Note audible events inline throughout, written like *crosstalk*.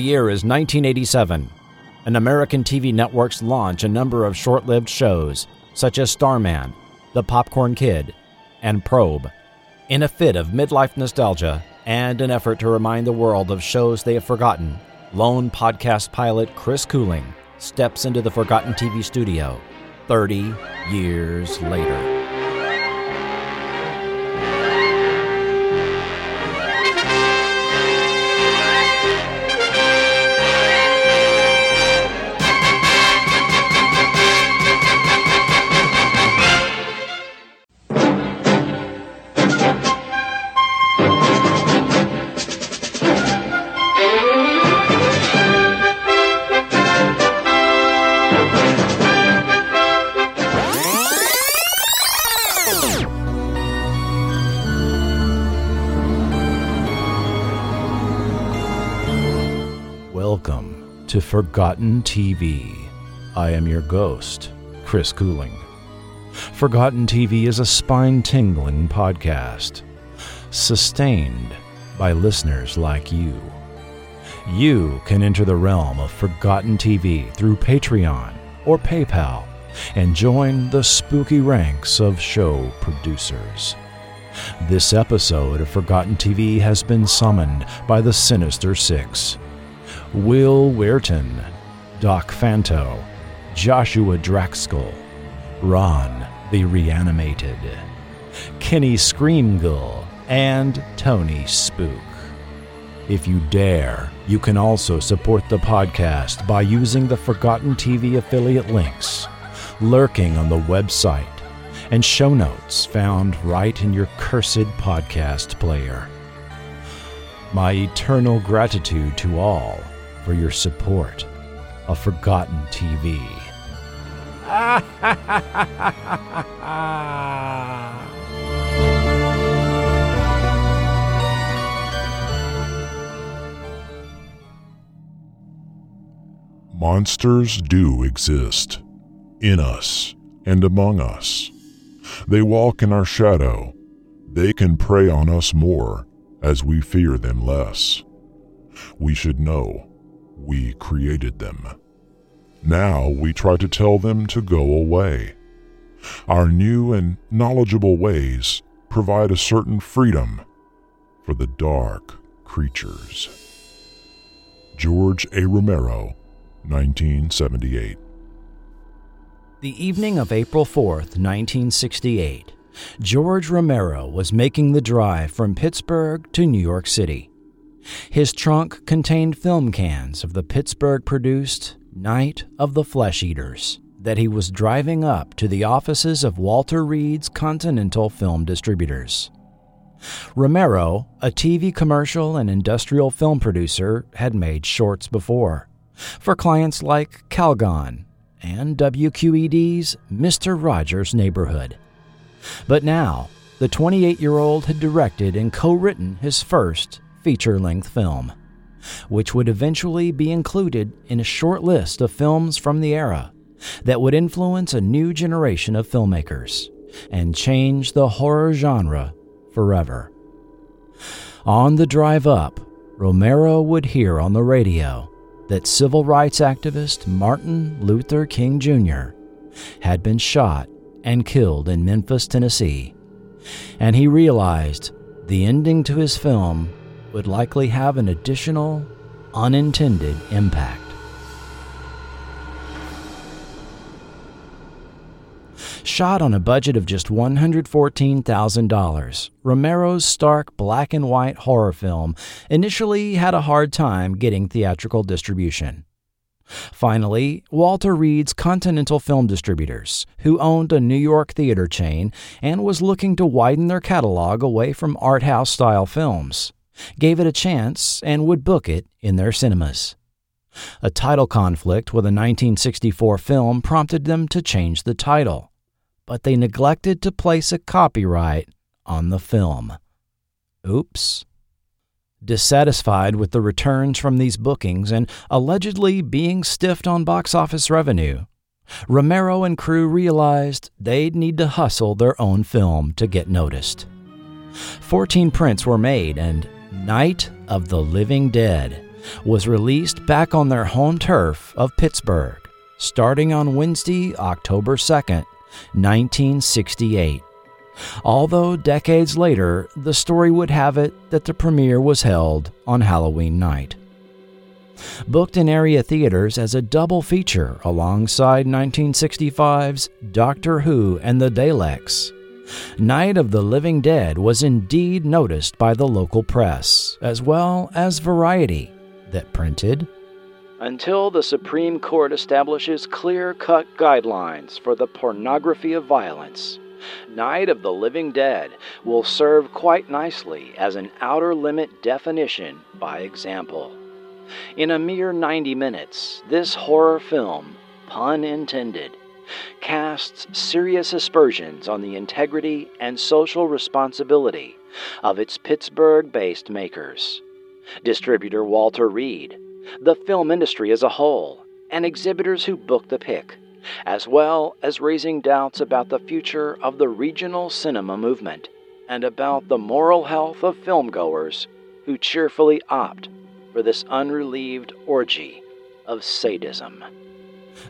The year is 1987, and American TV networks launch a number of short lived shows, such as Starman, The Popcorn Kid, and Probe. In a fit of midlife nostalgia and an effort to remind the world of shows they have forgotten, lone podcast pilot Chris Cooling steps into the Forgotten TV studio 30 years later. Forgotten TV. I am your ghost, Chris Cooling. Forgotten TV is a spine tingling podcast, sustained by listeners like you. You can enter the realm of Forgotten TV through Patreon or PayPal and join the spooky ranks of show producers. This episode of Forgotten TV has been summoned by the Sinister Six. Will Weirton, Doc Fanto, Joshua Draxkel, Ron the Reanimated, Kenny Screamgull, and Tony Spook. If you dare, you can also support the podcast by using the Forgotten TV affiliate links lurking on the website and show notes found right in your cursed podcast player. My eternal gratitude to all for your support of Forgotten TV. *laughs* Monsters do exist, in us and among us. They walk in our shadow. They can prey on us more as we fear them less. We should know we created them. Now we try to tell them to go away. Our new and knowledgeable ways provide a certain freedom for the dark creatures. George A. Romero, 1978. The evening of April 4th, 1968, George Romero was making the drive from Pittsburgh to New York City. His trunk contained film cans of the Pittsburgh produced Night of the Flesh Eaters that he was driving up to the offices of Walter Reade's Continental Film Distributors. Romero, a TV commercial and industrial film producer, had made shorts before for clients like Calgon and WQED's Mr. Rogers' Neighborhood. But now, the 28 year old had directed and co written his first feature length film, which would eventually be included in a short list of films from the era that would influence a new generation of filmmakers and change the horror genre forever. On the drive up, Romero would hear on the radio that civil rights activist Martin Luther King Jr. had been shot and killed in Memphis, Tennessee, and he realized the ending to his film would likely have an additional, unintended impact. Shot on a budget of just $114,000, Romero's stark black and white horror film initially had a hard time getting theatrical distribution. Finally, Walter Reade's Continental Film Distributors, who owned a New York theater chain and was looking to widen their catalog away from art house style films, gave it a chance and would book it in their cinemas. A title conflict with a 1964 film prompted them to change the title, but they neglected to place a copyright on the film. Oops. Dissatisfied with the returns from these bookings and allegedly being stiffed on box office revenue, Romero and crew realized they'd need to hustle their own film to get noticed. Fourteen prints were made, and Night of the Living Dead was released back on their home turf of Pittsburgh, starting on Wednesday, October 2nd, 1968. Although decades later, the story would have it that the premiere was held on Halloween night. Booked in area theaters as a double feature alongside 1965's Doctor Who and the Daleks, Night of the Living Dead was indeed noticed by the local press, as well as Variety, that printed Until the Supreme Court establishes clear cut guidelines for the pornography of violence, Night of the Living Dead will serve quite nicely as an outer limit definition by example. In a mere 90 minutes, this horror film, pun intended, casts serious aspersions on the integrity and social responsibility of its Pittsburgh based makers. Distributor Walter Reade, the film industry as a whole, and exhibitors who book the pick, as well as raising doubts about the future of the regional cinema movement and about the moral health of filmgoers who cheerfully opt for this unrelieved orgy of sadism.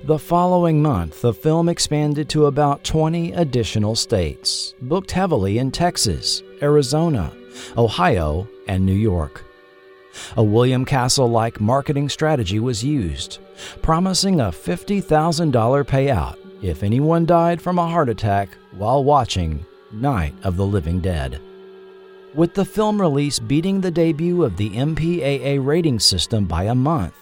The following month, the film expanded to about 20 additional states, booked heavily in Texas, Arizona, Ohio, and New York. A William Castle like marketing strategy was used, promising a $50,000 payout if anyone died from a heart attack while watching Night of the Living Dead. With the film release beating the debut of the MPAA rating system by a month,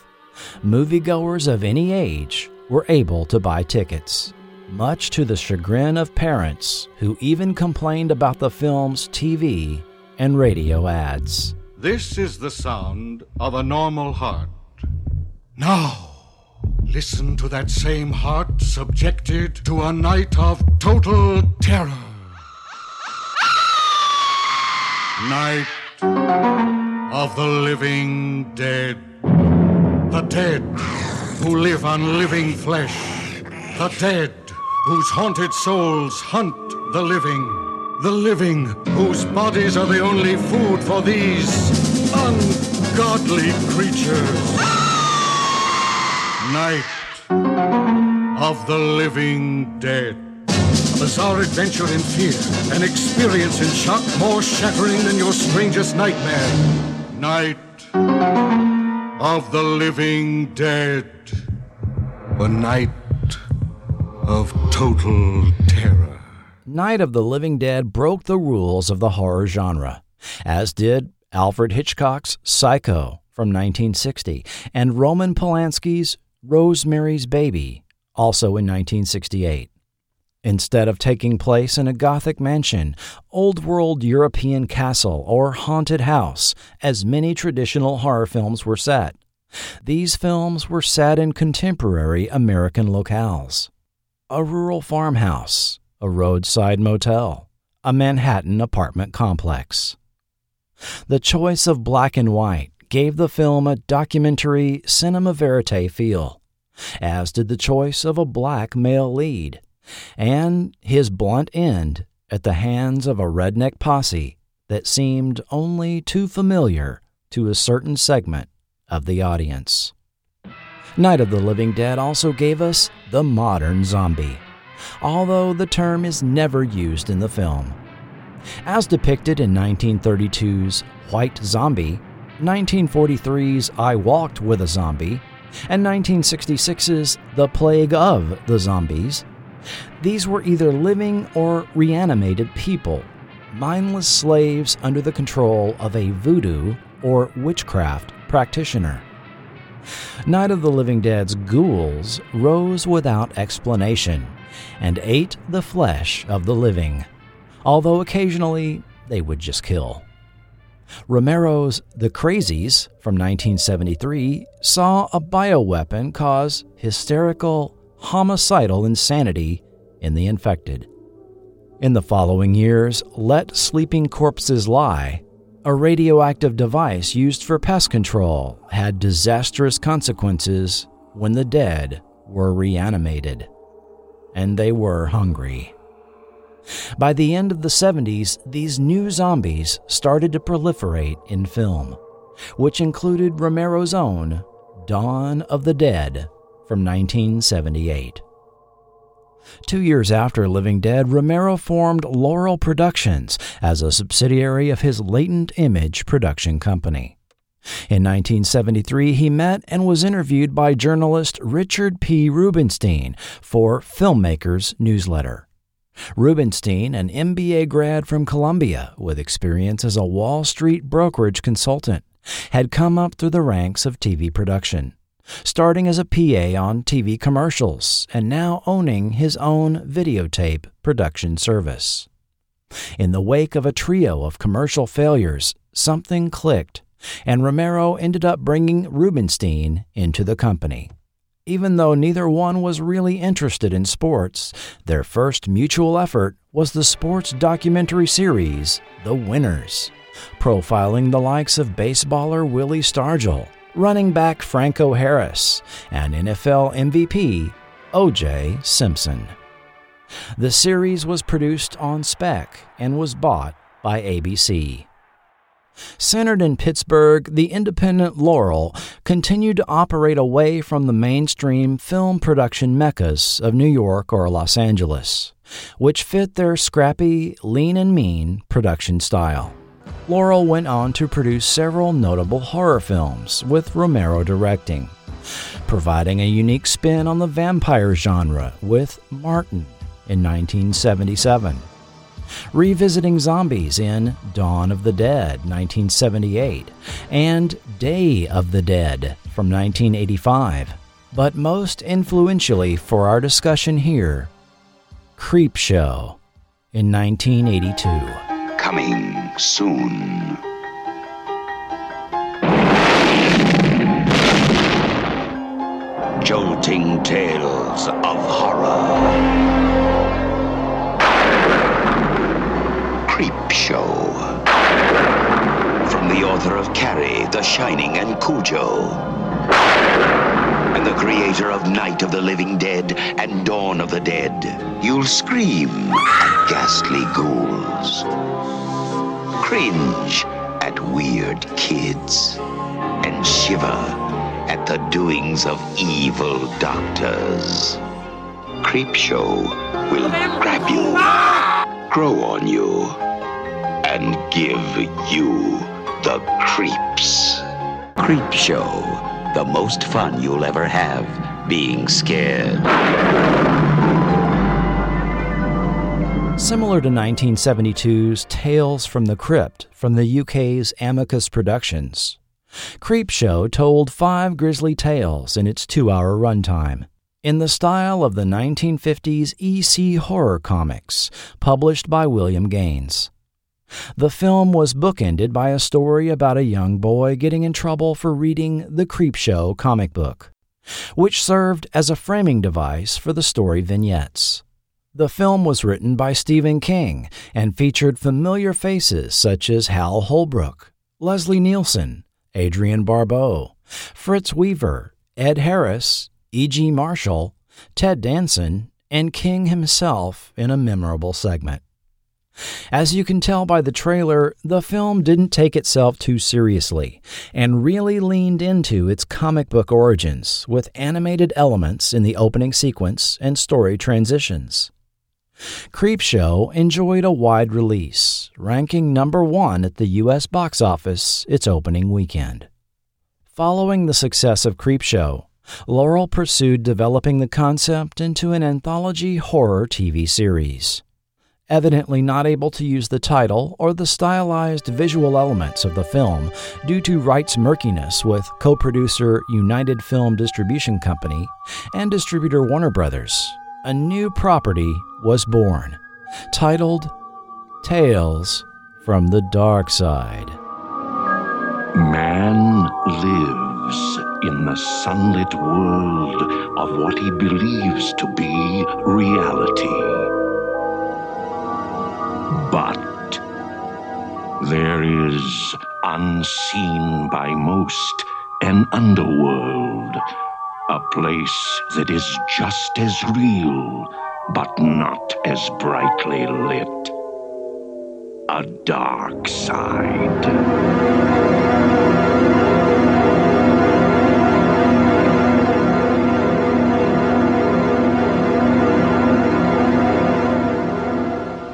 moviegoers of any age were able to buy tickets, much to the chagrin of parents who even complained about the film's TV and radio ads. This is the sound of a normal heart. Now, listen to that same heart subjected to a night of total terror. Night of the living dead. The dead who live on living flesh. The dead whose haunted souls hunt the living the living, whose bodies are the only food for these ungodly creatures. Night of the Living Dead. A bizarre adventure in fear, an experience in shock more shattering than your strangest nightmare. Night of the Living Dead. A night of total terror. Night of the Living Dead broke the rules of the horror genre, as did Alfred Hitchcock's Psycho from 1960 and Roman Polanski's Rosemary's Baby, also in 1968. Instead of taking place in a Gothic mansion, old world European castle, or haunted house, as many traditional horror films were set, these films were set in contemporary American locales. A rural farmhouse, a roadside motel, a Manhattan apartment complex. The choice of black and white gave the film a documentary cinema verite feel, as did the choice of a black male lead, and his blunt end at the hands of a redneck posse that seemed only too familiar to a certain segment of the audience. Night of the Living Dead also gave us the modern zombie although the term is never used in the film. As depicted in 1932's White Zombie, 1943's I Walked with a Zombie, and 1966's The Plague of the Zombies, these were either living or reanimated people, mindless slaves under the control of a voodoo or witchcraft practitioner. Night of the Living Dead's ghouls rose without explanation and ate the flesh of the living, although occasionally they would just kill. Romero's The Crazies from 1973 saw a bioweapon cause hysterical, homicidal insanity in the infected. In the following years, Let Sleeping Corpses Lie, a radioactive device used for pest control, had disastrous consequences when the dead were reanimated and they were hungry. By the end of the 70s, these new zombies started to proliferate in film, which included Romero's own Dawn of the Dead from 1978. Two years after Living Dead, Romero formed Laurel Productions as a subsidiary of his Latent Image production company. In 1973, he met and was interviewed by journalist Richard P. Rubinstein for Filmmakers Newsletter. Rubinstein, an MBA grad from Columbia with experience as a Wall Street brokerage consultant, had come up through the ranks of TV production starting as a PA on TV commercials and now owning his own videotape production service. In the wake of a trio of commercial failures, something clicked, and Romero ended up bringing Rubinstein into the company. Even though neither one was really interested in sports, their first mutual effort was the sports documentary series, The Winners, profiling the likes of baseballer Willie Stargell running back Franco Harris, and NFL MVP O.J. Simpson. The series was produced on spec and was bought by ABC. Centered in Pittsburgh, the independent Laurel continued to operate away from the mainstream film production meccas of New York or Los Angeles, which fit their scrappy, lean and mean production style. Laurel went on to produce several notable horror films, with Romero directing, providing a unique spin on the vampire genre with Martin in 1977, revisiting zombies in Dawn of the Dead 1978 and Day of the Dead from 1985, but most influentially for our discussion here, Creepshow in 1982 coming soon. Jolting tales of horror. Creepshow. From the author of Carrie, The Shining, and Cujo. And the creator of Night of the Living Dead and Dawn of the Dead. You'll scream at ghastly ghouls cringe at weird kids and shiver at the doings of evil doctors. Creepshow will grab you, grow on you, and give you the creeps. Creepshow, the most fun you'll ever have being scared. Similar to 1972's Tales from the Crypt from the UK's Amicus Productions, Creepshow told five grisly tales in its two hour runtime, in the style of the 1950s EC horror comics published by William Gaines. The film was bookended by a story about a young boy getting in trouble for reading the Creepshow comic book, which served as a framing device for the story vignettes. The film was written by Stephen King and featured familiar faces such as Hal Holbrook, Leslie Nielsen, Adrienne Barbeau, Fritz Weaver, Ed Harris, E.G. Marshall, Ted Danson, and King himself in a memorable segment. As you can tell by the trailer, the film didn't take itself too seriously and really leaned into its comic book origins with animated elements in the opening sequence and story transitions. Creepshow enjoyed a wide release, ranking number one at the U.S. box office its opening weekend. Following the success of Creepshow, Laurel pursued developing the concept into an anthology horror TV series. Evidently not able to use the title or the stylized visual elements of the film due to rights murkiness with co producer United Film Distribution Company and distributor Warner Brothers, a new property was born, titled Tales from the Darkside. Man lives in the sunlit world of what he believes to be reality. But there is, unseen by most, an underworld a place that is just as real, but not as brightly lit. A dark side.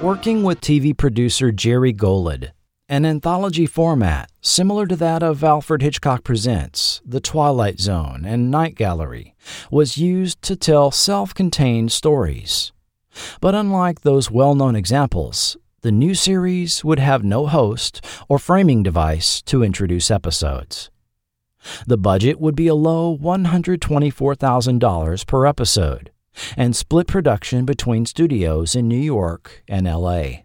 Working with TV producer Jerry Golod. An anthology format similar to that of Alfred Hitchcock Presents, The Twilight Zone, and Night Gallery was used to tell self contained stories. But unlike those well known examples, the new series would have no host or framing device to introduce episodes. The budget would be a low $124,000 per episode and split production between studios in New York and LA.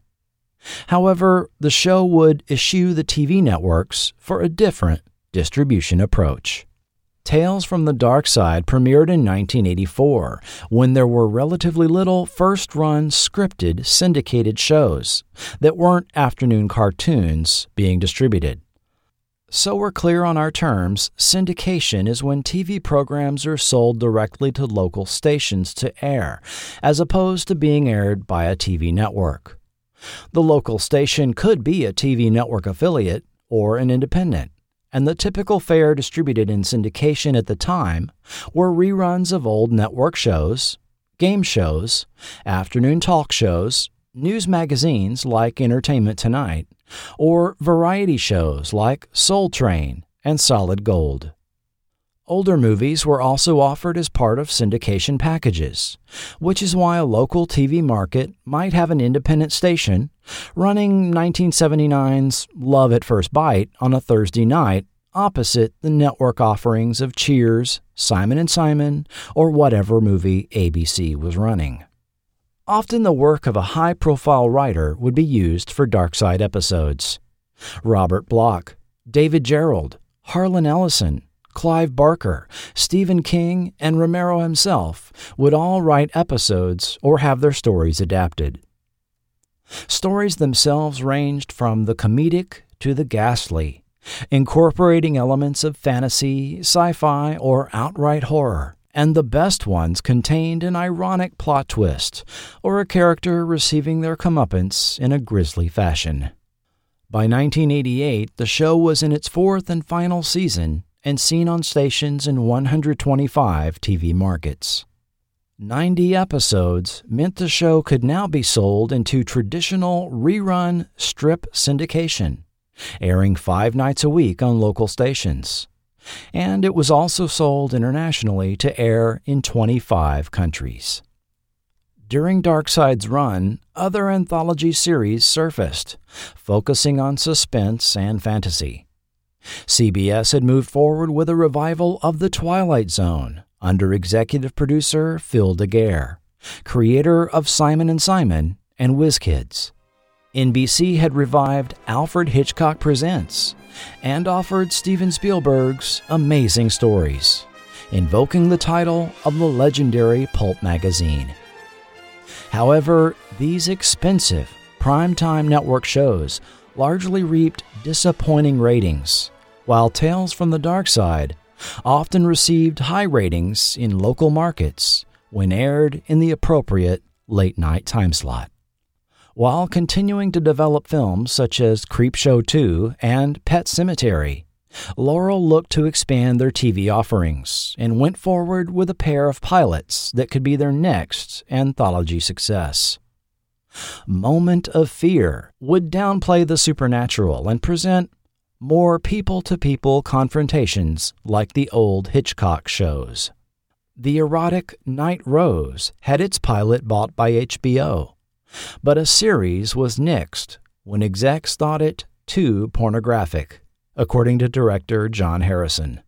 However, the show would eschew the TV networks for a different distribution approach. Tales from the Darkside premiered in 1984 when there were relatively little first run scripted syndicated shows that weren't afternoon cartoons being distributed. So we're clear on our terms, syndication is when TV programs are sold directly to local stations to air, as opposed to being aired by a TV network. The local station could be a TV network affiliate or an independent, and the typical fare distributed in syndication at the time were reruns of old network shows, game shows, afternoon talk shows, news magazines like Entertainment Tonight, or variety shows like Soul Train and Solid Gold. Older movies were also offered as part of syndication packages, which is why a local TV market might have an independent station running 1979's Love at First Bite on a Thursday night opposite the network offerings of Cheers, Simon and Simon, or whatever movie ABC was running. Often the work of a high-profile writer would be used for Darkside episodes. Robert Bloch, David Gerrold, Harlan Ellison, Clive Barker, Stephen King, and Romero himself would all write episodes or have their stories adapted. Stories themselves ranged from the comedic to the ghastly, incorporating elements of fantasy, sci fi, or outright horror, and the best ones contained an ironic plot twist or a character receiving their comeuppance in a grisly fashion. By 1988, the show was in its fourth and final season and seen on stations in 125 TV markets. 90 episodes meant the show could now be sold into traditional rerun strip syndication, airing five nights a week on local stations. And it was also sold internationally to air in 25 countries. During Darkside's run, other anthology series surfaced, focusing on suspense and fantasy. CBS had moved forward with a revival of The Twilight Zone under executive producer Phil DeGuere, creator of Simon and Simon and Whiz Kids. NBC had revived Alfred Hitchcock Presents and offered Steven Spielberg's Amazing Stories, invoking the title of the legendary pulp magazine. However, these expensive primetime network shows largely reaped disappointing ratings, while Tales from the Darkside often received high ratings in local markets when aired in the appropriate late night time slot. While continuing to develop films such as Creepshow 2 and Pet Sematary. Laurel looked to expand their TV offerings and went forward with a pair of pilots that could be their next anthology success. Moment of Fear would downplay the supernatural and present more people to people confrontations like the old Hitchcock shows. The erotic Night Rose had its pilot bought by HBO, but a series was nixed when execs thought it too pornographic, according to director John Harrison.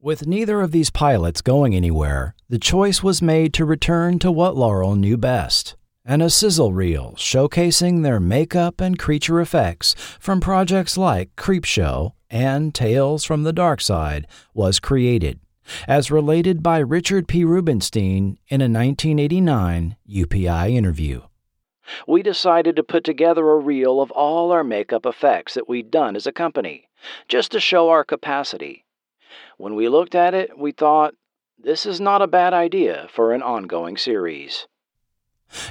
With neither of these pilots going anywhere, the choice was made to return to what Laurel knew best and a sizzle reel showcasing their makeup and creature effects from projects like Creepshow and Tales from the Darkside was created, as related by Richard P. Rubinstein in a 1989 UPI interview. We decided to put together a reel of all our makeup effects that we'd done as a company, just to show our capacity. When we looked at it, we thought, this is not a bad idea for an ongoing series.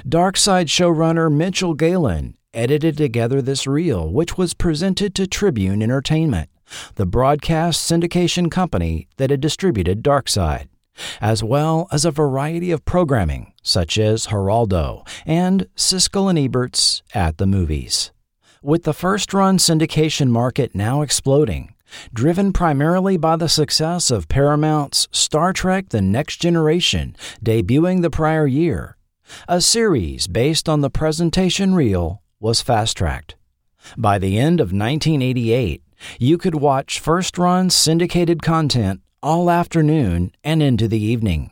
Darkside showrunner Mitchell Galin edited together this reel, which was presented to Tribune Entertainment, the broadcast syndication company that had distributed Darkside, as well as a variety of programming such as Geraldo and Siskel and Ebert's At the Movies. With the first run syndication market now exploding, driven primarily by the success of Paramount's Star Trek The Next Generation debuting the prior year, a series based on the presentation reel was fast tracked. By the end of 1988, you could watch first run syndicated content all afternoon and into the evening,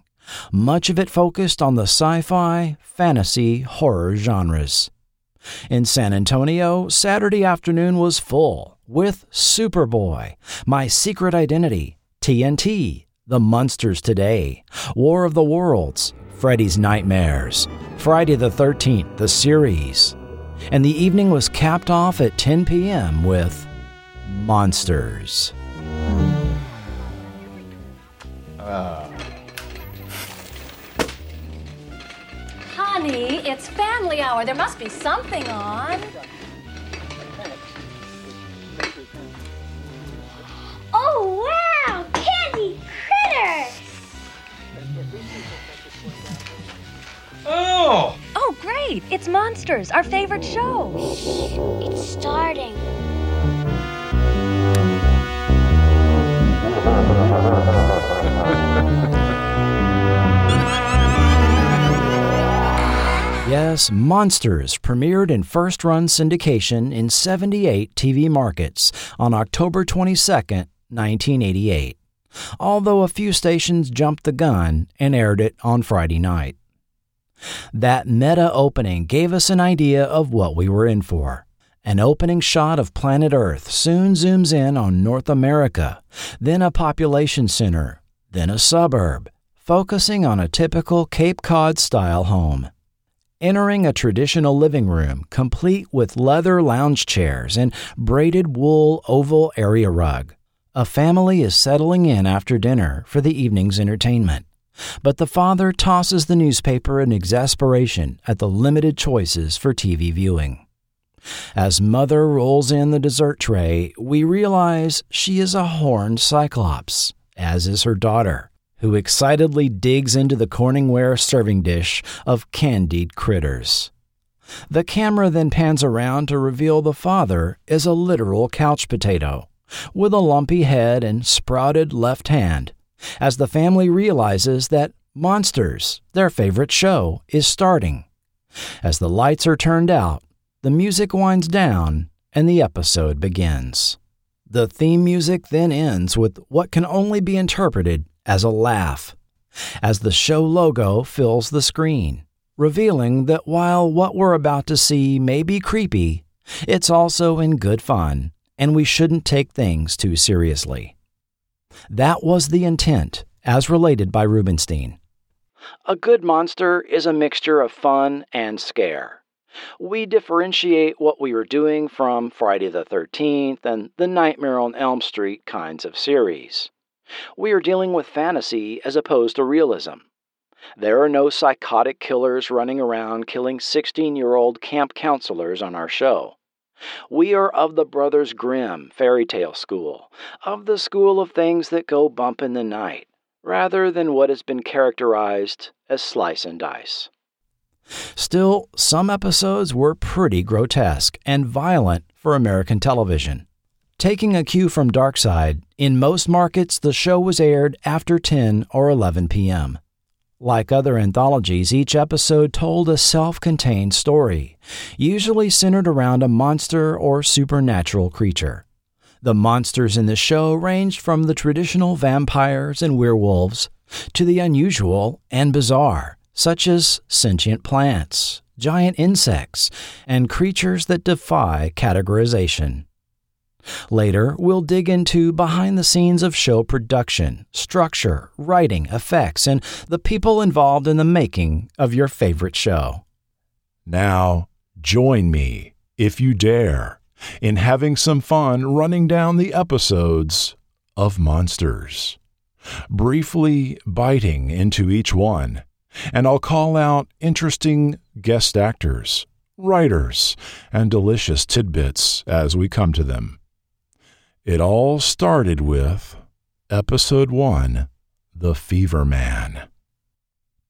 much of it focused on the sci fi, fantasy, horror genres. In San Antonio, Saturday afternoon was full with Superboy, My Secret Identity, TNT, The Munsters Today, War of the Worlds, Freddy's Nightmares, Friday the 13th, the series. And the evening was capped off at 10 p.m. with Monsters. Honey, it's family hour. There must be something on. Oh, wow! Candy critters! Oh! Oh, great. It's Monsters, our favorite show. It's starting. *laughs* Yes, Monsters premiered in first run syndication in 78 TV markets on October 22, 1988, although a few stations jumped the gun and aired it on Friday night. That meta opening gave us an idea of what we were in for. An opening shot of planet Earth soon zooms in on North America, then a population center, then a suburb, focusing on a typical Cape Cod style home. Entering a traditional living room complete with leather lounge chairs and braided wool oval area rug. A family is settling in after dinner for the evening's entertainment. But the father tosses the newspaper in exasperation at the limited choices for TV viewing. As mother rolls in the dessert tray, we realize she is a horned cyclops, as is her daughter, who excitedly digs into the Corningware serving dish of candied critters. The camera then pans around to reveal the father is a literal couch potato, with a lumpy head and sprouted left hand, as the family realizes that Monsters, their favorite show, is starting. As the lights are turned out, the music winds down and the episode begins. The theme music then ends with what can only be interpreted as a laugh, as the show logo fills the screen, revealing that while what we're about to see may be creepy, it's also in good fun, and we shouldn't take things too seriously. That was the intent, as related by Rubinstein. A good monster is a mixture of fun and scare. We differentiate what we were doing from Friday the 13th and the Nightmare on Elm Street kinds of series. We are dealing with fantasy as opposed to realism. There are no psychotic killers running around killing 16 year old camp counselors on our show. We are of the Brothers Grimm fairy tale school, of the school of things that go bump in the night, rather than what has been characterized as slice and dice. Still, some episodes were pretty grotesque and violent for American television. Taking a cue from Darkside, in most markets the show was aired after 10 or 11 p.m. Like other anthologies, each episode told a self contained story, usually centered around a monster or supernatural creature. The monsters in the show ranged from the traditional vampires and werewolves to the unusual and bizarre, such as sentient plants, giant insects, and creatures that defy categorization. Later, we'll dig into behind the scenes of show production, structure, writing, effects, and the people involved in the making of your favorite show. Now, join me, if you dare, in having some fun running down the episodes of Monsters, briefly biting into each one, and I'll call out interesting guest actors, writers, and delicious tidbits as we come to them. It all started with Episode 1 The Fever Man.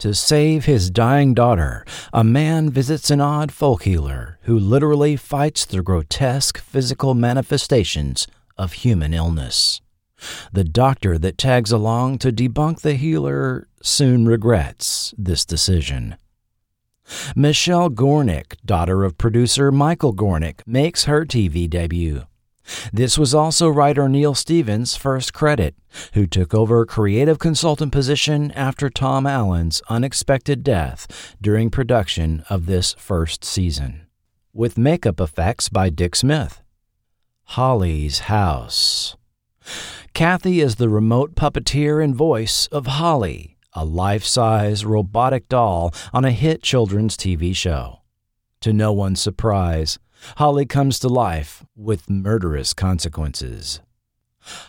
To save his dying daughter, a man visits an odd folk healer who literally fights the grotesque physical manifestations of human illness. The doctor that tags along to debunk the healer soon regrets this decision. Michelle Gornick, daughter of producer Michael Gornick, makes her TV debut. This was also writer Neil Stevens' first credit, who took over creative consultant position after Tom Allen's unexpected death during production of this first season, with makeup effects by Dick Smith. Holly's House. Kathy is the remote puppeteer and voice of Holly, a life size robotic doll on a hit children's TV show. To no one's surprise, Holly comes to life with murderous consequences.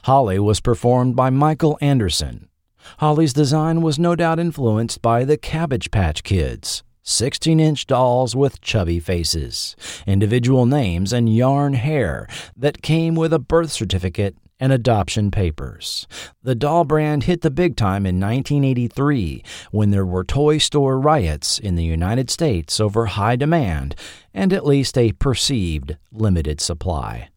Holly was performed by Michael Anderson. Holly's design was no doubt influenced by the Cabbage Patch Kids, 16 inch dolls with chubby faces, individual names, and yarn hair that came with a birth certificate and adoption papers. The doll brand hit the big time in 1983 when there were toy store riots in the United States over high demand and at least a perceived limited supply.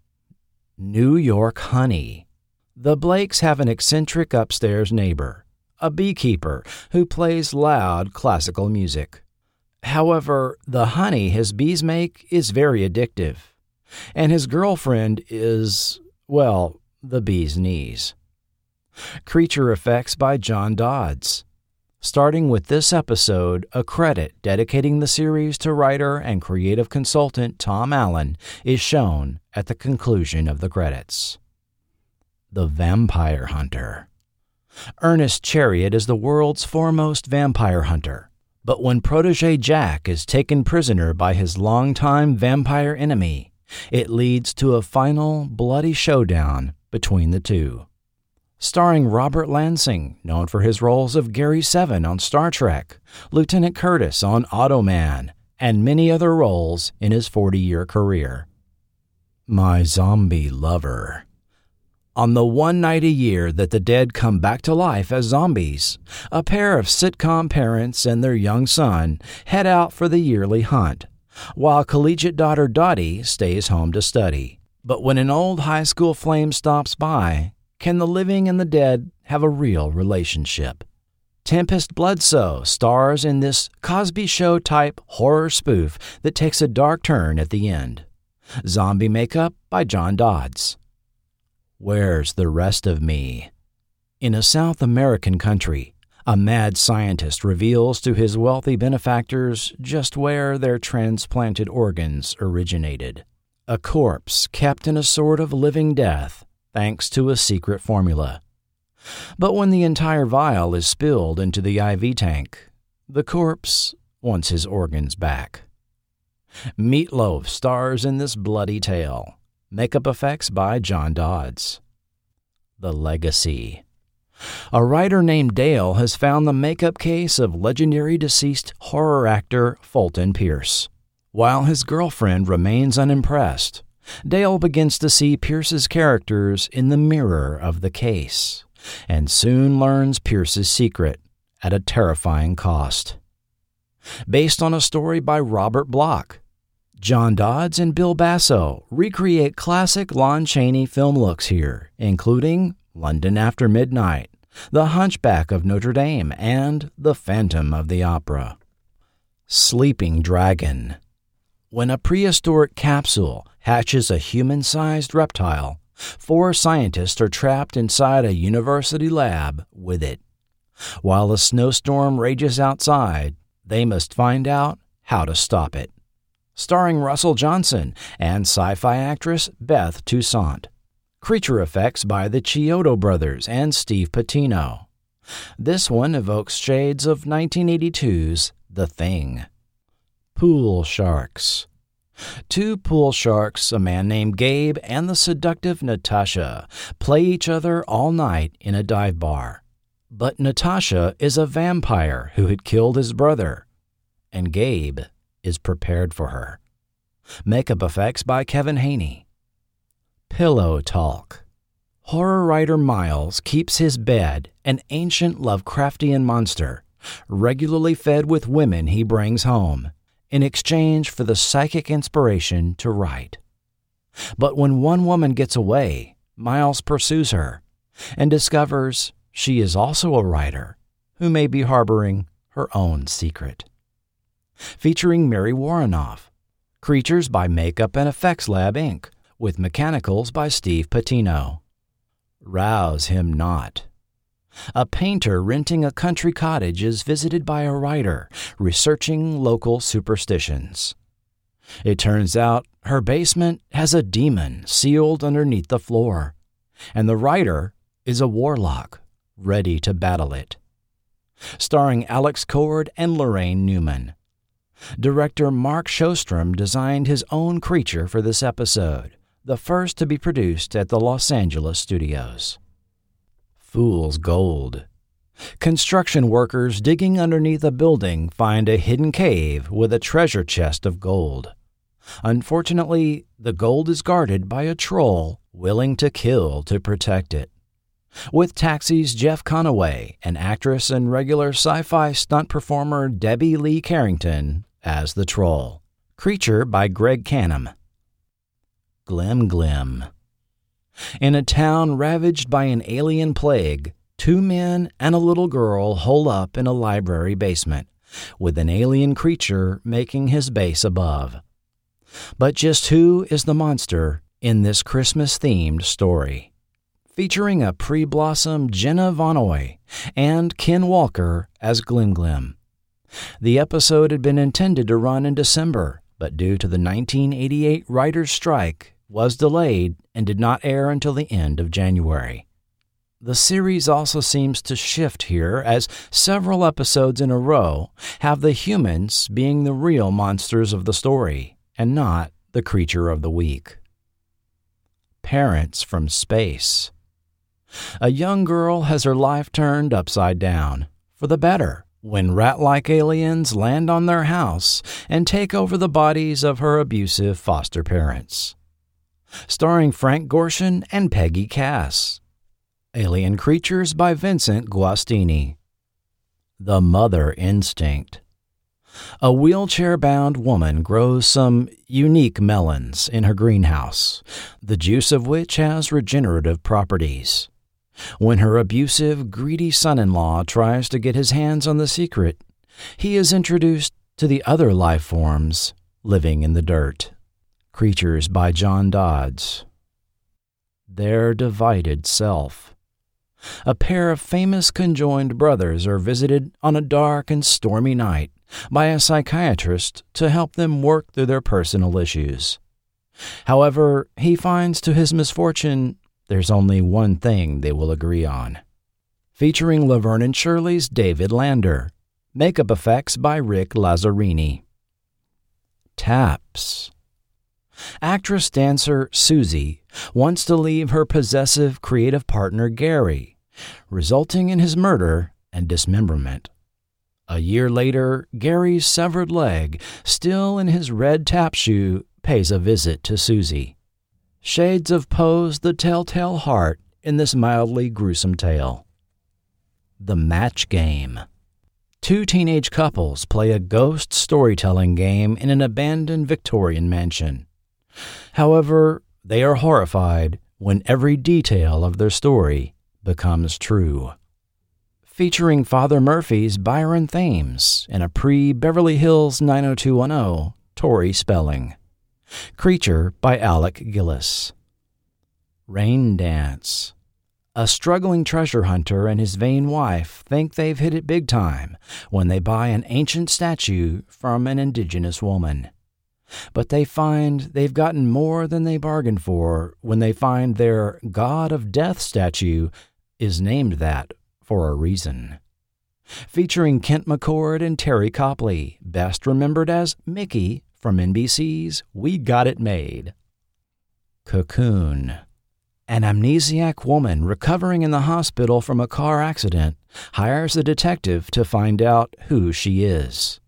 New York Honey. The Blakes have an eccentric upstairs neighbor, a beekeeper who plays loud classical music. However, the honey his bees make is very addictive, and his girlfriend is, well, the Bee's Knees. Creature Effects by John Dodds. Starting with this episode, a credit dedicating the series to writer and creative consultant Tom Allen is shown at the conclusion of the credits. The Vampire Hunter. Ernest Chariot is the world's foremost vampire hunter. But when protege Jack is taken prisoner by his longtime vampire enemy, it leads to a final bloody showdown between the two. Starring Robert Lansing, known for his roles of Gary Seven on Star Trek, Lieutenant Curtis on Automan, and many other roles in his 40 year career. My Zombie Lover. On the one night a year that the dead come back to life as zombies, a pair of sitcom parents and their young son head out for the yearly hunt, while collegiate daughter Dottie stays home to study. But when an old high school flame stops by, can the living and the dead have a real relationship? Tempestt Bledsoe stars in this Cosby Show type horror spoof that takes a dark turn at the end. Zombie makeup by John Dodds. Where's the rest of me? In a South American country, a mad scientist reveals to his wealthy benefactors just where their transplanted organs originated a corpse kept in a sort of living death thanks to a secret formula. But when the entire vial is spilled into the IV tank, the corpse wants his organs back. Meat Loaf stars in this bloody tale. Makeup effects by John Dodds. The Legacy. A writer named Dale has found the makeup case of legendary deceased horror actor Fulton Pierce. While his girlfriend remains unimpressed, Dale begins to see Pierce's characters in the mirror of the case, and soon learns Pierce's secret at a terrifying cost. Based on a story by Robert Bloch, John Dodds and Bill Basso recreate classic Lon Chaney film looks here, including London After Midnight, The Hunchback of Notre Dame, and The Phantom of the Opera. Sleeping Dragon when a prehistoric capsule hatches a human sized reptile, four scientists are trapped inside a university lab with it. While a snowstorm rages outside, they must find out how to stop it. Starring Russell Johnson and sci fi actress Beth Toussaint. Creature effects by the Chiodo brothers and Steve Patino. This one evokes shades of 1982's The Thing. Pool sharks. Two pool sharks, a man named Gabe and the seductive Natasha, play each other all night in a dive bar. But Natasha is a vampire who had killed his brother, and Gabe is prepared for her. Makeup effects by Kevin Haney. Pillow Talk. horror writer Miles keeps his bed, an ancient Lovecraftian monster, regularly fed with women he brings home, in exchange for the psychic inspiration to write. But when one woman gets away, Miles pursues her and discovers she is also a writer who may be harboring her own secret. Featuring Mary Woronov, Creatures by Makeup and Effects Lab Inc., with mechanicals by Steve Patino. Rouse him not. A painter renting a country cottage is visited by a writer researching local superstitions. It turns out her basement has a demon sealed underneath the floor, and the writer is a warlock ready to battle it. Starring Alex Cord and Laraine Newman. Director Mark Shostrom designed his own creature for this episode, the first to be produced at the Los Angeles studios. Fool's Gold. Construction workers digging underneath a building find a hidden cave with a treasure chest of gold. Unfortunately, the gold is guarded by a troll willing to kill to protect it. With Taxi's Jeff Conaway and actress and regular sci fi stunt performer Debbie Lee Carrington as the troll. Creature by Greg Cannom. Glim Glim. In a town ravaged by an alien plague, two men and a little girl hole up in a library basement, with an alien creature making his base above. But just who is the monster in this Christmas themed story? Featuring a pre blossom Jenna von Oy and Ken Walker as Glim Glim. The episode had been intended to run in December, but due to the 1988 writers' strike, was delayed and did not air until the end of January. The series also seems to shift here as several episodes in a row have the humans being the real monsters of the story and not the creature of the week. Parents from Space. A young girl has her life turned upside down, for the better, when rat like aliens land on their house and take over the bodies of her abusive foster parents. Starring Frank Gorshin and Peggy Cass. Alien Creatures by Vincent Guastini. The Mother Instinct. A wheelchair bound woman grows some unique melons in her greenhouse, the juice of which has regenerative properties. When her abusive, greedy son in law tries to get his hands on the secret, he is introduced to the other life forms living in the dirt. Creatures by John Dodds. Their divided self. A pair of famous conjoined brothers are visited on a dark and stormy night by a psychiatrist to help them work through their personal issues. However, he finds to his misfortune there's only one thing they will agree on. Featuring Laverne and Shirley's David Lander. Makeup effects by Rick Lazzarini. Taps. Actress dancer Susie wants to leave her possessive creative partner Gary, resulting in his murder and dismemberment. A year later, Gary's severed leg, still in his red tap shoe, pays a visit to Susie. Shades of Poe's The Telltale Heart in this mildly gruesome tale. The Match Game. Two teenage couples play a ghost storytelling game in an abandoned Victorian mansion. However, they are horrified when every detail of their story becomes true. Featuring Father Murphy's Byron Thames in a pre Beverly Hills 90210 Tori Spelling. Creature by Alec Gillis. Rain Dance. A struggling treasure hunter and his vain wife think they've hit it big time when they buy an ancient statue from an indigenous woman. But they find they've gotten more than they bargained for when they find their God of Death statue is named that for a reason. Featuring Kent McCord and Teri Copley, best remembered as Mickey from NBC's We Got It Made. Cocoon. An amnesiac woman recovering in the hospital from a car accident hires a detective to find out who she is.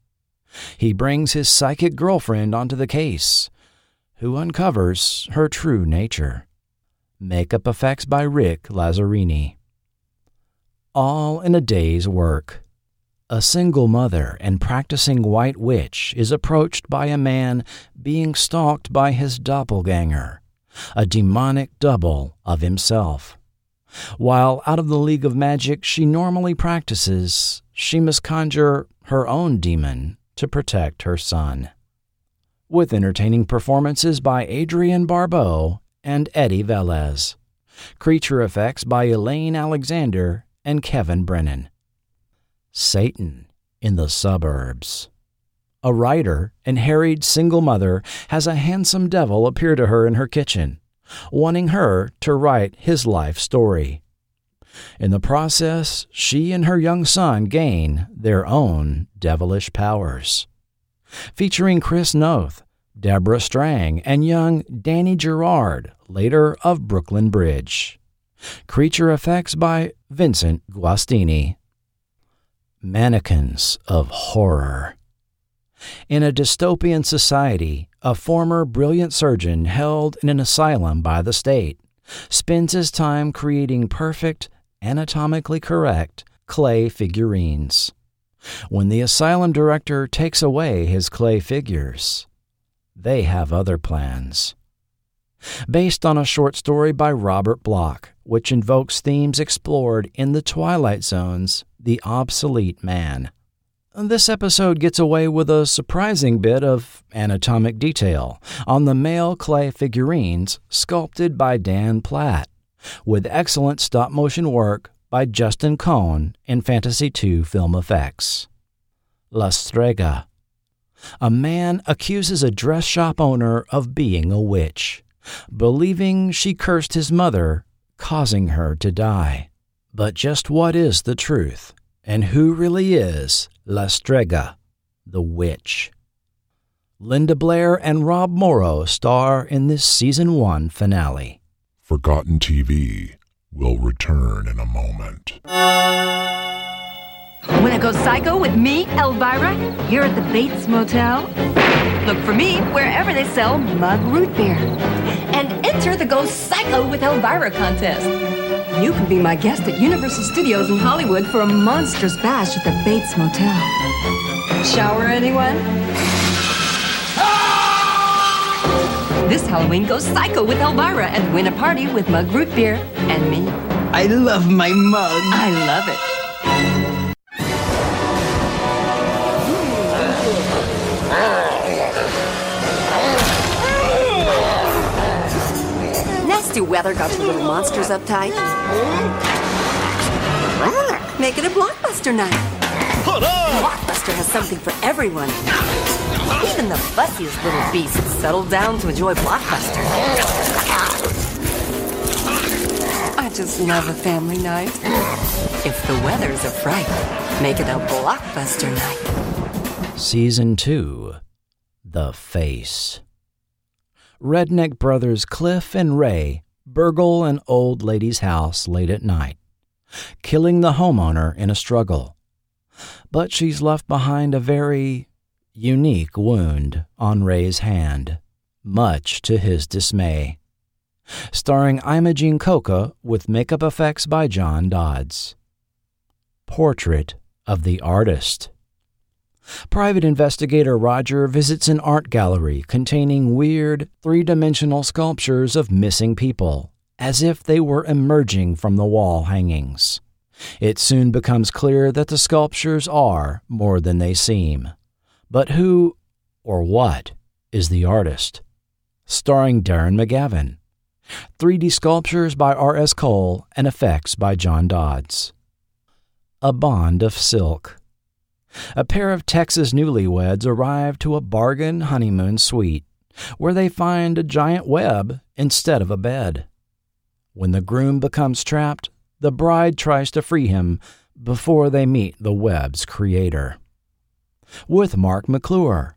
He brings his psychic girlfriend onto the case, who uncovers her true nature. Makeup effects by Rick Lazzarini. All in a day's work. A single mother and practicing white witch is approached by a man being stalked by his doppelganger, a demonic double of himself. While out of the league of magic she normally practices, she must conjure her own demon to protect her son. With entertaining performances by Adrienne Barbeau and Eddie Velez. Creature effects by Elaine Alexander and Kevin Brennan. Satan in the suburbs. A writer and harried single mother has a handsome devil appear to her in her kitchen wanting her to write his life story. In the process, she and her young son gain their own devilish powers. Featuring Chris Noth, Deborah Strang, and young Danny Gerard, later of Brooklyn Bridge. Creature effects by Vincent Guastini. Mannequins of Horror. In a dystopian society, a former brilliant surgeon held in an asylum by the state spends his time creating perfect, anatomically correct clay figurines. When the asylum director takes away his clay figures, they have other plans. Based on a short story by Robert Bloch, which invokes themes explored in The Twilight Zone's The Obsolete Man. This episode gets away with a surprising bit of anatomic detail on the male clay figurines sculpted by Dan Platt, with excellent stop motion work by Justin Cohn in Fantasy II Film Effects. La Strega. A man accuses a dress shop owner of being a witch, believing she cursed his mother, causing her to die. But just what is the truth? And who really is La Strega, the witch? Linda Blair and Rob Morrow star in this season one finale. Forgotten TV will return in a moment. Wanna go psycho with me, Elvira, here at the Bates Motel? Look for me wherever they sell mug root beer. And enter the Go Psycho with Elvira contest. You can be my guest at Universal Studios in Hollywood for a monstrous bash at the Bates Motel. Shower anyone? This Halloween, go psycho with Elvira and win a party with mug root beer and me. I love my mug. I love it. Nasty weather got you little monsters uptight. Make it a blockbuster night. Blockbuster has something for everyone. Even the fussiest little beasts settle down to enjoy Blockbuster. I just love a family night. If the weather's a fright, make it a Blockbuster night. Season 2 The Face. Redneck brothers Cliff and Ray burgle an old lady's house late at night, killing the homeowner in a struggle. But she's left behind a very unique wound on Ray's hand, much to his dismay. Starring Imogene Coca with makeup effects by John Dodds. Portrait of the Artist. Private investigator Roger visits an art gallery containing weird, three dimensional sculptures of missing people, as if they were emerging from the wall hangings. It soon becomes clear that the sculptures are more than they seem. But who or what is the artist? Starring Darren McGavin. 3D sculptures by R.S. Cole and effects by John Dodds. A Bond of Silk. A pair of Texas newlyweds arrive to a bargain honeymoon suite where they find a giant web instead of a bed. When the groom becomes trapped, the bride tries to free him before they meet the web's creator. With Marc McClure,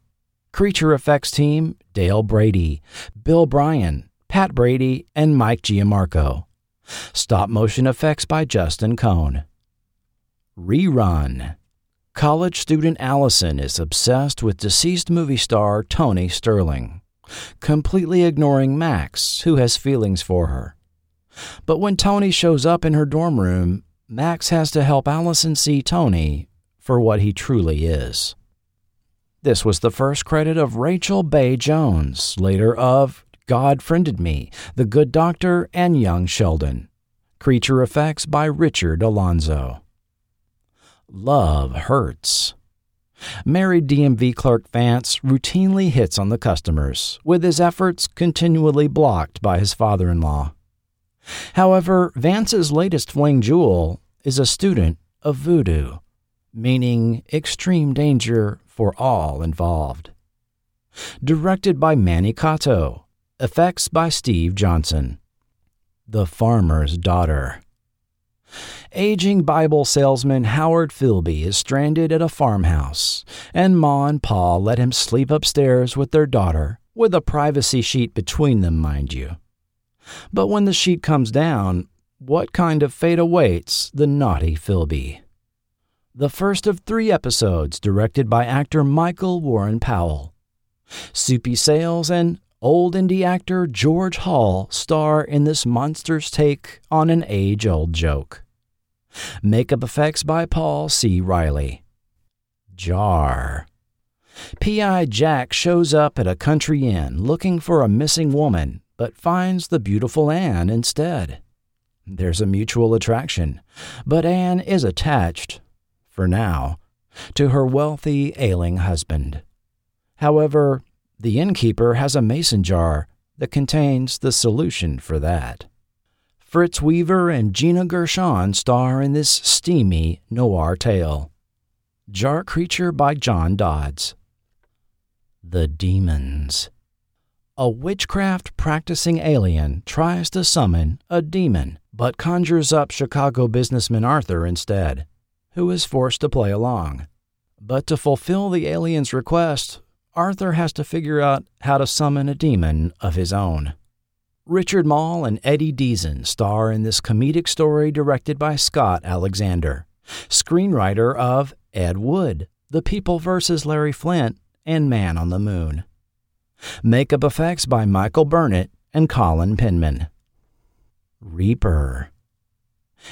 Creature Effects team Dale Brady, Bill Bryan, Pat Brady, and Mike Giamarco. Stop motion effects by Justin Cohn. Rerun. College student Allison is obsessed with deceased movie star Tony Sterling, completely ignoring Max, who has feelings for her. But when Tony shows up in her dorm room, Max has to help Allison see Tony for what he truly is. This was the first credit of Rachel Bay Jones, later of God Friended Me, The Good Doctor, and Young Sheldon. Creature effects by Richard Alonzo. Love hurts. Married DMV clerk Vance routinely hits on the customers, with his efforts continually blocked by his father in law. However, Vance's latest fling jewel is a student of voodoo, meaning extreme danger for all involved. Directed by Manny Coto, effects by Steve Johnson. The Farmer's Daughter. Aging Bible salesman Howard Philby is stranded at a farmhouse, and Ma and Pa let him sleep upstairs with their daughter, with a privacy sheet between them, mind you. But when the sheet comes down, what kind of fate awaits the naughty Philby? The first of three episodes directed by actor Michael Warren Powell. Soupy Sales and old indie actor George Hall star in this monster's take on an age old joke. Makeup effects by Paul C. Riley. Jar. P.I. Jack shows up at a country inn looking for a missing woman, but finds the beautiful Anne instead. There's a mutual attraction, but Anne is attached, for now, to her wealthy, ailing husband. However, the innkeeper has a mason jar that contains the solution for that. Fritz Weaver and Gina Gershon star in this steamy noir tale. Jar Creature by John Dodds. The Demons. A witchcraft practicing alien tries to summon a demon, but conjures up Chicago businessman Arthur instead, who is forced to play along. But to fulfill the alien's request, Arthur has to figure out how to summon a demon of his own. Richard Moll and Eddie Deezen star in this comedic story directed by Scott Alexander, screenwriter of Ed Wood, The People vs. Larry Flynt, and Man on the Moon. Makeup effects by Michael Burnett and Colin Penman. Reaper.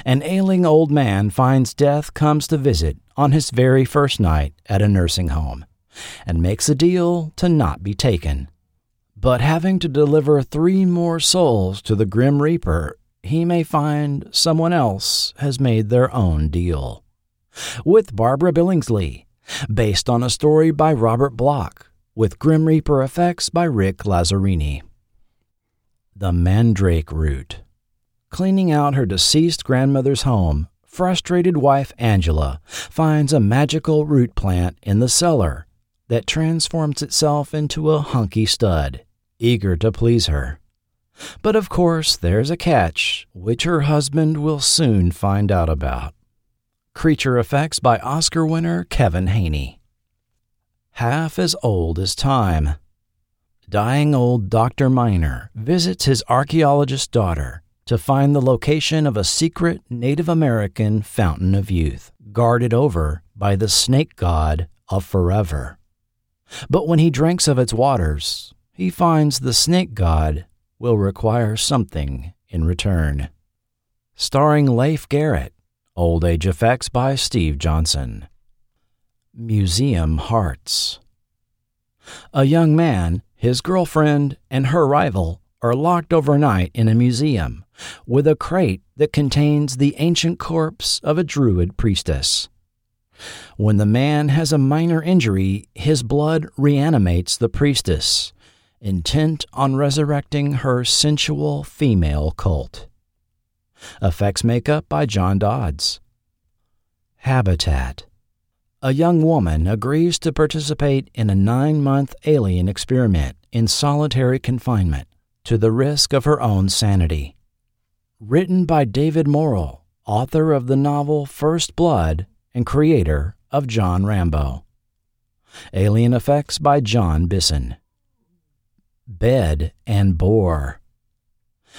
An ailing old man finds death comes to visit on his very first night at a nursing home and makes a deal to not be taken. But having to deliver three more souls to the Grim Reaper, he may find someone else has made their own deal. With Barbara Billingsley, based on a story by Robert Bloch, with Grim Reaper effects by Rick Lazzarini. The Mandrake Root. Cleaning out her deceased grandmother's home, frustrated wife Angela finds a magical root plant in the cellar that transforms itself into a hunky stud, eager to please her. But of course, there's a catch, which her husband will soon find out about. Creature effects by Oscar winner Kevin Haney. Half as old as time. Dying old Dr. Miner visits his archaeologist daughter to find the location of a secret Native American fountain of youth, guarded over by the snake god of forever. But when he drinks of its waters, he finds the snake god will require something in return. Starring Leif Garrett, Old Age Effects by Steve Johnson. Museum Hearts. A young man, his girlfriend, and her rival are locked overnight in a museum with a crate that contains the ancient corpse of a druid priestess. When the man has a minor injury, his blood reanimates the priestess, intent on resurrecting her sensual female cult. Effects makeup by John Dodds. Habitat. A young woman agrees to participate in a nine month alien experiment in solitary confinement to the risk of her own sanity. Written by David Morrell, author of the novel First Blood and creator of John Rambo. Alien effects by John Bisson. Bed and Bore.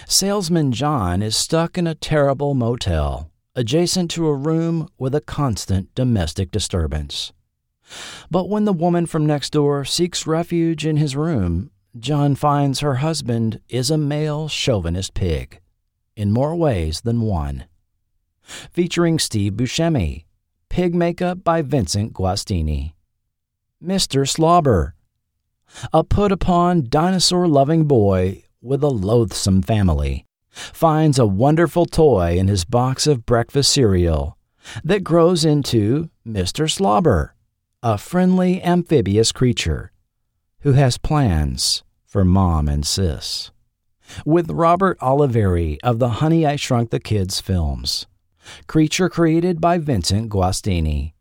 Salesman John is stuck in a terrible motel adjacent to a room with a constant domestic disturbance. But when the woman from next door seeks refuge in his room, John finds her husband is a male chauvinist pig, in more ways than one. Featuring Steve Buscemi, pig makeup by Vincent Guastini. Mr. Slobber, a put upon dinosaur loving boy with a loathsome family, finds a wonderful toy in his box of breakfast cereal that grows into Mr. Slobber, a friendly amphibious creature who has plans for mom and sis. With Robert Oliveri of the Honey I Shrunk the Kids films, creature created by Vincent Guastini.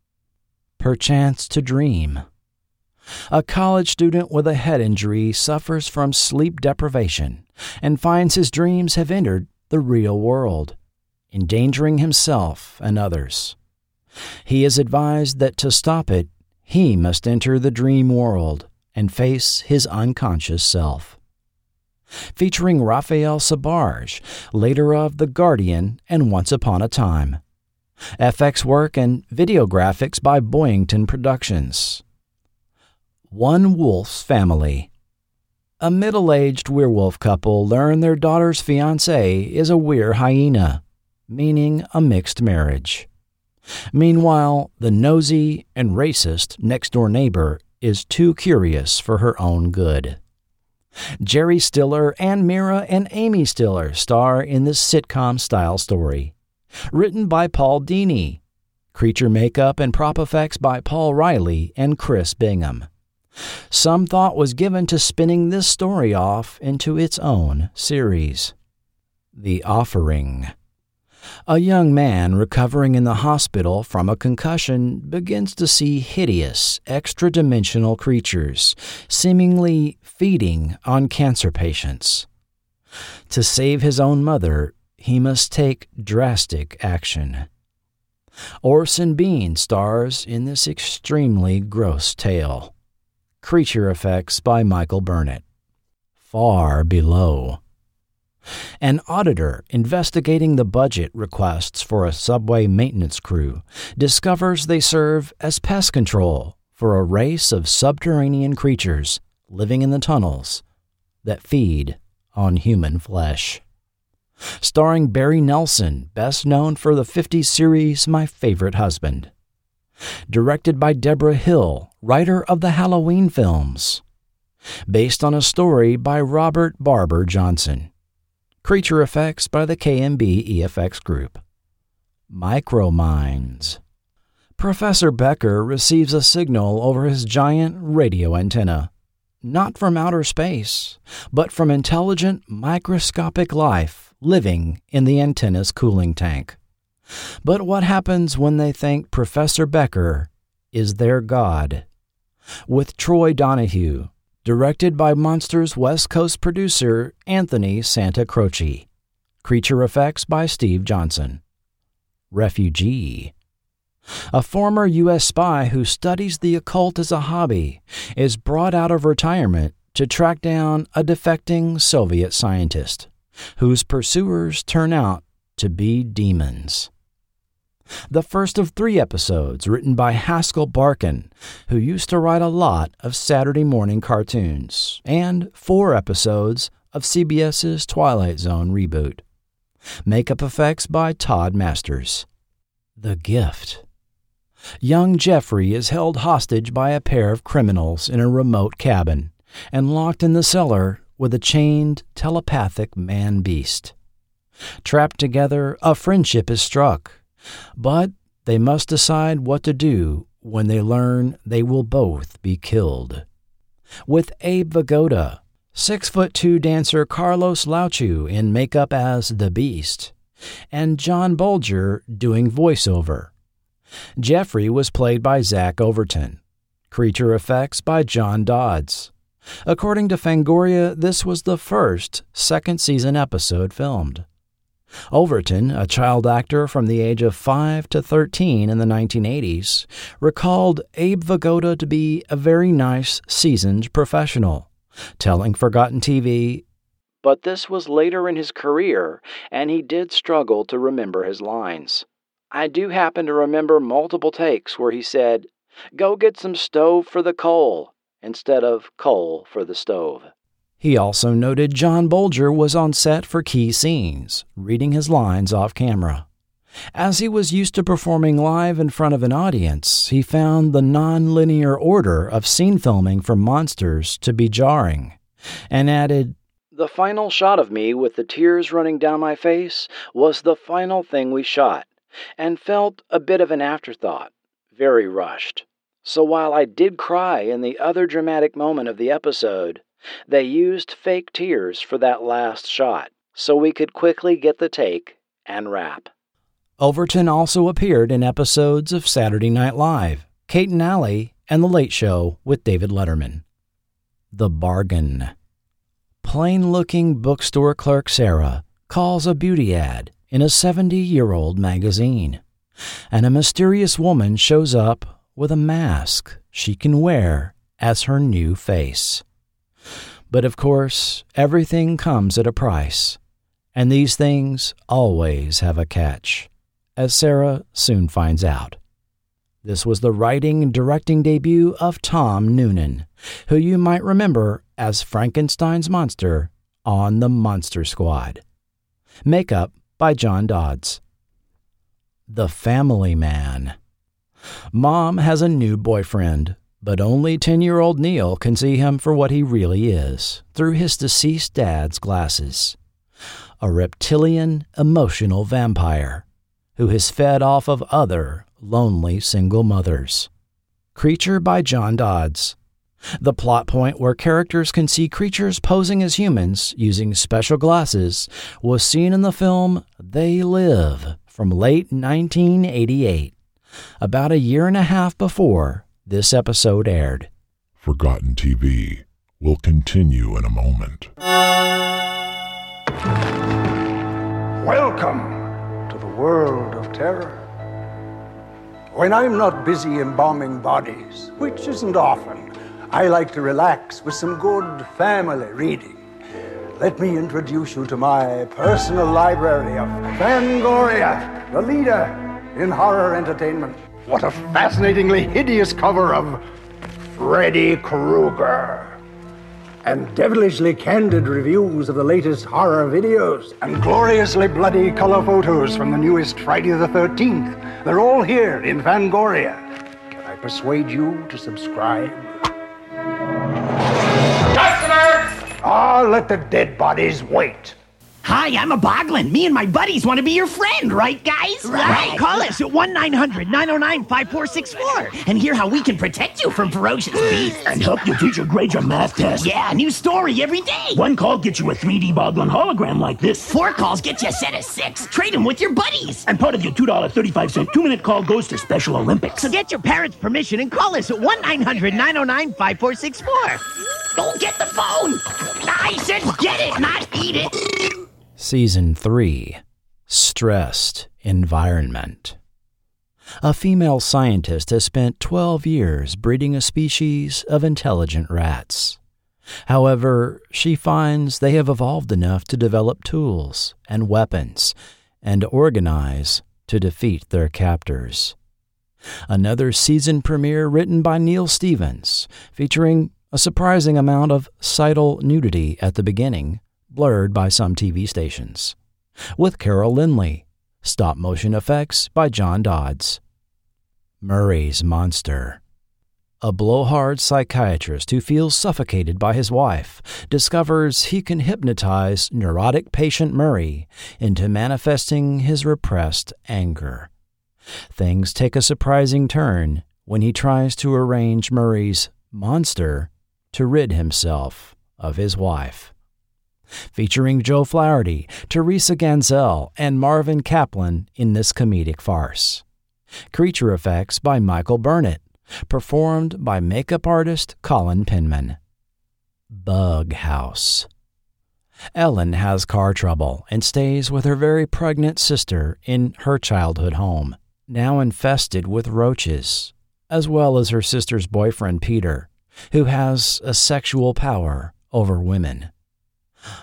Perchance to dream. A college student with a head injury suffers from sleep deprivation and finds his dreams have entered the real world, endangering himself and others. He is advised that to stop it, he must enter the dream world and face his unconscious self. Featuring Raphael Sbarge, later of The Guardian and Once Upon a Time. FX work and video graphics by Boyington Productions. One Wolf's Family. A middle aged werewolf couple learn their daughter's fiance is a were hyena, meaning a mixed marriage. Meanwhile, the nosy and racist next door neighbor is too curious for her own good. Jerry Stiller and Mira and Amy Stiller star in this sitcom style story. Written by Paul Dini. Creature makeup and prop effects by Paul Riley and Chris Bingham. Some thought was given to spinning this story off into its own series. The Offering. A young man recovering in the hospital from a concussion begins to see hideous, extra dimensional creatures, seemingly feeding on cancer patients. To save his own mother, he must take drastic action. Orson Bean stars in this extremely gross tale. Creature Effects by Michael Burnett. Far Below. An auditor investigating the budget requests for a subway maintenance crew discovers they serve as pest control for a race of subterranean creatures living in the tunnels that feed on human flesh. Starring Barry Nelson, best known for the 50s series My Favorite Husband. Directed by Debra Hill, writer of the Halloween films. Based on a story by Robert Barber Johnson. Creature Effects by the KNB EFX Group. Microminds. Professor Becker receives a signal over his giant radio antenna, not from outer space, but from intelligent microscopic life living in the antenna's cooling tank. But what happens when they think Professor Becker is their god? With Troy Donahue, directed by Monsters West Coast producer Anthony Santa Croce. Creature effects by Steve Johnson. Refugee. A former U.S. spy who studies the occult as a hobby is brought out of retirement to track down a defecting Soviet scientist, whose pursuers turn out to be demons the first of three episodes written by Haskell Barkin, who used to write a lot of Saturday morning cartoons, and four episodes of CBS's Twilight Zone reboot. Makeup effects by Todd Masters. The Gift. Young Jeffrey is held hostage by a pair of criminals in a remote cabin and locked in the cellar with a chained telepathic man beast. Trapped together, a friendship is struck but they must decide what to do when they learn they will both be killed. With Abe Vigoda, six foot two dancer Carlos Lauchu in makeup as the Beast, and John Bolger doing voiceover. Jeffrey was played by Zach Overton. Creature effects by John Dodds. According to Fangoria, this was the first second season episode filmed. Overton, a child actor from the age of 5 to 13 in the 1980s, recalled Abe Vigoda to be a very nice, seasoned professional, telling Forgotten TV, But this was later in his career, and he did struggle to remember his lines. I do happen to remember multiple takes where he said, Go get some stove for the coal, instead of coal for the stove. He also noted John Bolger was on set for key scenes, reading his lines off camera. As he was used to performing live in front of an audience, he found the non-linear order of scene filming for Monsters to be jarring, and added, The final shot of me with the tears running down my face was the final thing we shot, and felt a bit of an afterthought, very rushed. So while I did cry in the other dramatic moment of the episode, they used fake tears for that last shot, so we could quickly get the take and wrap. Overton also appeared in episodes of Saturday Night Live, Kate and Allie, and The Late Show with David Letterman. The Bargain. Plain looking bookstore clerk Sarah calls a beauty ad in a 70 year old magazine, and a mysterious woman shows up with a mask she can wear as her new face. But of course, everything comes at a price, and these things always have a catch, as Sarah soon finds out. This was the writing and directing debut of Tom Noonan, who you might remember as Frankenstein's monster on The Monster Squad. Makeup by John Dodds. The Family Man. Mom has a new boyfriend, but only 10 year old Neil can see him for what he really is through his deceased dad's glasses. A reptilian, emotional vampire who has fed off of other lonely single mothers. Creature by John Dodds. The plot point where characters can see creatures posing as humans using special glasses was seen in the film They Live from late 1988, about a year and a half before this episode aired. Forgotten TV will continue in a moment. Welcome to the world of terror. When I'm not busy embalming bodies, which isn't often, I like to relax with some good family reading. Let me introduce you to my personal library of Fangoria, the leader in horror entertainment. What a fascinatingly hideous cover of Freddy Krueger. And devilishly candid reviews of the latest horror videos. And gloriously bloody color photos from the newest Friday the 13th. They're all here in Fangoria. Can I persuade you to subscribe? Customers! Ah, let the dead bodies wait. Hi, I'm a Boglin. Me and my buddies want to be your friend, right, guys? Right. Call us at 1 900 909 5464 and hear how we can protect you from ferocious beasts. And help your teacher grade your math test. Yeah, a new story every day. One call gets you a 3D Boglin hologram like this. Four calls get you a set of six. Trade them with your buddies. And part of your $2.35 two minute call goes to Special Olympics. So get your parents' permission and call us at 1 900 909 5464. Don't get the phone. Ah. I said get it, not eat it. Season 3 Stressed Environment. A female scientist has spent 12 years breeding a species of intelligent rats. However, she finds they have evolved enough to develop tools and weapons and organize to defeat their captors. Another season premiere written by Neil Stevens, featuring a surprising amount of sidal nudity at the beginning blurred by some TV stations. With Carol Lynley, stop motion effects by John Dodds. Murray's Monster. A blowhard psychiatrist who feels suffocated by his wife discovers he can hypnotize neurotic patient Murray into manifesting his repressed anger. Things take a surprising turn when he tries to arrange Murray's monster to rid himself of his wife featuring Joe Flaherty, Teresa Ganzel, and Marvin Kaplan in this comedic farce. Creature effects by Michael Burnett, performed by makeup artist Colin Penman. Bug House. Ellen has car trouble and stays with her very pregnant sister in her childhood home, now infested with roaches, as well as her sister's boyfriend Peter, who has a sexual power over women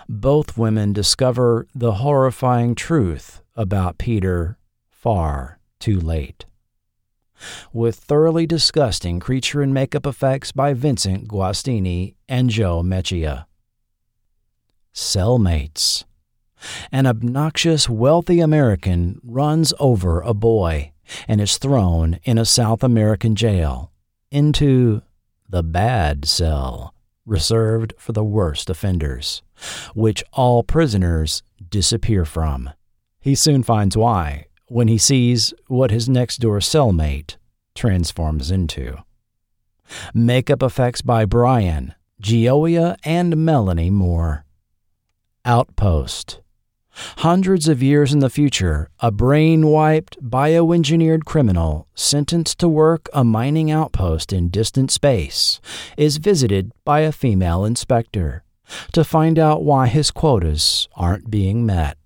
both women discover the horrifying truth about Peter far too late. With thoroughly disgusting creature and makeup effects by Vincent Guastini and Joe Meccia. cellmates. An obnoxious, wealthy American runs over a boy and is thrown in a South American jail into the bad cell, reserved for the worst offenders, which all prisoners disappear from. He soon finds why when he sees what his next door cellmate transforms into. Makeup effects by Brian, Gioia, and Melanie Moore. Outpost. Hundreds of years in the future, a brain wiped, bioengineered criminal sentenced to work a mining outpost in distant space is visited by a female inspector to find out why his quotas aren't being met.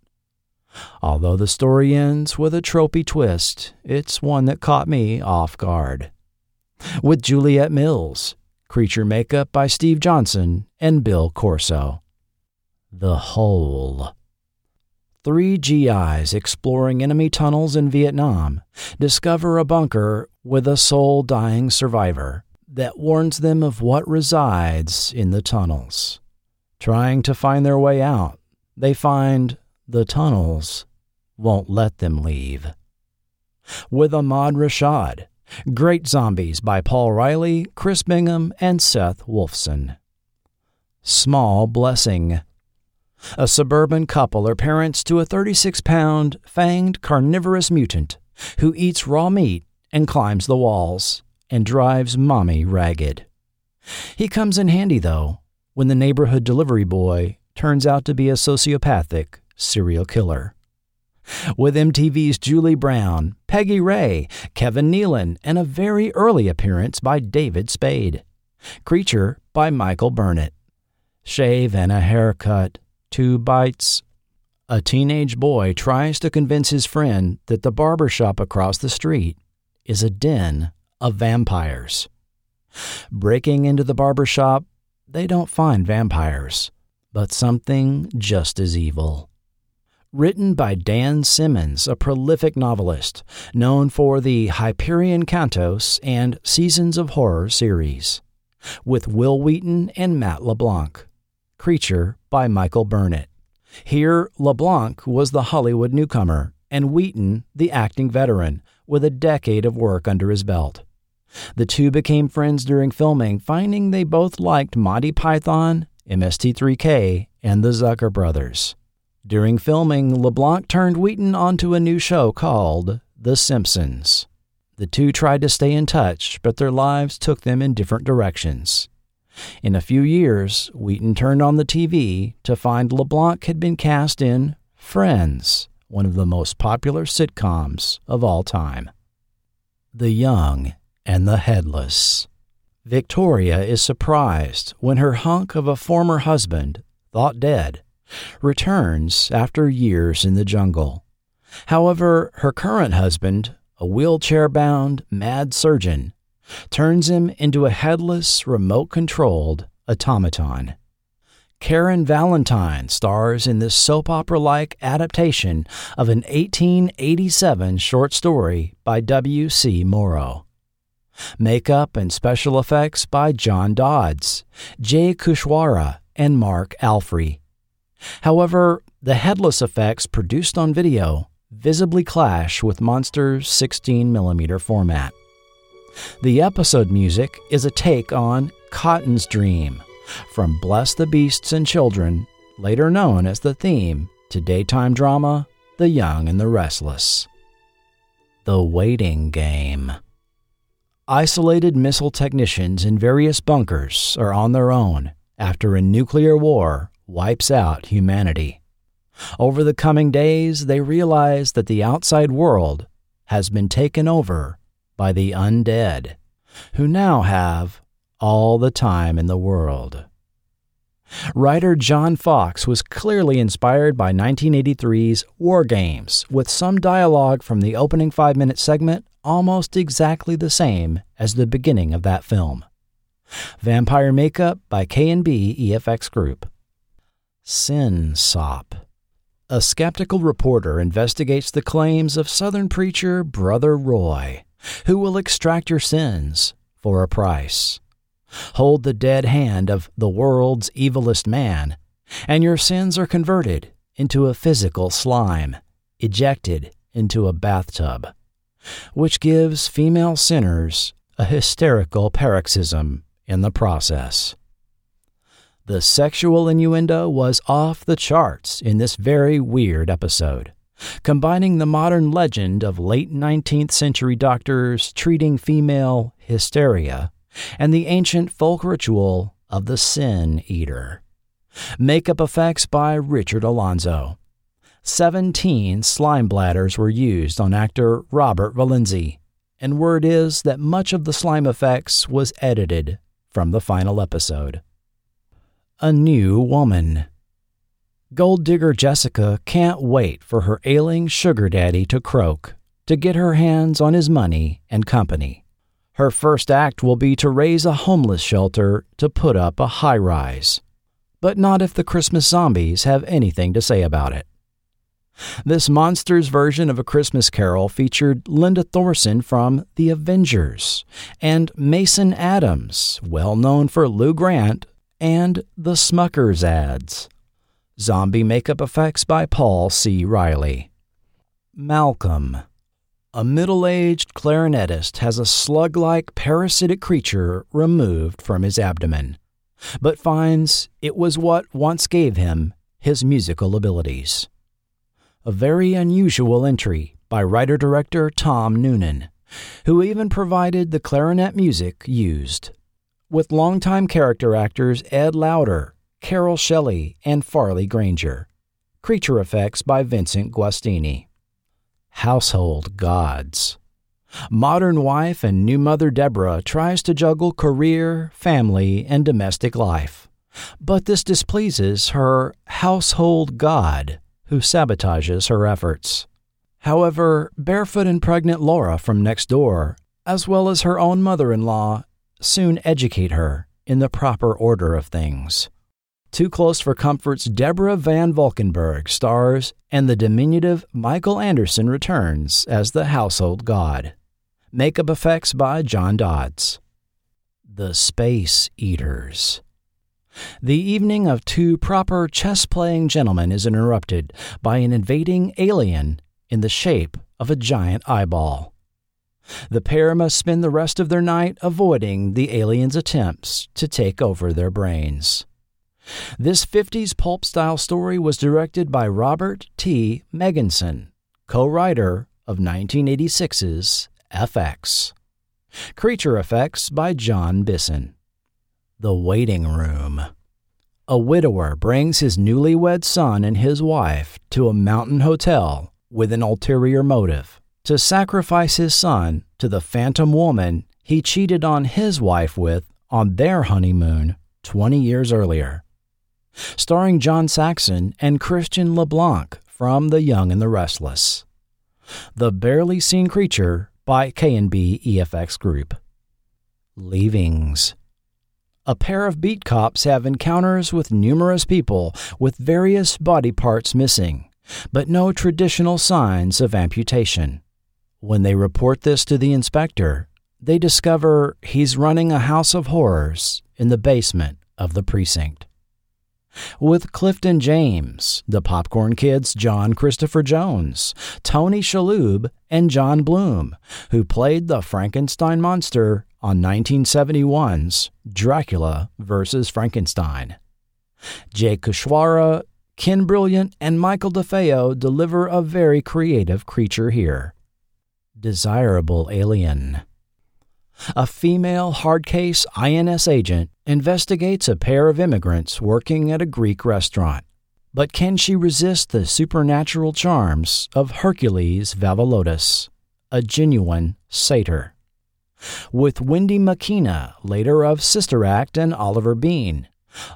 Although the story ends with a tropey twist, it's one that caught me off guard. With Juliet Mills, creature makeup by Steve Johnson and Bill Corso. The Hole. Three GIs exploring enemy tunnels in Vietnam discover a bunker with a soul dying survivor that warns them of what resides in the tunnels. Trying to find their way out, they find the tunnels won't let them leave. With Ahmad Rashad, Great Zombies by Paul Riley, Chris Bingham, and Seth Wolfson. Small Blessing. A suburban couple are parents to a 36 pound, fanged carnivorous mutant who eats raw meat and climbs the walls and drives mommy ragged. He comes in handy, though, when the neighborhood delivery boy turns out to be a sociopathic serial killer. With MTV's Julie Brown, Peggy Rea, Kevin Nealon, and a very early appearance by David Spade. Creature by Michael Burnett. Shave and a haircut, two bites. A teenage boy tries to convince his friend that the barber shop across the street is a den of vampires. Breaking into the barber shop, they don't find vampires, but something just as evil written by Dan Simmons, a prolific novelist known for the Hyperion Cantos and Seasons of Horror series, with Wil Wheaton and Matt LeBlanc. Creature by Michael Burnett. Here, LeBlanc was the Hollywood newcomer, and Wheaton the acting veteran, with a decade of work under his belt. The two became friends during filming, finding they both liked Monty Python, MST3K, and the Zucker Brothers. During filming, LeBlanc turned Wheaton onto a new show called The Simpsons. The two tried to stay in touch, but their lives took them in different directions. In a few years, Wheaton turned on the TV to find LeBlanc had been cast in Friends, one of the most popular sitcoms of all time. The Young and the Headless. Victoria is surprised when her hunk of a former husband, thought dead, returns after years in the jungle. However, her current husband, a wheelchair bound, mad surgeon, turns him into a headless, remote controlled automaton. Karen Valentine stars in this soap opera like adaptation of an 1887 short story by W.C. Morrow. Makeup and special effects by John Dodds, Jay Kushwara, and Mark Alfrey. However, the headless effects produced on video visibly clash with Monster's 16mm format. The episode music is a take on Cotton's Dream from Bless the Beasts and Children, later known as the theme to daytime drama The Young and the Restless. The Waiting Game. Isolated missile technicians in various bunkers are on their own after a nuclear war wipes out humanity. Over the coming days, they realize that the outside world has been taken over by the undead, who now have all the time in the world. Writer John Fox was clearly inspired by 1983's War Games, with some dialogue from the opening five minute segment almost exactly the same as the beginning of that film. Vampire Makeup by KNB EFX Group. Sin Sop. A skeptical reporter investigates the claims of Southern preacher Brother Roy, who will extract your sins for a price. Hold the dead hand of the world's evilest man, and your sins are converted into a physical slime, ejected into a bathtub, which gives female sinners a hysterical paroxysm in the process. The sexual innuendo was off the charts in this very weird episode, combining the modern legend of late 19th century doctors treating female hysteria and the ancient folk ritual of the sin eater. Makeup effects by Richard Alonzo. 17 slime bladders were used on actor Robert Valenzi, and word is that much of the slime effects was edited from the final episode. A new woman. Gold digger Jessica can't wait for her ailing sugar daddy to croak to get her hands on his money and company. Her first act will be to raise a homeless shelter to put up a high rise. But not if the Christmas zombies have anything to say about it. This monster's version of A Christmas Carol featured Linda Thorson from The Avengers and Mason Adams, well known for Lou Grant and the Smuckers ads. Zombie makeup effects by Paul C. Riley. Malcolm. A middle aged clarinetist has a slug like parasitic creature removed from his abdomen, but finds it was what once gave him his musical abilities. A very unusual entry by writer director Tom Noonan, who even provided the clarinet music used. With longtime character actors Ed Lauter, Carole Shelley, and Farley Granger. Creature effects by Vincent Guastini. Household Gods. Modern wife and new mother Deborah tries to juggle career, family, and domestic life. But this displeases her household god, who sabotages her efforts. However, barefoot and pregnant Laura from next door, as well as her own mother in law, soon educate her in the proper order of things. Too Close for Comfort's Deborah Van Valkenburgh stars, and the diminutive Michael Anderson returns as the household god. Makeup effects by John Dodds. The Space Eaters. The evening of two proper chess playing gentlemen is interrupted by an invading alien in the shape of a giant eyeball. The pair must spend the rest of their night avoiding the alien's attempts to take over their brains. This 50s pulp style story was directed by Robert T. Megginson, co writer of 1986's FX. Creature effects by John Bisson. The Waiting Room. A widower brings his newlywed son and his wife to a mountain hotel with an ulterior motive to sacrifice his son to the phantom woman he cheated on his wife with on their honeymoon 20 years earlier starring John Saxon and Christian LeBlanc from The Young and the Restless. The Barely Seen Creature by KNB EFX Group. Leavings. A pair of beat cops have encounters with numerous people with various body parts missing, but no traditional signs of amputation. When they report this to the inspector, they discover he's running a house of horrors in the basement of the precinct with Clifton James, the Popcorn Kids' John Christopher Jones, Tony Shalhoub, and John Bloom, who played the Frankenstein monster on 1971's Dracula vs. Frankenstein. Jay Kushwara, Ken Brilliant, and Michael DeFeo deliver a very creative creature here. Desirable Alien a female hardcase INS agent investigates a pair of immigrants working at a Greek restaurant. But can she resist the supernatural charms of Hercules Vavolotis, a genuine satyr? With Wendy Makkena, later of Sister Act and Oliver Beene,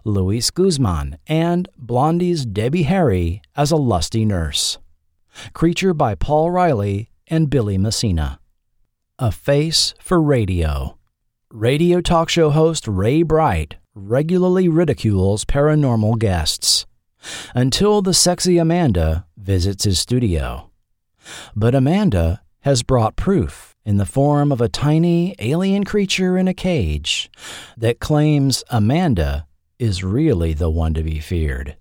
Luis Guzman, and Blondie's Debbie Harry as a lusty nurse. Creature by Paul Riley and Billy Messina. A Face for Radio. Radio talk show host Ray Bright regularly ridicules paranormal guests until the sexy Amanda visits his studio. But Amanda has brought proof in the form of a tiny alien creature in a cage that claims Amanda is really the one to be feared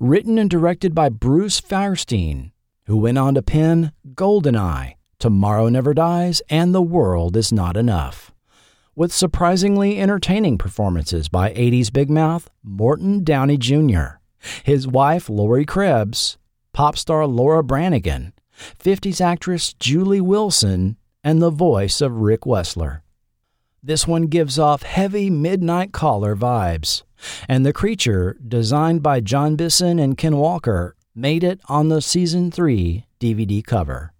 Written and directed by Bruce Feirstein, who went on to pen Goldeneye, Tomorrow Never Dies, and The World Is Not Enough. With surprisingly entertaining performances by 80s big mouth Morton Downey Jr., his wife Lori Krebs, pop star Laura Branigan, 50s actress Julie Wilson, and the voice of Rick Wessler. This one gives off heavy midnight caller vibes, and the creature, designed by John Bisson and Ken Walker, made it on the season 3 DVD cover.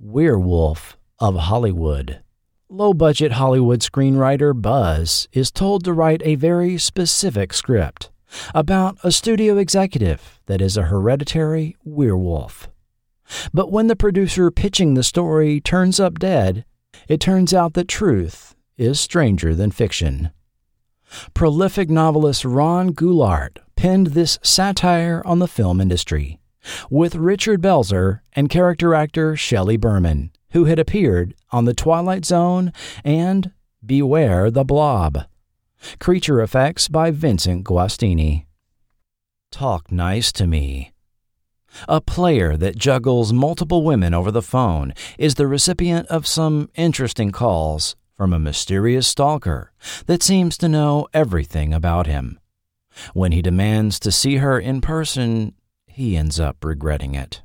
Werewolf of Hollywood. Low budget Hollywood screenwriter Buzz is told to write a very specific script about a studio executive that is a hereditary werewolf. But when the producer pitching the story turns up dead, it turns out that truth is stranger than fiction. Prolific novelist Ron Goulart penned this satire on the film industry, with Richard Belzer and character actor Shelley Berman, who had appeared on The Twilight Zone and Beware the Blob. Creature effects by Vincent Guastini. Talk nice to me. A player that juggles multiple women over the phone is the recipient of some interesting calls from a mysterious stalker that seems to know everything about him. When he demands to see her in person, he ends up regretting it.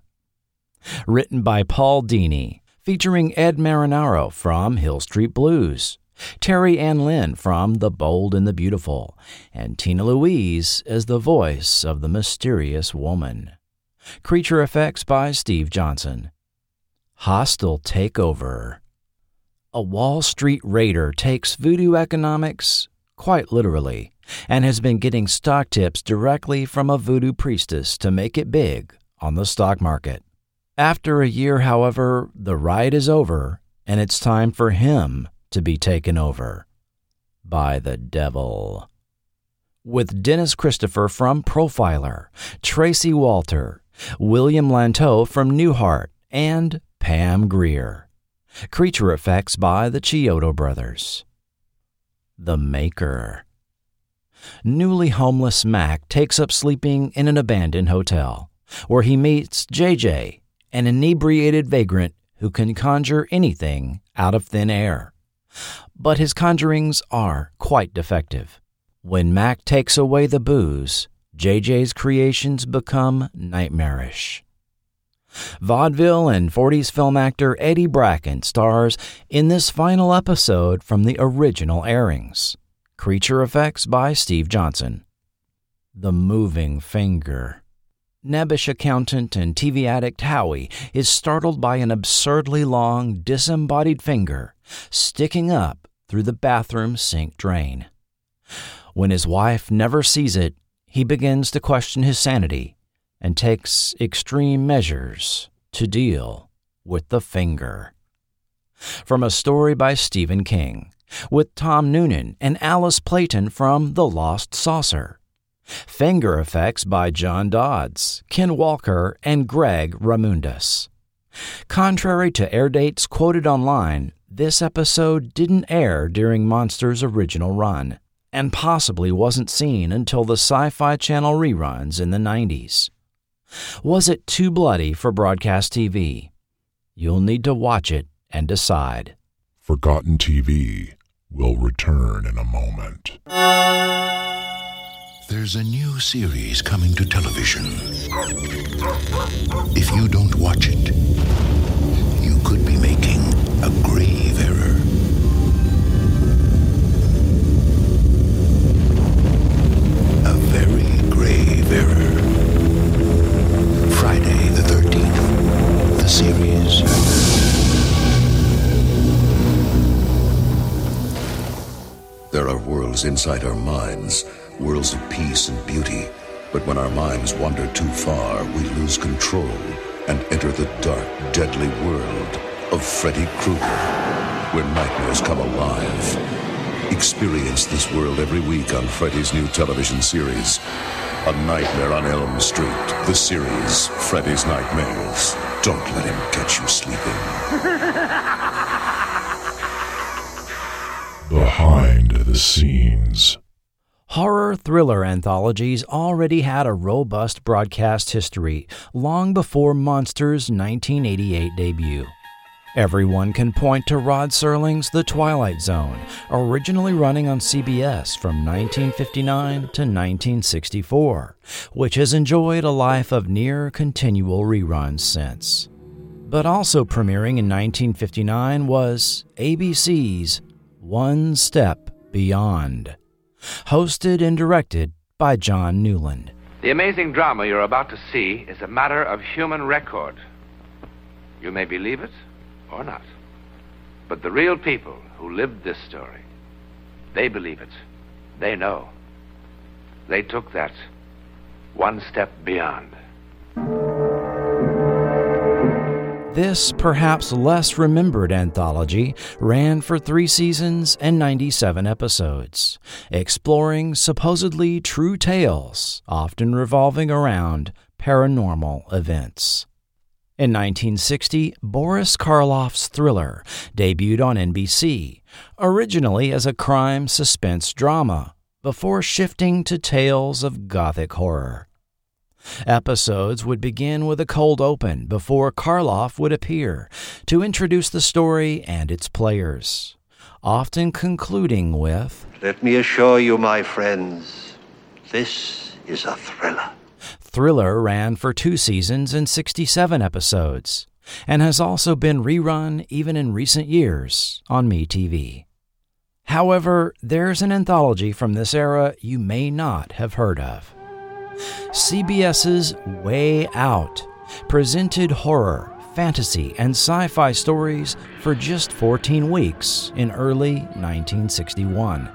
Written by Paul Dini, featuring Ed Marinaro from Hill Street Blues, Teri Ann Linn from The Bold and the Beautiful, and Tina Louise as the voice of the mysterious woman. Creature effects by Steve Johnson. Hostile Takeover. A Wall Street raider takes voodoo economics quite literally and has been getting stock tips directly from a voodoo priestess to make it big on the stock market. After a year, however, the ride is over and it's time for him to be taken over by the devil. With Dennis Christopher from Profiler, Tracy Walter, William Lanteau from Newhart, and Pam Grier. Creature effects by the Chiodo Brothers. The Maker. Newly homeless Mac takes up sleeping in an abandoned hotel, where he meets JJ, an inebriated vagrant who can conjure anything out of thin air. But his conjurings are quite defective. When Mac takes away the booze, JJ's creations become nightmarish. Vaudeville and 40s film actor Eddie Bracken stars in this final episode from the original airings. Creature effects by Steve Johnson. The Moving Finger. Nebbish accountant and TV addict Howie is startled by an absurdly long, disembodied finger sticking up through the bathroom sink drain. When his wife never sees it, he begins to question his sanity and takes extreme measures to deal with the finger. From a story by Stephen King, with Tom Noonan and Alice Playten from The Lost Saucer. Finger Effects by John Dodds, Ken Walker, and Greg Ramundus. Contrary to air dates quoted online, this episode didn't air during Monster's original run, and possibly wasn't seen until the Sci Fi Channel reruns in the 90s. Was it too bloody for broadcast TV? You'll need to watch it and decide. Forgotten TV will return in a moment. There's a new series coming to television. If you don't watch it, you could be making There are worlds inside our minds, worlds of peace and beauty. But when our minds wander too far, we lose control and enter the dark, deadly world of Freddy Krueger, where nightmares come alive. Experience this world every week on Freddy's new television series, A Nightmare on Elm Street, the series Freddy's Nightmares. Don't let him catch you sleeping. *laughs* Behind the scenes. Horror thriller anthologies already had a robust broadcast history long before Monsters' 1988 debut. Everyone can point to Rod Serling's The Twilight Zone, originally running on CBS from 1959 to 1964, which has enjoyed a life of near continual reruns since. But also premiering in 1959 was ABC's One Step Beyond, hosted and directed by John Newland. The amazing drama you're about to see is a matter of human record. You may believe it or not. But the real people who lived this story, they believe it. They know. They took that one step beyond. This perhaps less remembered anthology ran for three seasons and 97 episodes, exploring supposedly true tales, often revolving around paranormal events. In 1960, Boris Karloff's thriller debuted on NBC, originally as a crime suspense drama, before shifting to tales of gothic horror. Episodes would begin with a cold open before Karloff would appear to introduce the story and its players, often concluding with Let me assure you, my friends, this is a thriller. Thriller ran for two seasons and 67 episodes, and has also been rerun even in recent years on MeTV. However, there's an anthology from this era you may not have heard of. CBS's Way Out presented horror, fantasy, and sci fi stories for just 14 weeks in early 1961.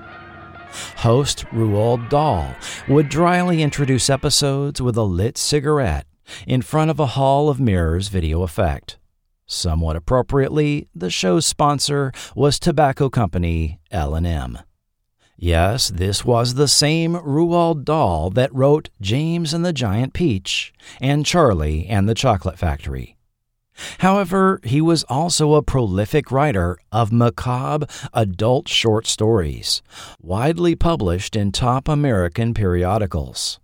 Host Roald Dahl would dryly introduce episodes with a lit cigarette in front of a hall of mirrors video effect. Somewhat appropriately, the show's sponsor was tobacco company L&M. Yes, this was the same Roald Dahl that wrote James and the Giant Peach and Charlie and the Chocolate Factory. However, he was also a prolific writer of macabre adult short stories, widely published in top American periodicals.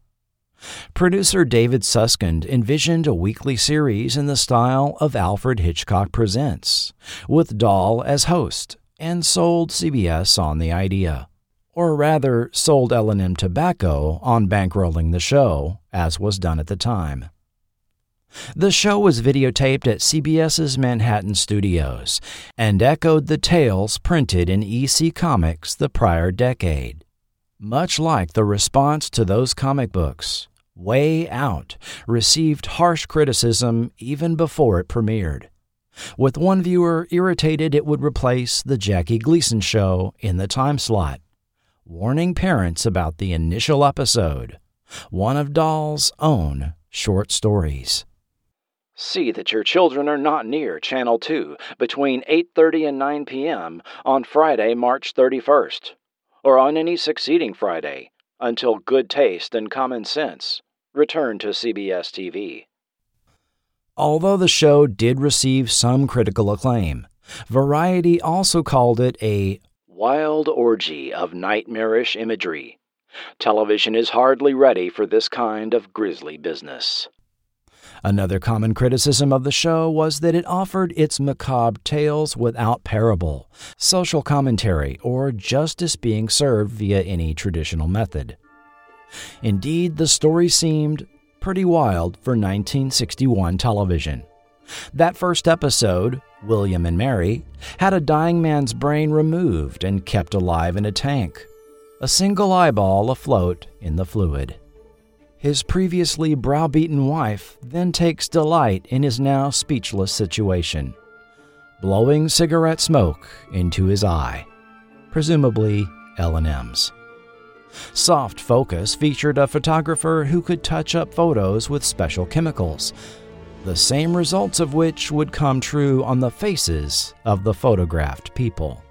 Producer David Susskind envisioned a weekly series in the style of Alfred Hitchcock Presents, with Dahl as host, and sold CBS on the idea or rather sold L&M Tobacco on bankrolling the show, as was done at the time. The show was videotaped at CBS's Manhattan studios and echoed the tales printed in EC Comics the prior decade. Much like the response to those comic books, Way Out received harsh criticism even before it premiered. With one viewer irritated it would replace The Jackie Gleason Show in the time slot warning parents about the initial episode, one of Dahl's own short stories. See that your children are not near Channel 2 between 8:30 and 9 p.m. on Friday, March 31st, or on any succeeding Friday until good taste and common sense return to CBS TV. Although the show did receive some critical acclaim, Variety also called it a wild orgy of nightmarish imagery. Television is hardly ready for this kind of grisly business. Another common criticism of the show was that it offered its macabre tales without parable, social commentary, or justice being served via any traditional method. Indeed, the story seemed pretty wild for 1961 television. That first episode, William and Mary, had a dying man's brain removed and kept alive in a tank, a single eyeball afloat in the fluid. His previously browbeaten wife then takes delight in his now speechless situation, blowing cigarette smoke into his eye, presumably L&M's. Soft Focus featured a photographer who could touch up photos with special chemicals the same results of which would come true on the faces of the photographed people.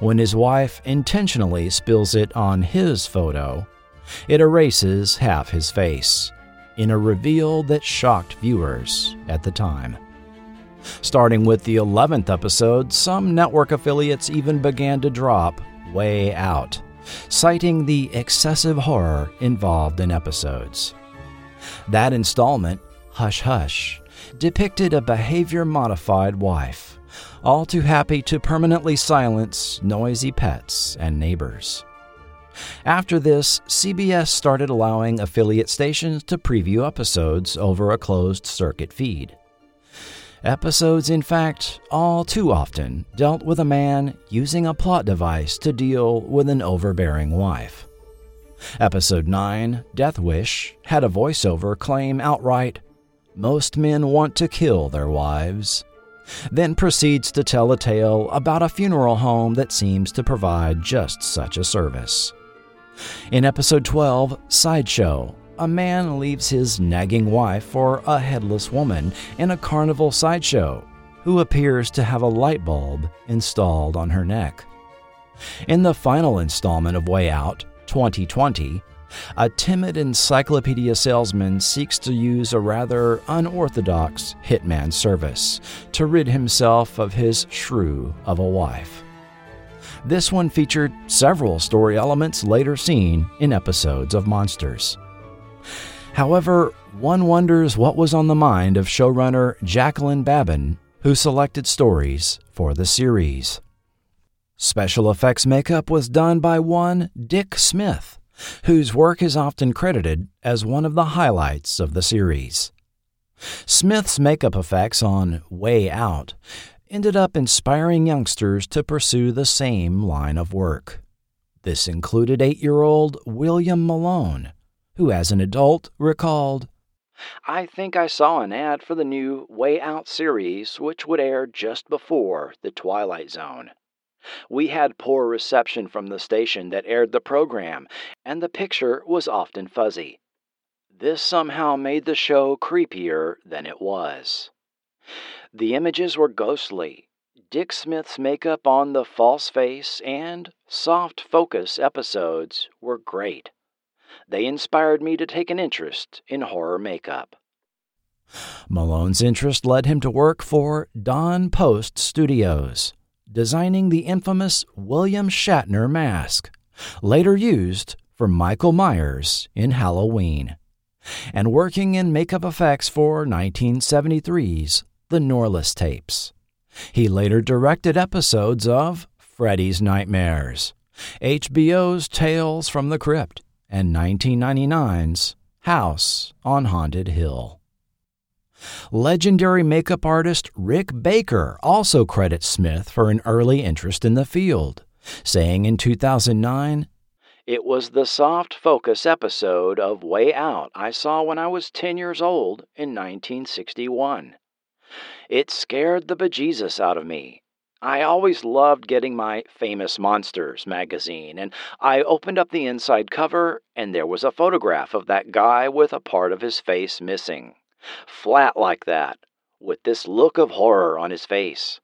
When his wife intentionally spills it on his photo, it erases half his face, in a reveal that shocked viewers at the time. Starting with the 11th episode, some network affiliates even began to drop way out citing the excessive horror involved in episodes. That installment, Hush Hush, depicted a behavior modified wife, all too happy to permanently silence noisy pets and neighbors. After this, CBS started allowing affiliate stations to preview episodes over a closed circuit feed. Episodes, in fact, all too often dealt with a man using a plot device to deal with an overbearing wife. Episode 9, Death Wish, had a voiceover claim outright, Most men want to kill their wives. Then proceeds to tell a tale about a funeral home that seems to provide just such a service. In episode 12, Sideshow, a man leaves his nagging wife for a headless woman in a carnival sideshow who appears to have a light bulb installed on her neck. In the final installment of Way Out, 2020, a timid encyclopedia salesman seeks to use a rather unorthodox hitman service to rid himself of his shrew of a wife. This one featured several story elements later seen in episodes of Monsters. However, one wonders what was on the mind of showrunner Jacqueline Babbin, who selected stories for the series. Special effects makeup was done by one Dick Smith, whose work is often credited as one of the highlights of the series. Smith's makeup effects on Way Out ended up inspiring youngsters to pursue the same line of work. This included eight year old William Malone, who, as an adult, recalled, I think I saw an ad for the new Way Out series, which would air just before The Twilight Zone. We had poor reception from the station that aired the program, and the picture was often fuzzy. This somehow made the show creepier than it was. The images were ghostly. Dick Smith's makeup on the false face and soft focus episodes were great. They inspired me to take an interest in horror makeup. Malone's interest led him to work for Don Post Studios, designing the infamous William Shatner mask, later used for Michael Myers in Halloween, and working in makeup effects for 1973's The Norliss Tapes. He later directed episodes of Freddy's Nightmares, HBO's Tales from the Crypt, and 1999's House on Haunted Hill. Legendary makeup artist Rick Baker also credits Smith for an early interest in the field, saying in 2009, It was the soft focus episode of Way Out I saw when I was 10 years old in 1961. It scared the bejesus out of me, I always loved getting my Famous Monsters magazine, and I opened up the inside cover, and there was a photograph of that guy with a part of his face missing. Flat like that, with this look of horror on his face.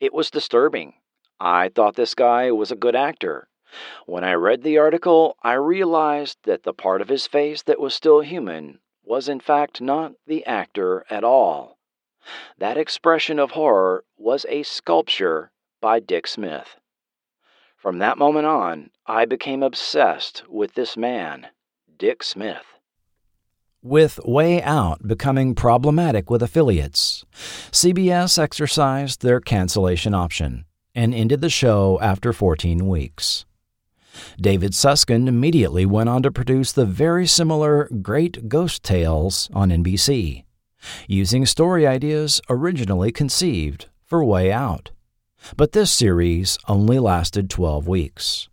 It was disturbing. I thought this guy was a good actor. When I read the article, I realized that the part of his face that was still human was in fact not the actor at all. That expression of horror was a sculpture by Dick Smith. From that moment on, I became obsessed with this man, Dick Smith. With Way Out becoming problematic with affiliates, CBS exercised their cancellation option and ended the show after 14 weeks. David Susskind immediately went on to produce the very similar Great Ghost Tales on NBC using story ideas originally conceived for Way Out. But this series only lasted 12 weeks.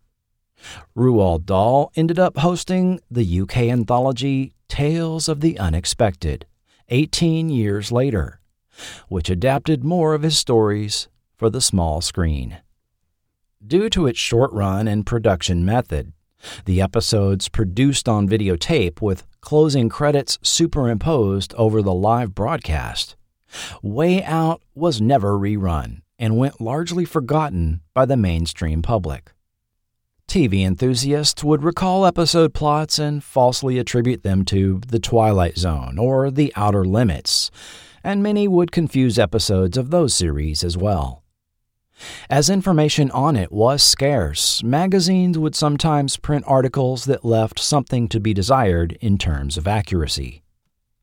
Roald Dahl ended up hosting the UK anthology Tales of the Unexpected 18 years later, which adapted more of his stories for the small screen. Due to its short run and production method, the episodes produced on videotape with closing credits superimposed over the live broadcast. Way Out was never rerun and went largely forgotten by the mainstream public. TV enthusiasts would recall episode plots and falsely attribute them to The Twilight Zone or The Outer Limits, and many would confuse episodes of those series as well. As information on it was scarce, magazines would sometimes print articles that left something to be desired in terms of accuracy.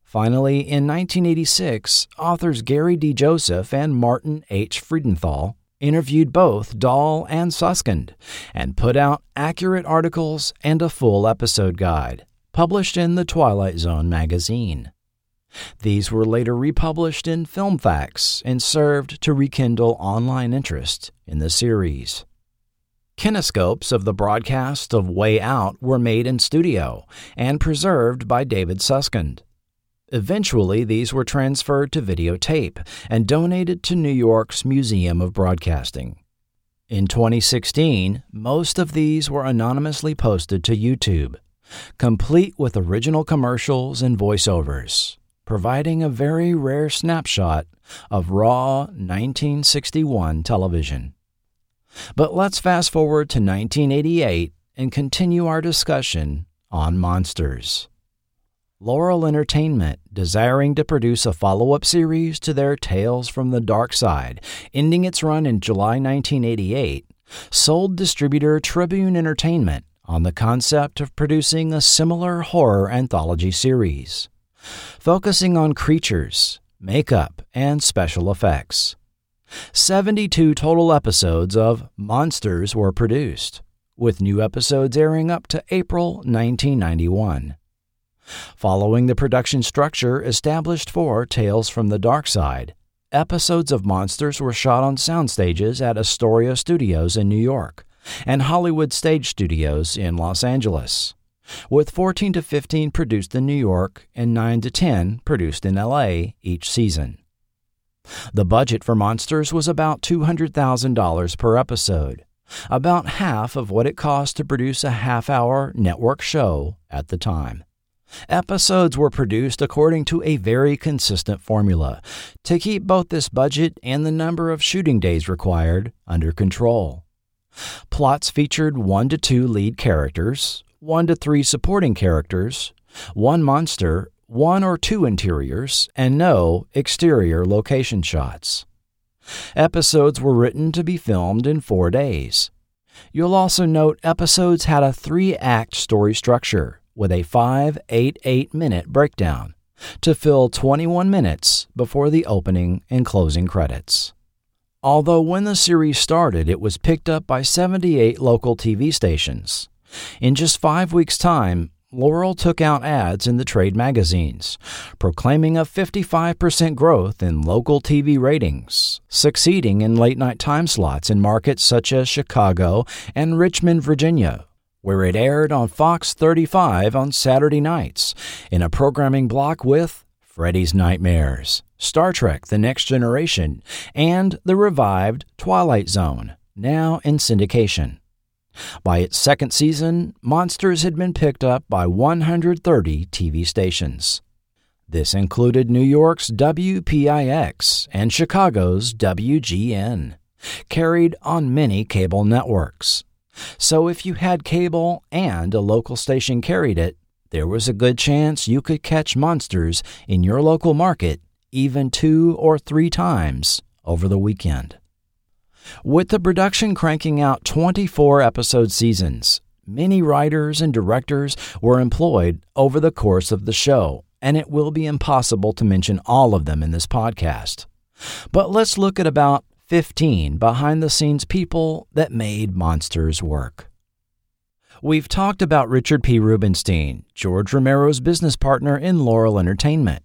Finally, in 1986, authors Gary D. Joseph and Martin H. Freudenthal interviewed both Dahl and Susskind and put out accurate articles and a full episode guide, published in the Twilight Zone magazine. These were later republished in Film Facts and served to rekindle online interest in the series. Kinescopes of the broadcast of Way Out were made in studio and preserved by David Susskind. Eventually, these were transferred to videotape and donated to New York's Museum of Broadcasting. In 2016, most of these were anonymously posted to YouTube, complete with original commercials and voiceovers providing a very rare snapshot of raw 1961 television. But let's fast forward to 1988 and continue our discussion on monsters. Laurel Entertainment, desiring to produce a follow up series to their Tales from the Darkside, ending its run in July 1988, sold distributor Tribune Entertainment on the concept of producing a similar horror anthology series focusing on creatures, makeup, and special effects. 72 total episodes of Monsters were produced, with new episodes airing up to April 1991. Following the production structure established for Tales from the Darkside, episodes of Monsters were shot on sound stages at Astoria Studios in New York and Hollywood Stage Studios in Los Angeles with 14 to 15 produced in New York and 9 to 10 produced in LA each season. The budget for Monsters was about $200,000 per episode, about half of what it cost to produce a half hour network show at the time. Episodes were produced according to a very consistent formula to keep both this budget and the number of shooting days required under control. Plots featured one to two lead characters, one to three supporting characters, one monster, one or two interiors, and no exterior location shots. Episodes were written to be filmed in four days. You'll also note episodes had a three act story structure with a 5 8 8 minute breakdown to fill 21 minutes before the opening and closing credits. Although when the series started, it was picked up by 78 local TV stations. In just five weeks' time, Laurel took out ads in the trade magazines, proclaiming a 55% growth in local TV ratings, succeeding in late night time slots in markets such as Chicago and Richmond, Virginia, where it aired on Fox 35 on Saturday nights in a programming block with Freddy's Nightmares, Star Trek The Next Generation, and the revived Twilight Zone, now in syndication. By its second season, Monsters had been picked up by 130 TV stations. This included New York's WPIX and Chicago's WGN, carried on many cable networks. So if you had cable and a local station carried it, there was a good chance you could catch monsters in your local market even two or three times over the weekend. With the production cranking out 24 episode seasons, many writers and directors were employed over the course of the show, and it will be impossible to mention all of them in this podcast. But let's look at about 15 behind the scenes people that made Monsters work. We've talked about Richard P. Rubinstein, George Romero's business partner in Laurel Entertainment.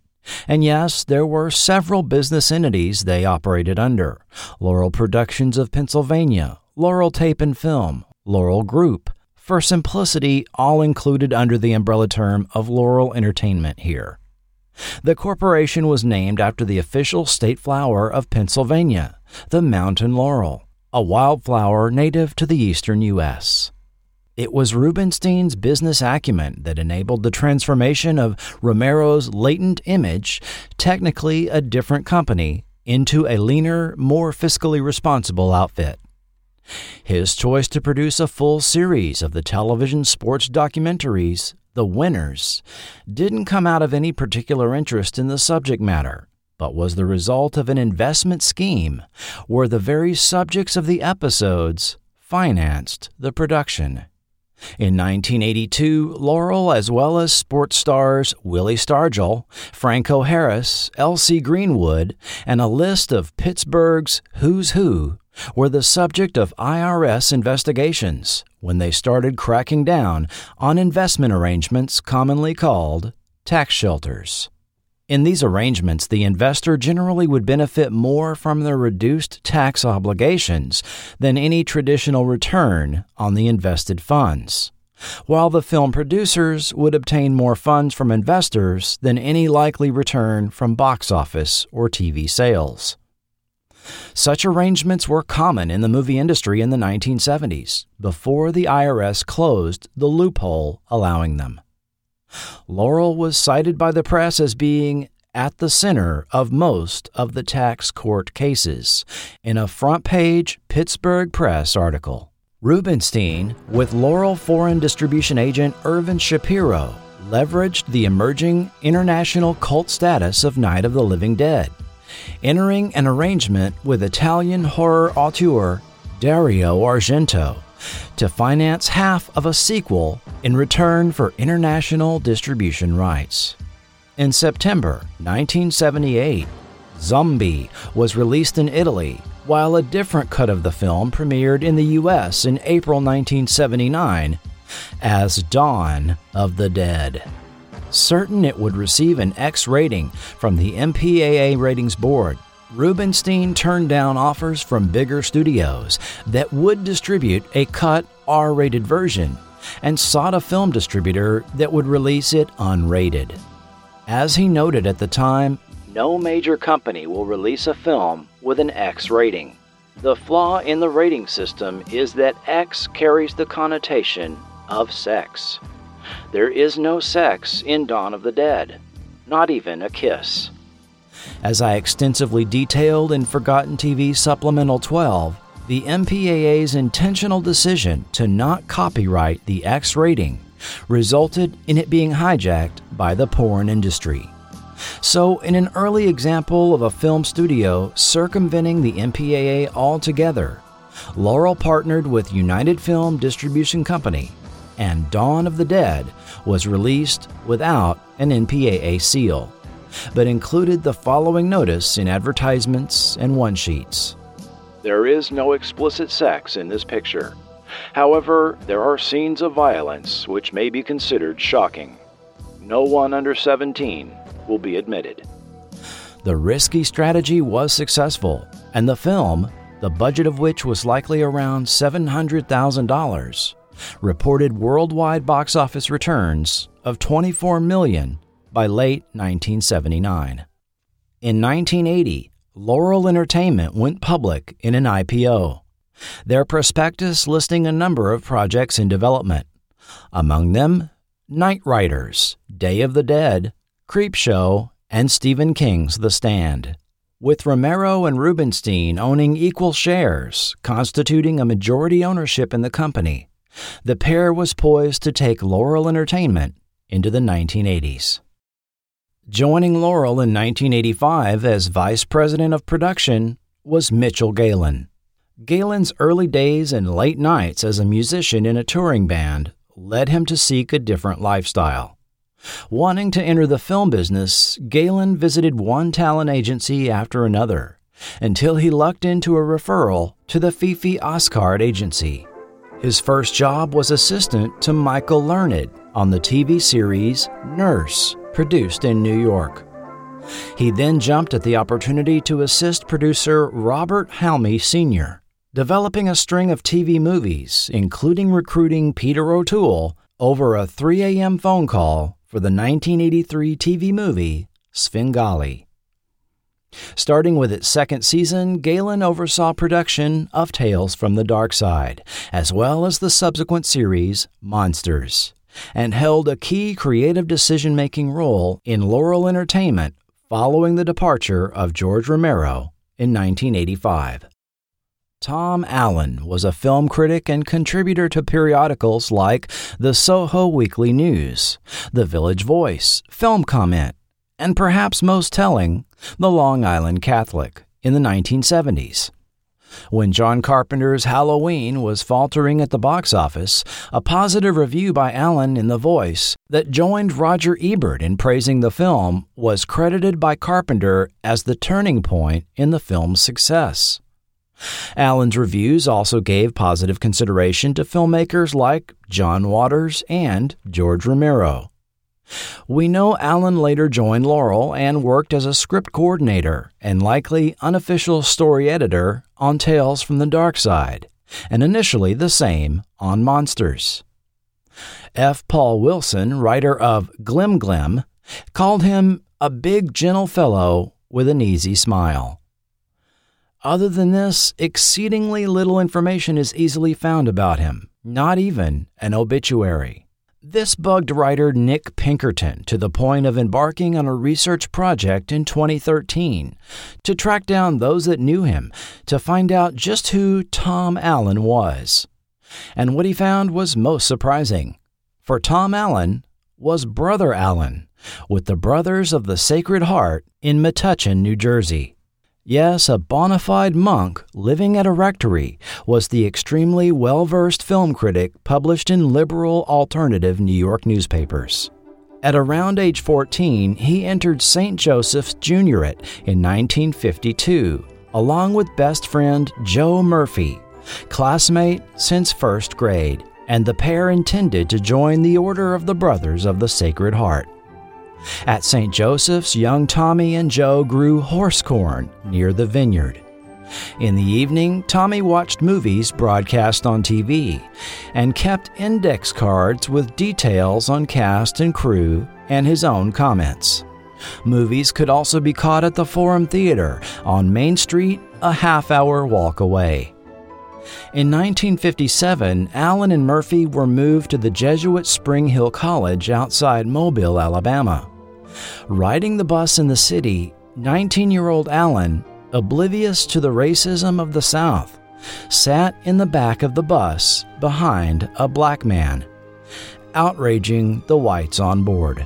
And yes, there were several business entities they operated under Laurel Productions of Pennsylvania, Laurel Tape and Film, Laurel Group. For simplicity, all included under the umbrella term of Laurel Entertainment here. The corporation was named after the official state flower of Pennsylvania, the mountain laurel, a wildflower native to the eastern U.S. It was Rubinstein's business acumen that enabled the transformation of Romero's latent image, technically a different company, into a leaner, more fiscally responsible outfit. His choice to produce a full series of the television sports documentaries, The Winners, didn't come out of any particular interest in the subject matter, but was the result of an investment scheme where the very subjects of the episodes financed the production. In 1982, Laurel, as well as sports stars Willie Stargell, Franco Harris, L.C. Greenwood, and a list of Pittsburgh's who's who, were the subject of IRS investigations when they started cracking down on investment arrangements commonly called tax shelters. In these arrangements, the investor generally would benefit more from the reduced tax obligations than any traditional return on the invested funds, while the film producers would obtain more funds from investors than any likely return from box office or TV sales. Such arrangements were common in the movie industry in the 1970s, before the IRS closed the loophole allowing them. Laurel was cited by the press as being at the center of most of the tax court cases in a front page Pittsburgh Press article. Rubinstein, with Laurel foreign distribution agent Irvin Shapiro, leveraged the emerging international cult status of Night of the Living Dead, entering an arrangement with Italian horror auteur Dario Argento to finance half of a sequel in return for international distribution rights. In September 1978, Zombie was released in Italy, while a different cut of the film premiered in the US in April 1979 as Dawn of the Dead. Certain it would receive an X rating from the MPAA Ratings Board, Rubinstein turned down offers from bigger studios that would distribute a cut R rated version and sought a film distributor that would release it unrated. As he noted at the time, no major company will release a film with an X rating. The flaw in the rating system is that X carries the connotation of sex. There is no sex in Dawn of the Dead, not even a kiss. As I extensively detailed in Forgotten TV Supplemental 12, the MPAA's intentional decision to not copyright the X rating resulted in it being hijacked by the porn industry. So, in an early example of a film studio circumventing the MPAA altogether, Laurel partnered with United Film Distribution Company, and Dawn of the Dead was released without an MPAA seal but included the following notice in advertisements and one sheets. There is no explicit sex in this picture. However, there are scenes of violence which may be considered shocking. No one under 17 will be admitted. The risky strategy was successful, and the film, the budget of which was likely around $700,000, reported worldwide box office returns of 24 million by late 1979. In 1980, Laurel Entertainment went public in an IPO, their prospectus listing a number of projects in development, among them Night Riders, Day of the Dead, Creepshow, and Stephen King's The Stand. With Romero and Rubinstein owning equal shares, constituting a majority ownership in the company, the pair was poised to take Laurel Entertainment into the 1980s. Joining Laurel in 1985 as vice president of production was Mitchell Galin. Galin's early days and late nights as a musician in a touring band led him to seek a different lifestyle. Wanting to enter the film business, Galin visited one talent agency after another until he lucked into a referral to the Fifi Oscard agency. His first job was assistant to Michael Learned on the TV series Nurse produced in New York. He then jumped at the opportunity to assist producer Robert Halmi Sr., developing a string of TV movies, including recruiting Peter O'Toole over a 3 a.m. phone call for the 1983 TV movie Svengali. Starting with its second season, Galin oversaw production of Tales from the Darkside, as well as the subsequent series Monsters and held a key creative decision making role in Laurel Entertainment following the departure of George Romero in 1985. Tom Allen was a film critic and contributor to periodicals like the Soho Weekly News, The Village Voice, Film Comment, and perhaps most telling, The Long Island Catholic in the 1970s. When John Carpenter's Halloween was faltering at the box office, a positive review by Allen in The Voice that joined Roger Ebert in praising the film was credited by Carpenter as the turning point in the film's success. Allen's reviews also gave positive consideration to filmmakers like John Waters and George Romero. We know Allen later joined Laurel and worked as a script coordinator and likely unofficial story editor on Tales from the Darkside, and initially the same on Monsters. F. Paul Wilson, writer of Glim Glim, called him a big, gentle fellow with an easy smile. Other than this, exceedingly little information is easily found about him, not even an obituary. This bugged writer Nick Pinkerton to the point of embarking on a research project in 2013 to track down those that knew him to find out just who Tom Allen was. And what he found was most surprising. For Tom Allen was Brother Allen, with the Brothers of the Sacred Heart in Metuchen, New Jersey. Yes, a bona fide monk living at a rectory was the extremely well versed film critic published in liberal alternative New York newspapers. At around age 14, he entered St. Joseph's Juniorate in 1952, along with best friend Joe Murphy, classmate since first grade, and the pair intended to join the Order of the Brothers of the Sacred Heart. At St. Joseph's, young Tommy and Joe grew horse corn near the vineyard. In the evening, Tommy watched movies broadcast on TV and kept index cards with details on cast and crew and his own comments. Movies could also be caught at the Forum Theater on Main Street, a half hour walk away. In 1957, Allen and Murphy were moved to the Jesuit Spring Hill College outside Mobile, Alabama. Riding the bus in the city, 19 year old Allen, oblivious to the racism of the South, sat in the back of the bus behind a black man, outraging the whites on board.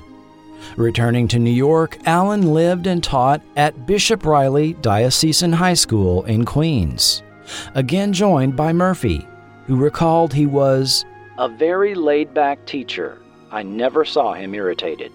Returning to New York, Allen lived and taught at Bishop Reilly Diocesan High School in Queens, again joined by Murphy, who recalled he was a very laid back teacher. I never saw him irritated.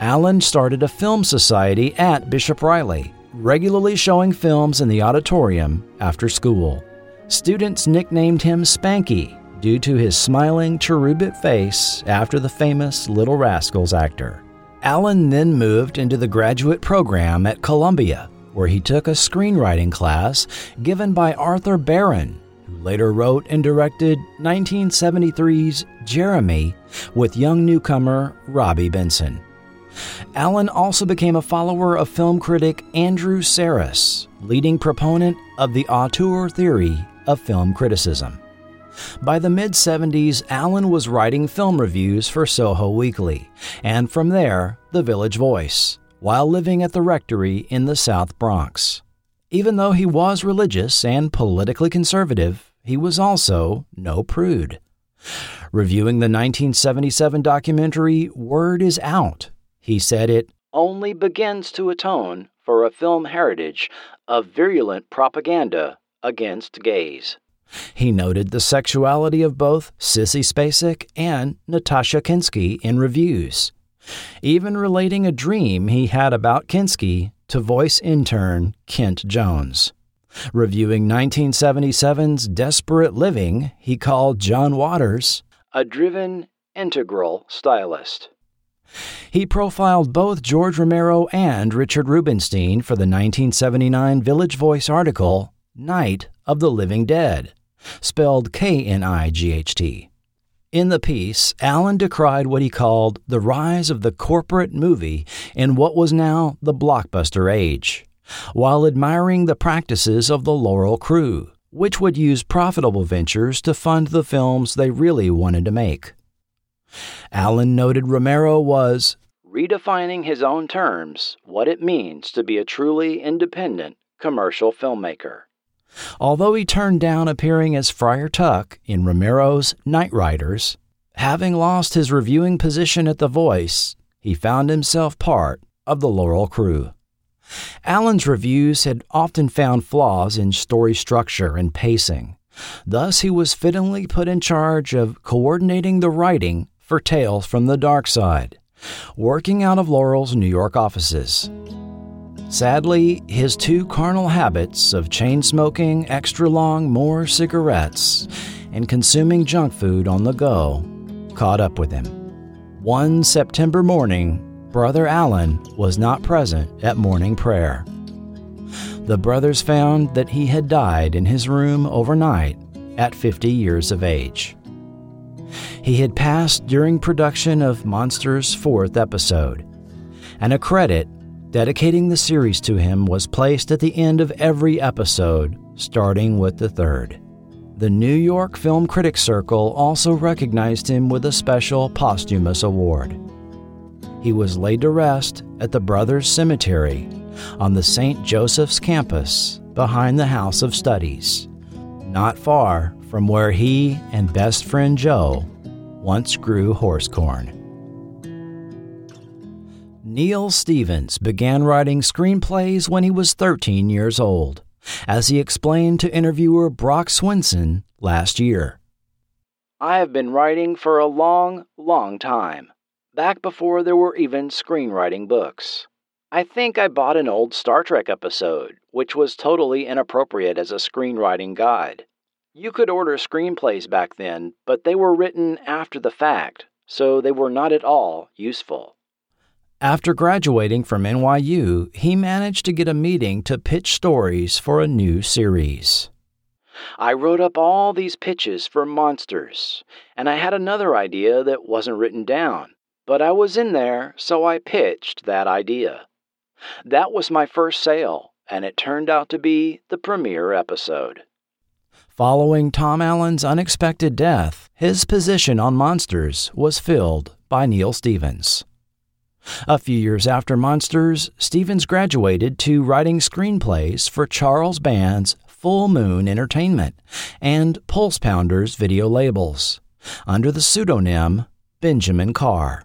Allen started a film society at Bishop Reilly, regularly showing films in the auditorium after school. Students nicknamed him Spanky due to his smiling, cherubic face after the famous Little Rascals actor. Allen then moved into the graduate program at Columbia, where he took a screenwriting class given by Arthur Barron, who later wrote and directed 1973's Jeremy with young newcomer Robby Benson. Allen also became a follower of film critic Andrew Sarris, leading proponent of the auteur theory of film criticism. By the mid 70s, Allen was writing film reviews for Soho Weekly, and from there, The Village Voice, while living at the rectory in the South Bronx. Even though he was religious and politically conservative, he was also no prude. Reviewing the 1977 documentary Word is Out, he said it only begins to atone for a film heritage of virulent propaganda against gays. He noted the sexuality of both Sissy Spacek and Natasha Kinski in reviews, even relating a dream he had about Kinski to voice intern Kent Jones. Reviewing 1977's Desperate Living, he called John Waters a driven, integral stylist. He profiled both George Romero and Richard Rubinstein for the 1979 Village Voice article, Knight of the Living Dead, spelled K N I G H T. In the piece, Allen decried what he called the rise of the corporate movie in what was now the blockbuster age, while admiring the practices of the Laurel crew, which would use profitable ventures to fund the films they really wanted to make. Allen noted Romero was redefining his own terms what it means to be a truly independent commercial filmmaker. Although he turned down appearing as Friar Tuck in Romero's Knightriders, having lost his reviewing position at The Voice, he found himself part of the Laurel crew. Allen's reviews had often found flaws in story structure and pacing. Thus, he was fittingly put in charge of coordinating the writing for Tales from the Darkside, working out of Laurel's New York offices. Sadly, his two carnal habits of chain smoking extra long more cigarettes and consuming junk food on the go caught up with him. One September morning, Brother Allen was not present at morning prayer. The brothers found that he had died in his room overnight at 50 years of age. He had passed during production of Monsters' fourth episode, and a credit dedicating the series to him was placed at the end of every episode, starting with the third. The New York Film Critics Circle also recognized him with a special posthumous award. He was laid to rest at the Brothers Cemetery on the St. Joseph's campus behind the House of Studies, not far from where he and best friend Joe once grew horse corn. Neil Stevens began writing screenplays when he was 13 years old, as he explained to interviewer Brock Swinson last year. I have been writing for a long, long time, back before there were even screenwriting books. I think I bought an old Star Trek episode, which was totally inappropriate as a screenwriting guide. You could order screenplays back then, but they were written after the fact, so they were not at all useful. After graduating from NYU, he managed to get a meeting to pitch stories for a new series. I wrote up all these pitches for monsters, and I had another idea that wasn't written down, but I was in there, so I pitched that idea. That was my first sale, and it turned out to be the premiere episode. Following Tom Allen's unexpected death, his position on Monsters was filled by Neil Stevens. A few years after Monsters, Stevens graduated to writing screenplays for Charles Band's Full Moon Entertainment and Pulse Pounders video labels under the pseudonym Benjamin Carr.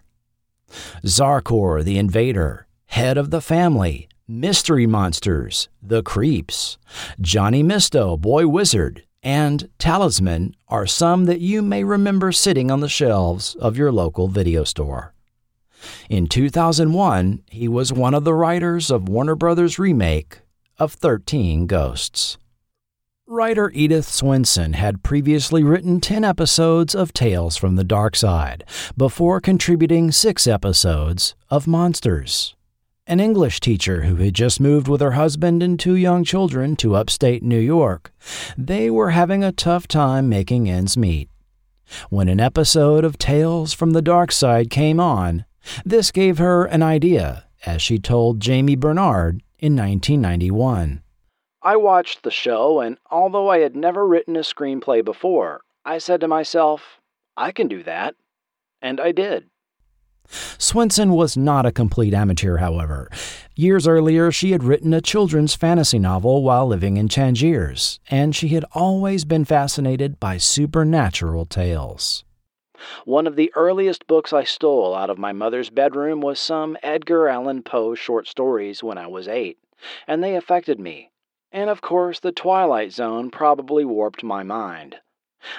Zarkorr the Invader, Head of the Family, Mystery Monsters, The Creeps, Johnny Mysto, Boy Wizard, and Talisman are some that you may remember sitting on the shelves of your local video store. In 2001, he was one of the writers of Warner Brothers' remake of 13 Ghosts. Writer Edithe Swensen had previously written 10 episodes of Tales from the Darkside before contributing 6 episodes of Monsters. An English teacher who had just moved with her husband and two young children to upstate New York, they were having a tough time making ends meet. When an episode of Tales from the Darkside came on, this gave her an idea, as she told Jamie Bernard in 1991. I watched the show, and although I had never written a screenplay before, I said to myself, I can do that. And I did. Swensen was not a complete amateur, however. Years earlier, she had written a children's fantasy novel while living in Tangiers, and she had always been fascinated by supernatural tales. One of the earliest books I stole out of my mother's bedroom was some Edgar Allan Poe short stories when I was eight, and they affected me. And of course, The Twilight Zone probably warped my mind.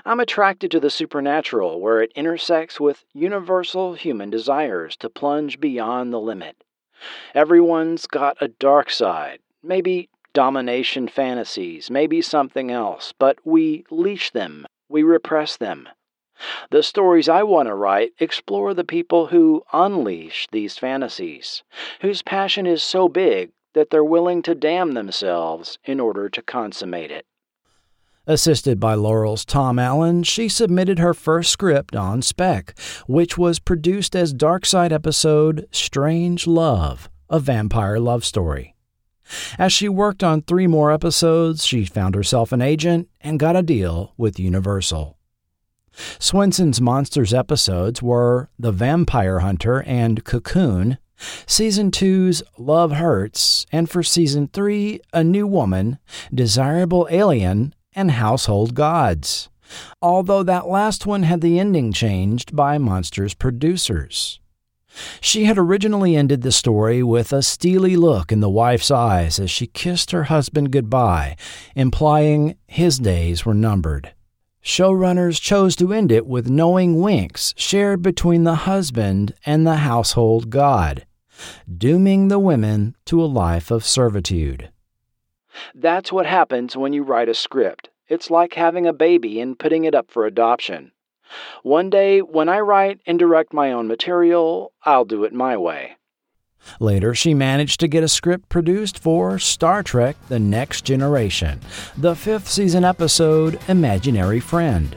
I'm attracted to the supernatural where it intersects with universal human desires to plunge beyond the limit. Everyone's got a dark side, maybe domination fantasies, maybe something else, but we leash them, we repress them. The stories I want to write explore the people who unleash these fantasies, whose passion is so big that they're willing to damn themselves in order to consummate it. Assisted by Laurel's Tom Allen, she submitted her first script on spec, which was produced as Darkside episode Strange Love, a vampire love story. As she worked on three more episodes, she found herself an agent and got a deal with Universal. Swensen's Monsters episodes were The Vampire Hunter and Cocoon, Season 2's Love Hurts, and for Season 3, A New Woman, Desirable Alien, and Household Gods. Although that last one had the ending changed by Monsters producers. She had originally ended the story with a steely look in the wife's eyes as she kissed her husband goodbye, implying his days were numbered. Showrunners chose to end it with knowing winks shared between the husband and the household god, dooming the women to a life of servitude. That's what happens when you write a script. It's like having a baby and putting it up for adoption. One day, when I write and direct my own material, I'll do it my way. Later, she managed to get a script produced for Star Trek The Next Generation, the fifth season episode Imaginary Friend.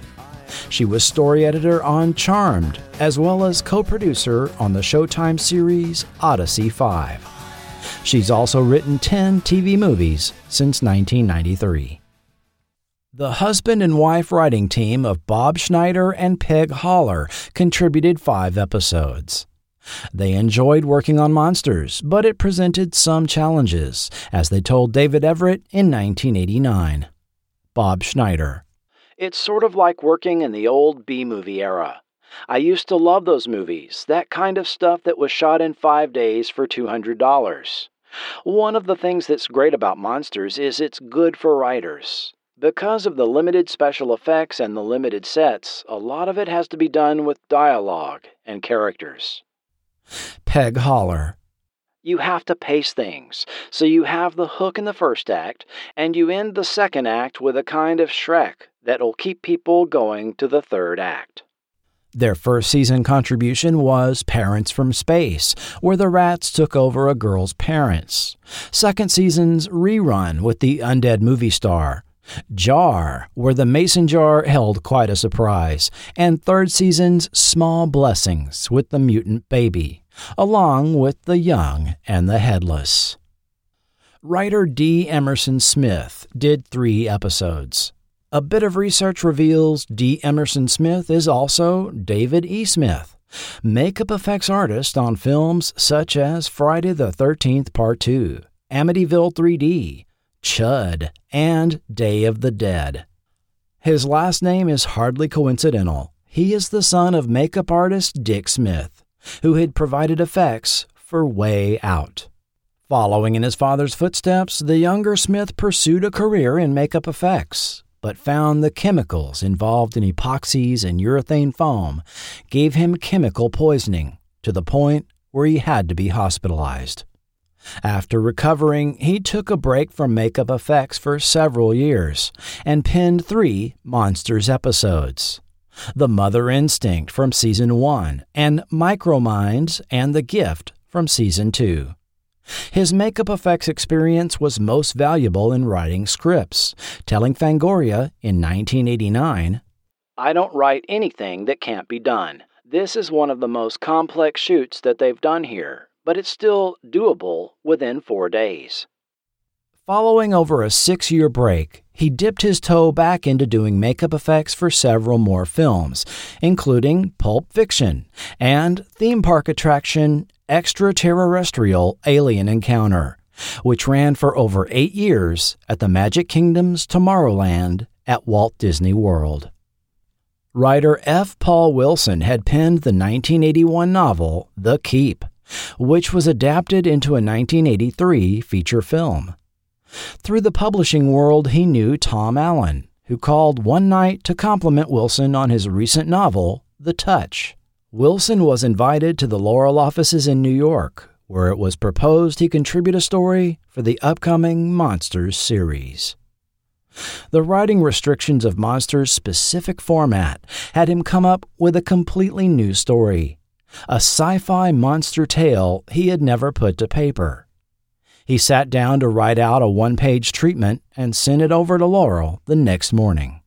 She was story editor on Charmed, as well as co producer on the Showtime series Odyssey 5. She's also written 10 TV movies since 1993. The husband and wife writing team of Bob Schneider and Peg Haller contributed five episodes. They enjoyed working on monsters, but it presented some challenges, as they told David Everett in 1989. Bob Schneider. It's sort of like working in the old B movie era. I used to love those movies, that kind of stuff that was shot in five days for $200. One of the things that's great about Monsters is it's good for writers. Because of the limited special effects and the limited sets, a lot of it has to be done with dialogue and characters. Peg Haller. You have to pace things, so you have the hook in the first act, and you end the second act with a kind of Shrek that'll keep people going to the third act. Their first season contribution was Parents from Space, where the rats took over a girl's parents. Second season's Rerun with the undead movie star. Jar, where the mason jar held quite a surprise. And third season's Small Blessings with the mutant baby, along with the young and the headless. Writer D. Emerson Smith did three episodes. A bit of research reveals D. Emerson Smith is also David E. Smith, makeup effects artist on films such as Friday the 13th Part 2, Amityville 3D, Chud, and Day of the Dead. His last name is hardly coincidental. He is the son of makeup artist Dick Smith, who had provided effects for Way Out. Following in his father's footsteps, the younger Smith pursued a career in makeup effects, but found the chemicals involved in epoxies and urethane foam gave him chemical poisoning to the point where he had to be hospitalized. After recovering, he took a break from makeup effects for several years and penned three Monsters episodes The Mother Instinct from Season 1, and Microminds and The Gift from Season 2. His makeup effects experience was most valuable in writing scripts, telling Fangoria in 1989 I don't write anything that can't be done. This is one of the most complex shoots that they've done here, but it's still doable within four days. Following over a six year break, he dipped his toe back into doing makeup effects for several more films, including Pulp Fiction and theme park attraction Extraterrestrial Alien Encounter, which ran for over eight years at the Magic Kingdom's Tomorrowland at Walt Disney World. Writer F. Paul Wilson had penned the 1981 novel The Keep, which was adapted into a 1983 feature film. Through the publishing world, he knew Tom Allen, who called one night to compliment Wilson on his recent novel, The Touch. Wilson was invited to the Laurel offices in New York, where it was proposed he contribute a story for the upcoming Monsters series. The writing restrictions of Monsters' specific format had him come up with a completely new story, a sci fi monster tale he had never put to paper. He sat down to write out a one page treatment and sent it over to Laurel the next morning.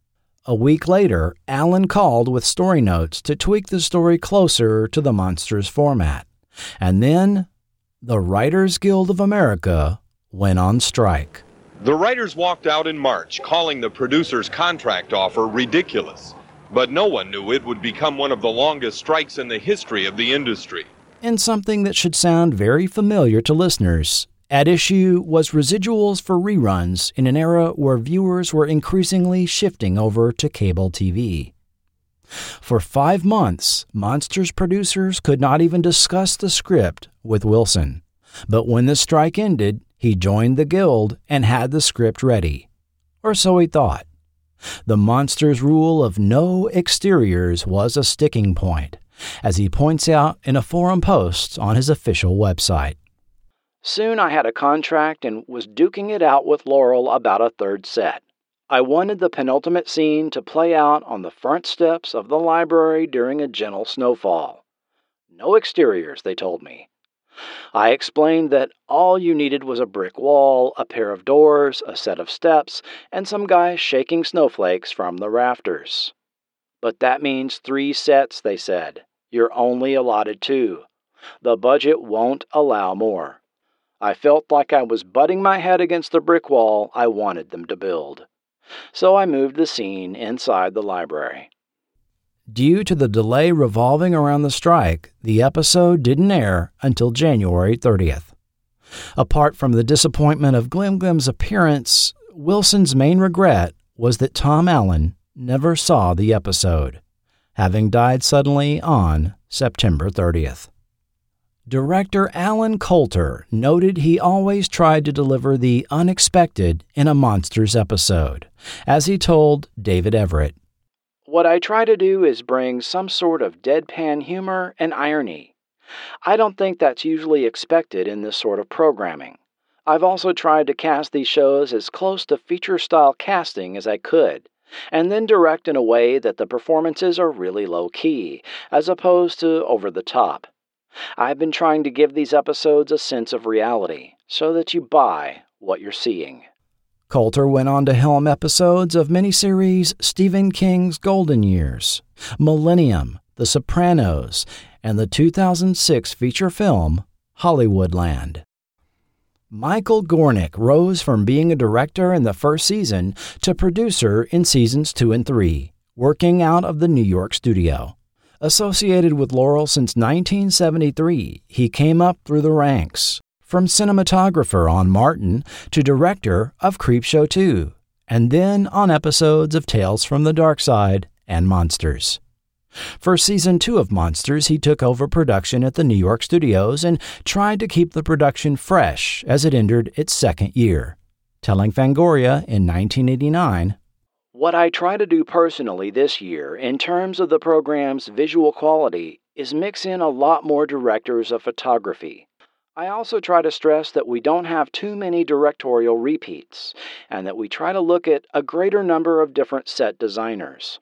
A week later, Allen called with story notes to tweak the story closer to the Monsters format. And then, the Writers Guild of America went on strike. The writers walked out in March, calling the producer's contract offer ridiculous. But no one knew it would become one of the longest strikes in the history of the industry. And something that should sound very familiar to listeners at issue was residuals for reruns in an era where viewers were increasingly shifting over to cable TV. For five months, Monsters producers could not even discuss the script with Wilson. But when the strike ended, he joined the guild and had the script ready. Or so he thought. The Monsters rule of no exteriors was a sticking point, as he points out in a forum post on his official website. Soon I had a contract and was duking it out with Laurel about a third set. I wanted the penultimate scene to play out on the front steps of the library during a gentle snowfall. No exteriors, they told me. I explained that all you needed was a brick wall, a pair of doors, a set of steps, and some guy shaking snowflakes from the rafters. But that means three sets, they said. You're only allotted two. The budget won't allow more. I felt like I was butting my head against the brick wall I wanted them to build. So I moved the scene inside the library. Due to the delay revolving around the strike, the episode didn't air until January 30th. Apart from the disappointment of Glim Glim's appearance, Wilson's main regret was that Tom Allen never saw the episode, having died suddenly on September 30th. Director Allen Coulter noted he always tried to deliver the unexpected in a Monsters episode, as he told David Everett. What I try to do is bring some sort of deadpan humor and irony. I don't think that's usually expected in this sort of programming. I've also tried to cast these shows as close to feature style casting as I could, and then direct in a way that the performances are really low key, as opposed to over the top. I've been trying to give these episodes a sense of reality so that you buy what you're seeing. Coulter went on to helm episodes of miniseries Stephen King's Golden Years, Millennium, The Sopranos, and the 2006 feature film Hollywoodland. Michael Gornick rose from being a director in the first season to producer in seasons 2 and 3, working out of the New York studio. Associated with Laurel since 1973, he came up through the ranks, from cinematographer on Martin to director of Creepshow 2, and then on episodes of Tales from the Darkside and Monsters. For season two of Monsters, he took over production at the New York studios and tried to keep the production fresh as it entered its second year, telling Fangoria in 1989 what I try to do personally this year, in terms of the program's visual quality, is mix in a lot more directors of photography. I also try to stress that we don't have too many directorial repeats, and that we try to look at a greater number of different set designers.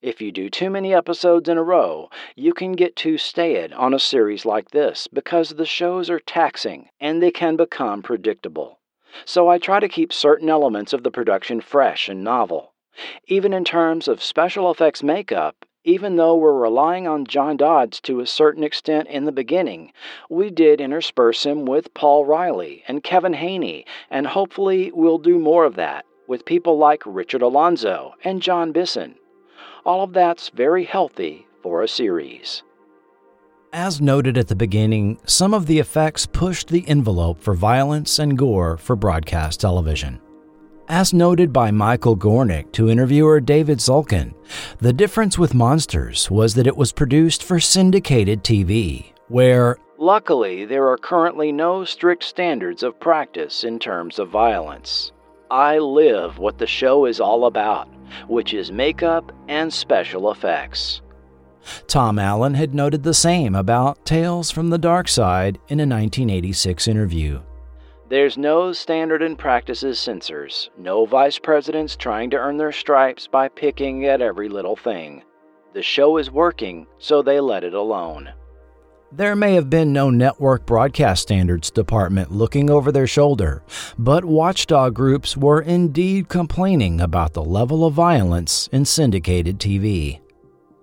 If you do too many episodes in a row, you can get too staid on a series like this because the shows are taxing and they can become predictable so I try to keep certain elements of the production fresh and novel. Even in terms of special effects makeup, even though we're relying on John Dodds to a certain extent in the beginning, we did intersperse him with Paul Riley and Kevin Haney, and hopefully we'll do more of that with people like Richard Alonzo and John Bisson. All of that's very healthy for a series. As noted at the beginning, some of the effects pushed the envelope for violence and gore for broadcast television. As noted by Michael Gornick to interviewer David Zulkin, the difference with Monsters was that it was produced for syndicated TV, where Luckily, there are currently no strict standards of practice in terms of violence. I live what the show is all about, which is makeup and special effects. Tom Allen had noted the same about Tales from the Darkside in a 1986 interview. There's no standard and practices censors, no vice presidents trying to earn their stripes by picking at every little thing. The show is working, so they let it alone. There may have been no network broadcast standards department looking over their shoulder, but watchdog groups were indeed complaining about the level of violence in syndicated TV.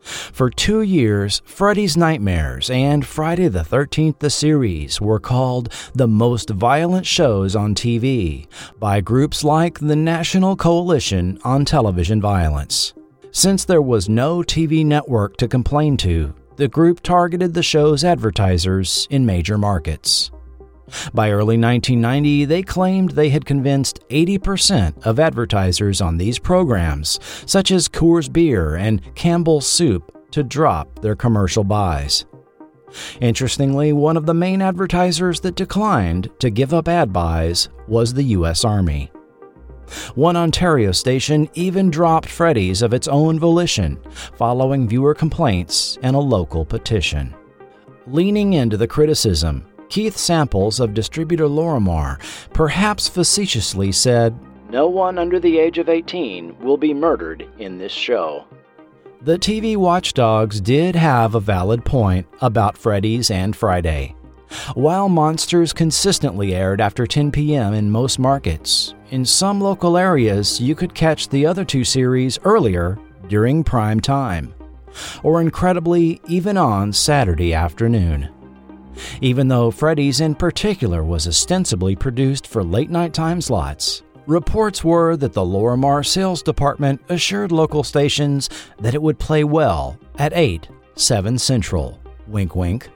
For two years, Freddy's Nightmares and Friday the 13th the series were called the most violent shows on TV by groups like the National Coalition on Television Violence. Since there was no TV network to complain to, the group targeted the show's advertisers in major markets. By early 1990, they claimed they had convinced 80% of advertisers on these programs, such as Coors Beer and Campbell's Soup, to drop their commercial buys. Interestingly, one of the main advertisers that declined to give up ad buys was the U.S. Army. One Ontario station even dropped Freddy's of its own volition, following viewer complaints and a local petition. Leaning into the criticism, Keith Samples of distributor Lorimar perhaps facetiously said, No one under the age of 18 will be murdered in this show. The TV watchdogs did have a valid point about Freddy's and Friday. While Monsters consistently aired after 10 p.m. in most markets, in some local areas you could catch the other two series earlier during prime time, or incredibly, even on Saturday afternoon. Even though Freddy's in particular was ostensibly produced for late night time slots, reports were that the Lorimar sales department assured local stations that it would play well at 8, 7 Central. Wink wink.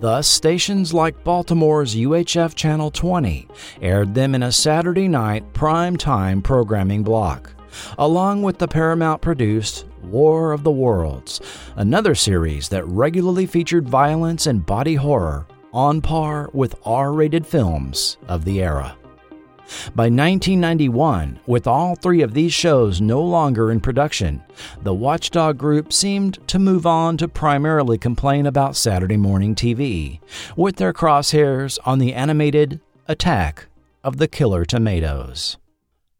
Thus, stations like Baltimore's UHF Channel 20 aired them in a Saturday night prime time programming block, along with the Paramount produced War of the Worlds, another series that regularly featured violence and body horror on par with R rated films of the era. By 1991, with all three of these shows no longer in production, the Watchdog Group seemed to move on to primarily complain about Saturday morning TV, with their crosshairs on the animated Attack of the Killer Tomatoes.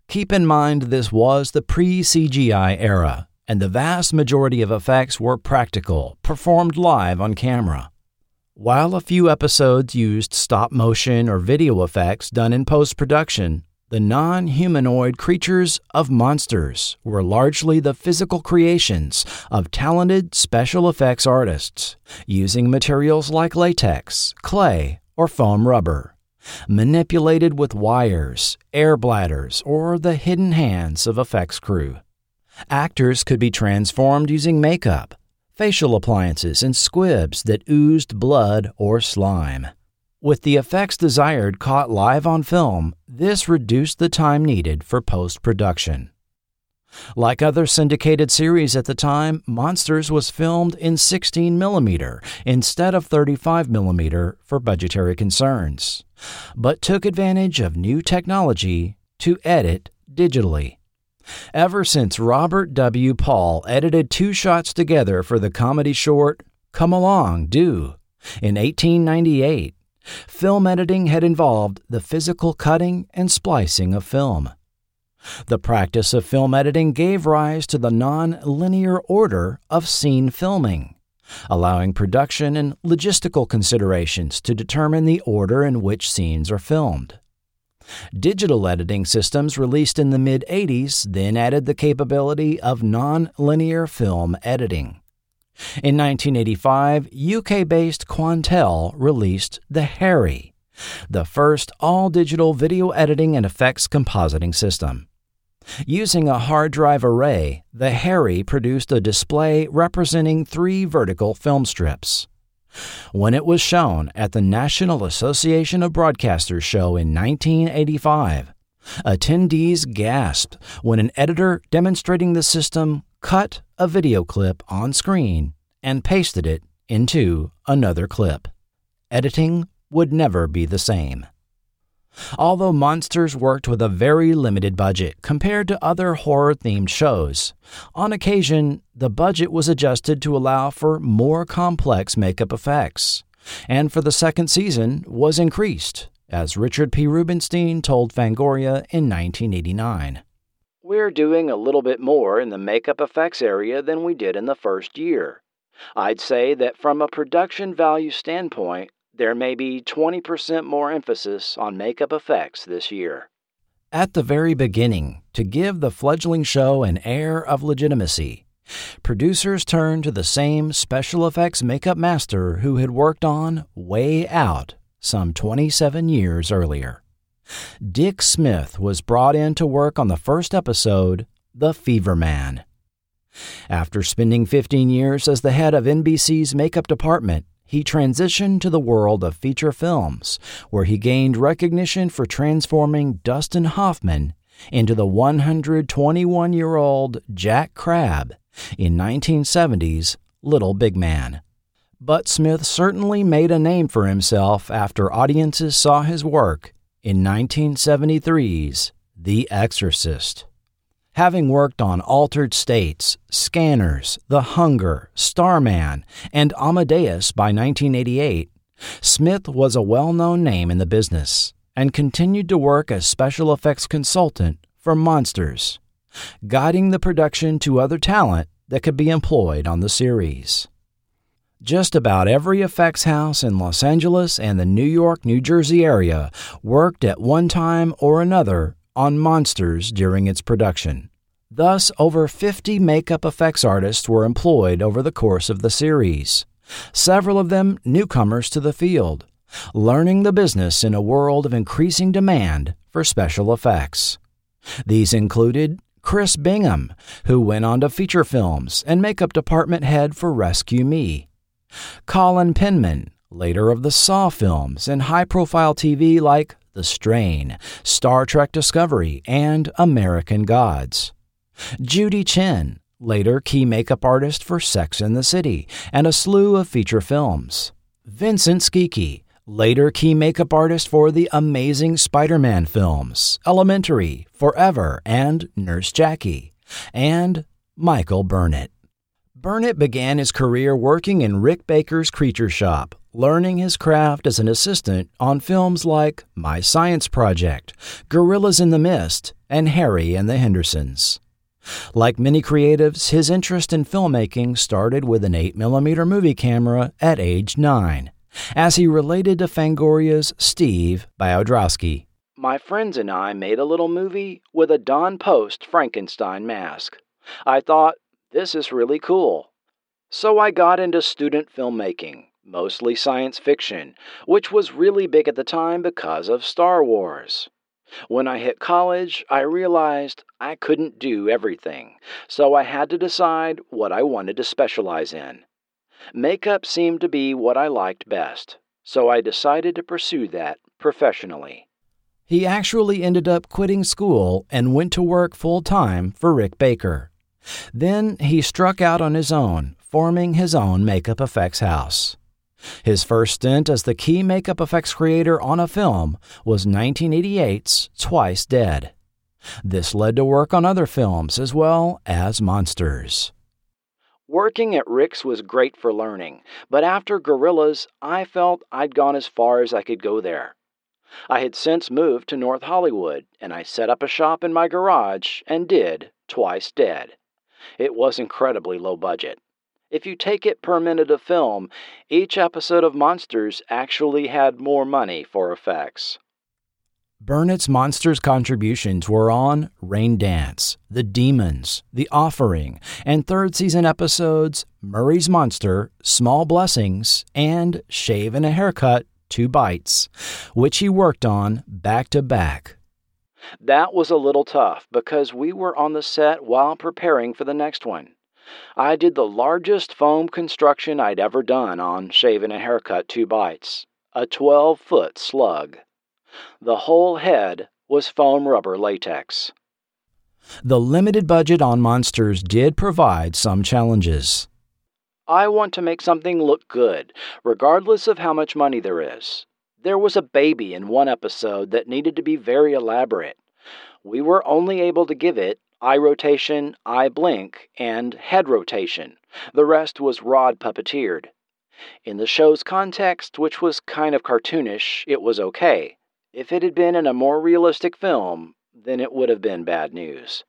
Keep in mind this was the pre CGI era, and the vast majority of effects were practical, performed live on camera. While a few episodes used stop motion or video effects done in post production, the non humanoid creatures of monsters were largely the physical creations of talented special effects artists, using materials like latex, clay, or foam rubber, manipulated with wires, air bladders, or the hidden hands of effects crew. Actors could be transformed using makeup facial appliances, and squibs that oozed blood or slime. With the effects desired caught live on film, this reduced the time needed for post production. Like other syndicated series at the time, Monsters was filmed in 16 mm instead of 35 mm for budgetary concerns, but took advantage of new technology to edit digitally. Ever since Robert W. Paul edited two shots together for the comedy short Come Along, Do in 1898, film editing had involved the physical cutting and splicing of film. The practice of film editing gave rise to the non linear order of scene filming, allowing production and logistical considerations to determine the order in which scenes are filmed. Digital editing systems released in the mid 80s then added the capability of non linear film editing. In 1985, UK based Quantel released the Harry, the first all digital video editing and effects compositing system. Using a hard drive array, the Harry produced a display representing three vertical film strips. When it was shown at the National Association of Broadcasters show in 1985, attendees gasped when an editor demonstrating the system cut a video clip on screen and pasted it into another clip. Editing would never be the same. Although Monsters worked with a very limited budget compared to other horror themed shows, on occasion the budget was adjusted to allow for more complex makeup effects, and for the second season was increased, as Richard P. Rubinstein told Fangoria in 1989. We're doing a little bit more in the makeup effects area than we did in the first year. I'd say that from a production value standpoint, there may be 20% more emphasis on makeup effects this year. At the very beginning, to give the fledgling show an air of legitimacy, producers turned to the same special effects makeup master who had worked on Way Out some 27 years earlier. Dick Smith was brought in to work on the first episode, The Fever Man. After spending 15 years as the head of NBC's makeup department, he transitioned to the world of feature films, where he gained recognition for transforming Dustin Hoffman into the 121 year old Jack Crabb in 1970's Little Big Man. But Smith certainly made a name for himself after audiences saw his work in 1973's The Exorcist. Having worked on Altered States, Scanners, The Hunger, Starman, and Amadeus by 1988, Smith was a well known name in the business and continued to work as special effects consultant for Monsters, guiding the production to other talent that could be employed on the series. Just about every effects house in Los Angeles and the New York, New Jersey area worked at one time or another on Monsters during its production. Thus, over 50 makeup effects artists were employed over the course of the series, several of them newcomers to the field, learning the business in a world of increasing demand for special effects. These included Chris Bingham, who went on to feature films and makeup department head for Rescue Me, Colin Penman, later of the Saw films and high profile TV like The Strain, Star Trek Discovery, and American Gods. Judy Chin, later key makeup artist for Sex and the City and a slew of feature films. Vincent Schicchi, later key makeup artist for the amazing Spider Man films, Elementary, Forever, and Nurse Jackie. And Michael Burnett. Burnett began his career working in Rick Baker's Creature Shop, learning his craft as an assistant on films like My Science Project, Gorillas in the Mist, and Harry and the Hendersons. Like many creatives, his interest in filmmaking started with an 8mm movie camera at age 9, as he related to Fangoria's Steve Biodrowski. My friends and I made a little movie with a Don Post Frankenstein mask. I thought, this is really cool. So I got into student filmmaking, mostly science fiction, which was really big at the time because of Star Wars. When I hit college, I realized I couldn't do everything, so I had to decide what I wanted to specialize in. Makeup seemed to be what I liked best, so I decided to pursue that professionally. He actually ended up quitting school and went to work full time for Rick Baker. Then he struck out on his own, forming his own makeup effects house. His first stint as the key makeup effects creator on a film was 1988's Twice Dead. This led to work on other films as well as Monsters. Working at Rick's was great for learning, but after Gorillas, I felt I'd gone as far as I could go there. I had since moved to North Hollywood, and I set up a shop in my garage and did Twice Dead. It was incredibly low budget. If you take it per minute of film, each episode of Monsters actually had more money for effects. Burnett's Monsters contributions were on Rain Dance, The Demons, The Offering, and third season episodes Murray's Monster, Small Blessings, and Shave and a Haircut, Two Bites, which he worked on back to back. That was a little tough because we were on the set while preparing for the next one. I did the largest foam construction I'd ever done on Shaving a Haircut Two Bites a 12 foot slug. The whole head was foam rubber latex. The limited budget on Monsters did provide some challenges. I want to make something look good, regardless of how much money there is. There was a baby in one episode that needed to be very elaborate. We were only able to give it eye rotation, eye blink, and head rotation. The rest was Rod puppeteered. In the show's context, which was kind of cartoonish, it was okay. If it had been in a more realistic film, then it would have been bad news.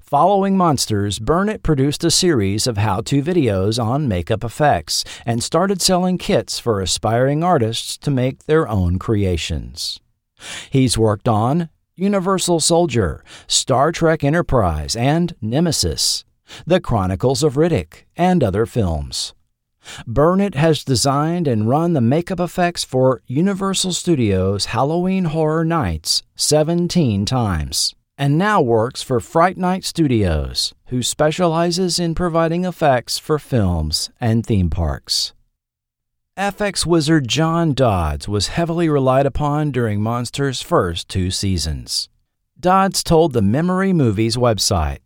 Following Monsters, Burnett produced a series of how to videos on makeup effects and started selling kits for aspiring artists to make their own creations. He's worked on Universal Soldier, Star Trek Enterprise, and Nemesis, The Chronicles of Riddick, and other films. Burnett has designed and run the makeup effects for Universal Studios' Halloween Horror Nights 17 times, and now works for Fright Night Studios, who specializes in providing effects for films and theme parks. FX wizard John Dodds was heavily relied upon during Monsters' first two seasons. Dodds told the Memory Movies website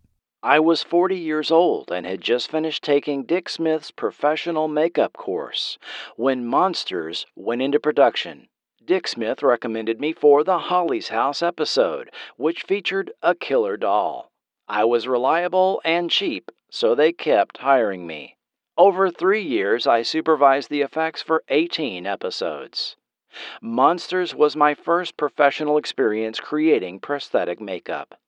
I was 40 years old and had just finished taking Dick Smith's professional makeup course when Monsters went into production. Dick Smith recommended me for the Holly's House episode, which featured a killer doll. I was reliable and cheap, so they kept hiring me. Over three years, I supervised the effects for 18 episodes. Monsters was my first professional experience creating prosthetic makeup.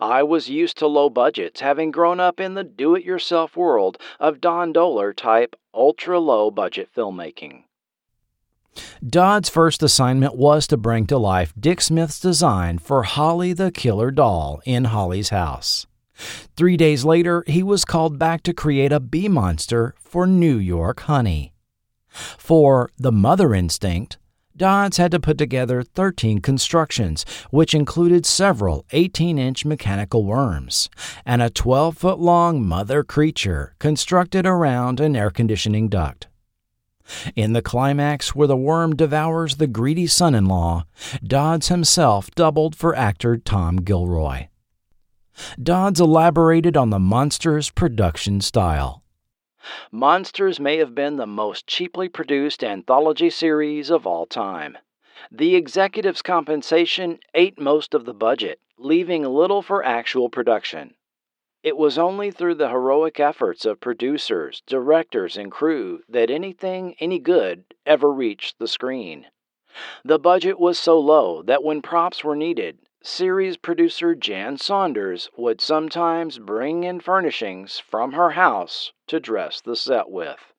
I was used to low budgets, having grown up in the do it yourself world of Don Dohler type ultra low budget filmmaking. Dodd's first assignment was to bring to life Dick Smith's design for Holly the Killer Doll in Holly's house. Three days later, he was called back to create a bee monster for New York Honey. For The Mother Instinct, Dodds had to put together 13 constructions, which included several 18 inch mechanical worms and a 12 foot long mother creature constructed around an air conditioning duct. In the climax, where the worm devours the greedy son in law, Dodds himself doubled for actor Tom Gilroy. Dodds elaborated on the Monsters production style. Monsters may have been the most cheaply produced anthology series of all time. The executive's compensation ate most of the budget, leaving little for actual production. It was only through the heroic efforts of producers, directors, and crew that anything any good ever reached the screen. The budget was so low that when props were needed, series producer Jan Saunders would sometimes bring in furnishings from her house to dress the set with.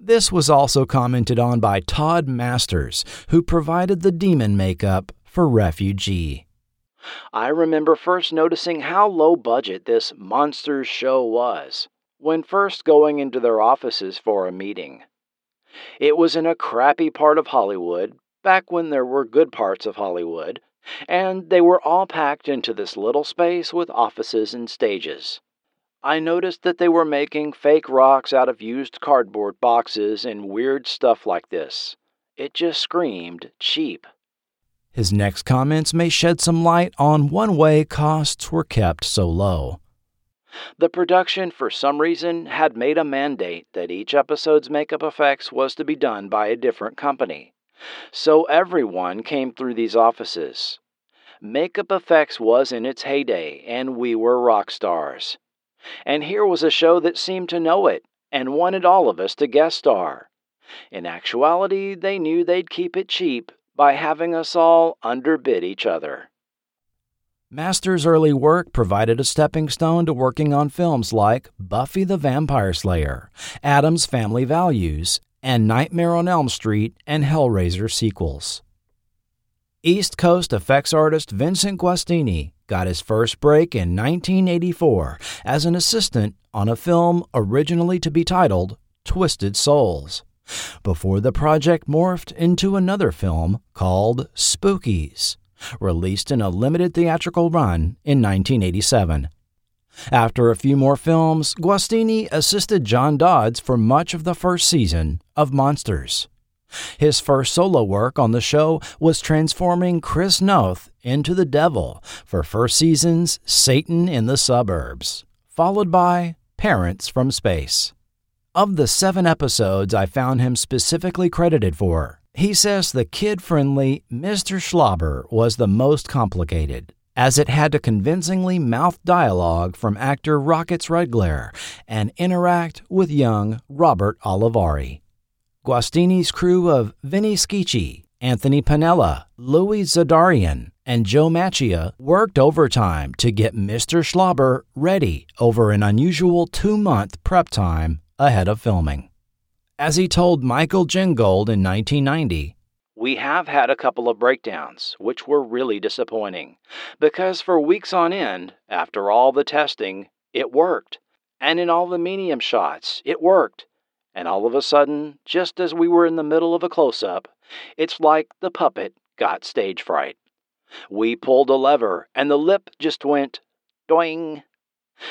This was also commented on by Todd Masters, who provided the demon makeup for Refugee. I remember first noticing how low budget this Monsters show was when first going into their offices for a meeting. It was in a crappy part of Hollywood, back when there were good parts of Hollywood, and they were all packed into this little space with offices and stages. I noticed that they were making fake rocks out of used cardboard boxes and weird stuff like this. It just screamed cheap. His next comments may shed some light on one way costs were kept so low. The production, for some reason, had made a mandate that each episode's makeup effects was to be done by a different company. So everyone came through these offices. Makeup Effects was in its heyday, and we were rock stars. And here was a show that seemed to know it and wanted all of us to guest star. In actuality, they knew they'd keep it cheap by having us all underbid each other. Masters' early work provided a stepping stone to working on films like Buffy the Vampire Slayer, Addams Family Values, and Nightmare on Elm Street and Hellraiser sequels. East Coast effects artist Vincent Guastini got his first break in 1984 as an assistant on a film originally to be titled Twisted Souls, before the project morphed into another film called Spookies, released in a limited theatrical run in 1987. After a few more films, Guastini assisted John Dodds for much of the first season of Monsters. His first solo work on the show was transforming Chris Noth into the devil for first season's Satan in the Suburbs, followed by Parents from Space. Of the seven episodes I found him specifically credited for, he says the kid friendly Mr. Schlauber was the most complicated as it had to convincingly mouth dialogue from actor Rockets Redglare and interact with young Robert Olivari. Guastini's crew of Vinny Schicchi, Anthony Panella, Louis Zadarian, and Joe Macchia worked overtime to get Mr. Schlauber ready over an unusual two month prep time ahead of filming. As he told Michael Gingold in 1990, we have had a couple of breakdowns, which were really disappointing, because for weeks on end, after all the testing, it worked. And in all the medium shots, it worked. And all of a sudden, just as we were in the middle of a close up, it's like the puppet got stage fright. We pulled a lever, and the lip just went doing.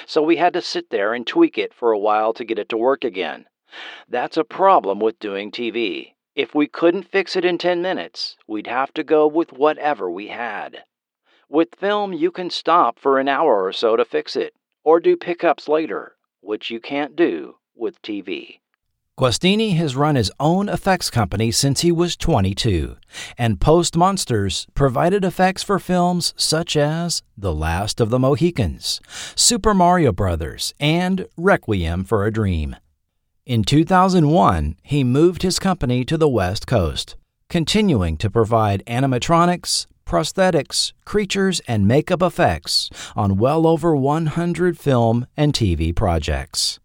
So we had to sit there and tweak it for a while to get it to work again. That's a problem with doing TV. If we couldn't fix it in 10 minutes, we'd have to go with whatever we had. With film, you can stop for an hour or so to fix it, or do pickups later, which you can't do with TV. Guastini has run his own effects company since he was 22, and post Monsters provided effects for films such as The Last of the Mohicans, Super Mario Bros., and Requiem for a Dream. In 2001, he moved his company to the West Coast, continuing to provide animatronics, prosthetics, creatures, and makeup effects on well over 100 film and TV projects.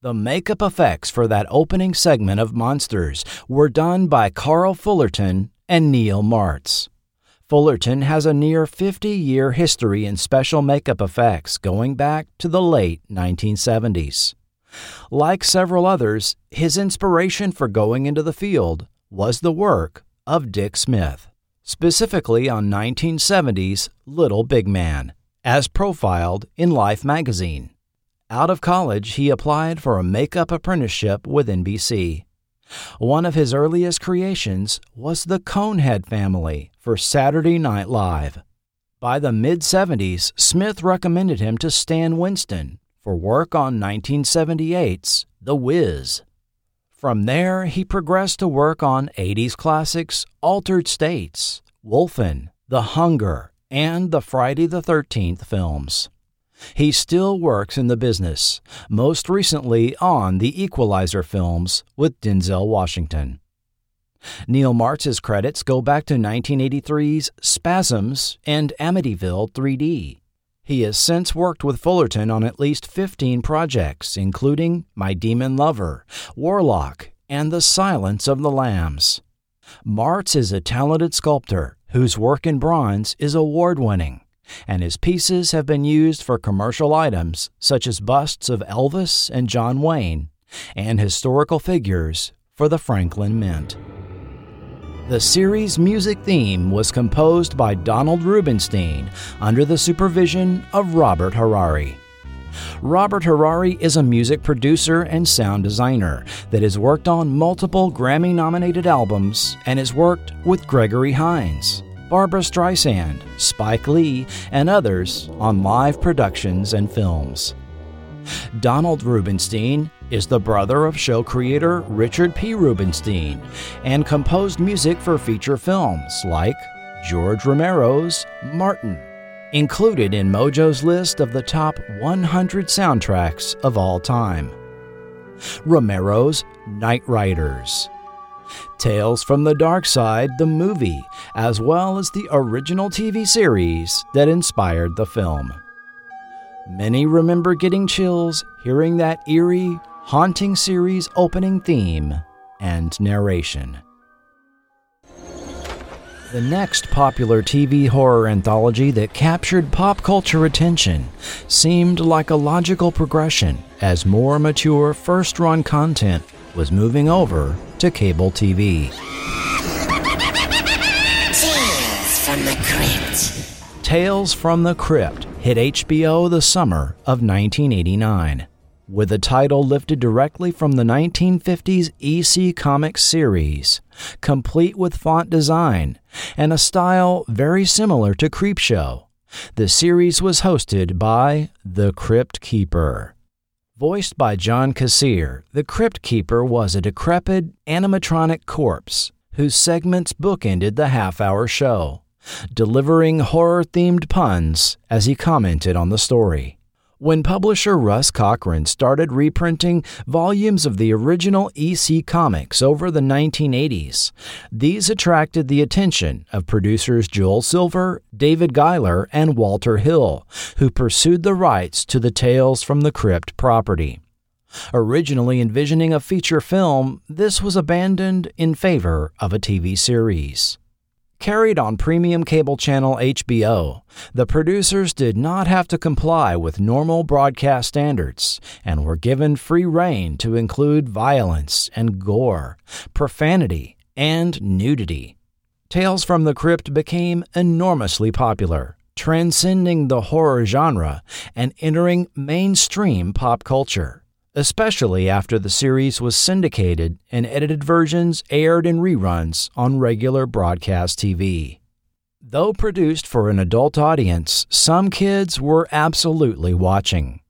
The makeup effects for that opening segment of Monsters were done by Carl Fullerton and Neil Martz. Fullerton has a near 50 year history in special makeup effects going back to the late 1970s. Like several others, his inspiration for going into the field was the work of Dick Smith, specifically on 1970's Little Big Man, as profiled in Life magazine. Out of college, he applied for a makeup apprenticeship with NBC. One of his earliest creations was the Conehead family for Saturday Night Live. By the mid 70s, Smith recommended him to Stan Winston for work on 1978's The Wiz. From there, he progressed to work on 80s classics Altered States, Wolfen, The Hunger, and the Friday the 13th films. He still works in the business, most recently on the Equalizer films with Denzel Washington. Neil Martz's credits go back to 1983's Spasms and Amityville 3D. He has since worked with Fullerton on at least 15 projects, including My Demon Lover, Warlock, and The Silence of the Lambs. Martz is a talented sculptor whose work in bronze is award winning and his pieces have been used for commercial items such as busts of Elvis and John Wayne and historical figures for the Franklin Mint. The series' music theme was composed by Donald Rubinstein under the supervision of Robert Harari. Robert Harari is a music producer and sound designer that has worked on multiple Grammy nominated albums and has worked with Gregory Hines. Barbra Streisand, Spike Lee, and others on live productions and films. Donald Rubinstein is the brother of show creator Richard P. Rubinstein and composed music for feature films like George Romero's Martin, included in Mojo's list of the top 100 soundtracks of all time. Romero's Knightriders. Tales from the Darkside, the movie, as well as the original TV series that inspired the film. Many remember getting chills hearing that eerie, haunting series opening theme and narration. The next popular TV horror anthology that captured pop culture attention seemed like a logical progression as more mature first run content was moving over to cable TV. Tales from the Crypt. Tales from the Crypt hit HBO the summer of 1989, with a title lifted directly from the 1950s EC Comics series, complete with font design and a style very similar to Creepshow. The series was hosted by The Crypt Keeper. Voiced by John Kassir, the Crypt Keeper was a decrepit animatronic corpse whose segments bookended the half hour show, delivering horror themed puns as he commented on the story. When publisher Russ Cochran started reprinting volumes of the original EC comics over the 1980s, these attracted the attention of producers Joel Silver, David Giler, and Walter Hill, who pursued the rights to the Tales from the Crypt property. Originally envisioning a feature film, this was abandoned in favor of a TV series. Carried on premium cable channel HBO, the producers did not have to comply with normal broadcast standards and were given free rein to include violence and gore, profanity, and nudity. Tales from the Crypt became enormously popular, transcending the horror genre and entering mainstream pop culture. Especially after the series was syndicated and edited versions aired in reruns on regular broadcast TV. Though produced for an adult audience, some kids were absolutely watching.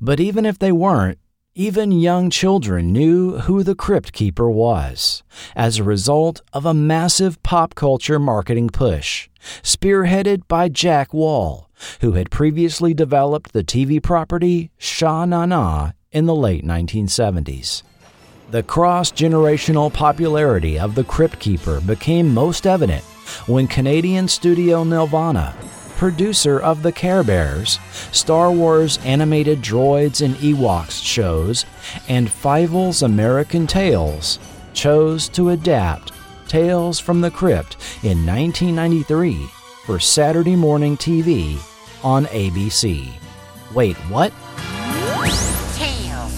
But even if they weren't, even young children knew who the Crypt Keeper was as a result of a massive pop culture marketing push, spearheaded by Jack Wall, who had previously developed the TV property Sha Na Na in the late 1970s. The cross generational popularity of the Crypt Keeper became most evident when Canadian studio Nelvana, producer of the Care Bears, Star Wars animated droids and Ewoks shows, and Fievel's American Tails, chose to adapt Tales from the Crypt in 1993 for Saturday morning TV on ABC. Wait, what?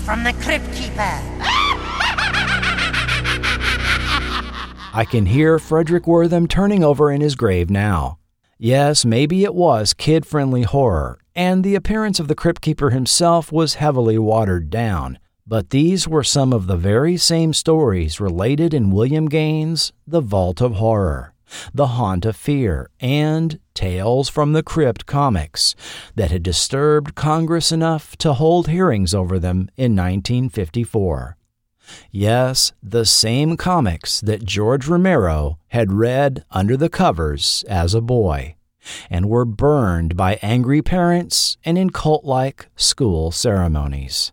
From the Crypt Keeper. I can hear Fredric Wertham turning over in his grave now. Yes, maybe it was kid friendly horror, and the appearance of the Crypt Keeper himself was heavily watered down. But these were some of the very same stories related in William Gaines' The Vault of Horror, The Haunt of Fear, and Tales from the Crypt comics that had disturbed Congress enough to hold hearings over them in 1954. Yes, the same comics that George Romero had read under the covers as a boy and were burned by angry parents and in cult like school ceremonies.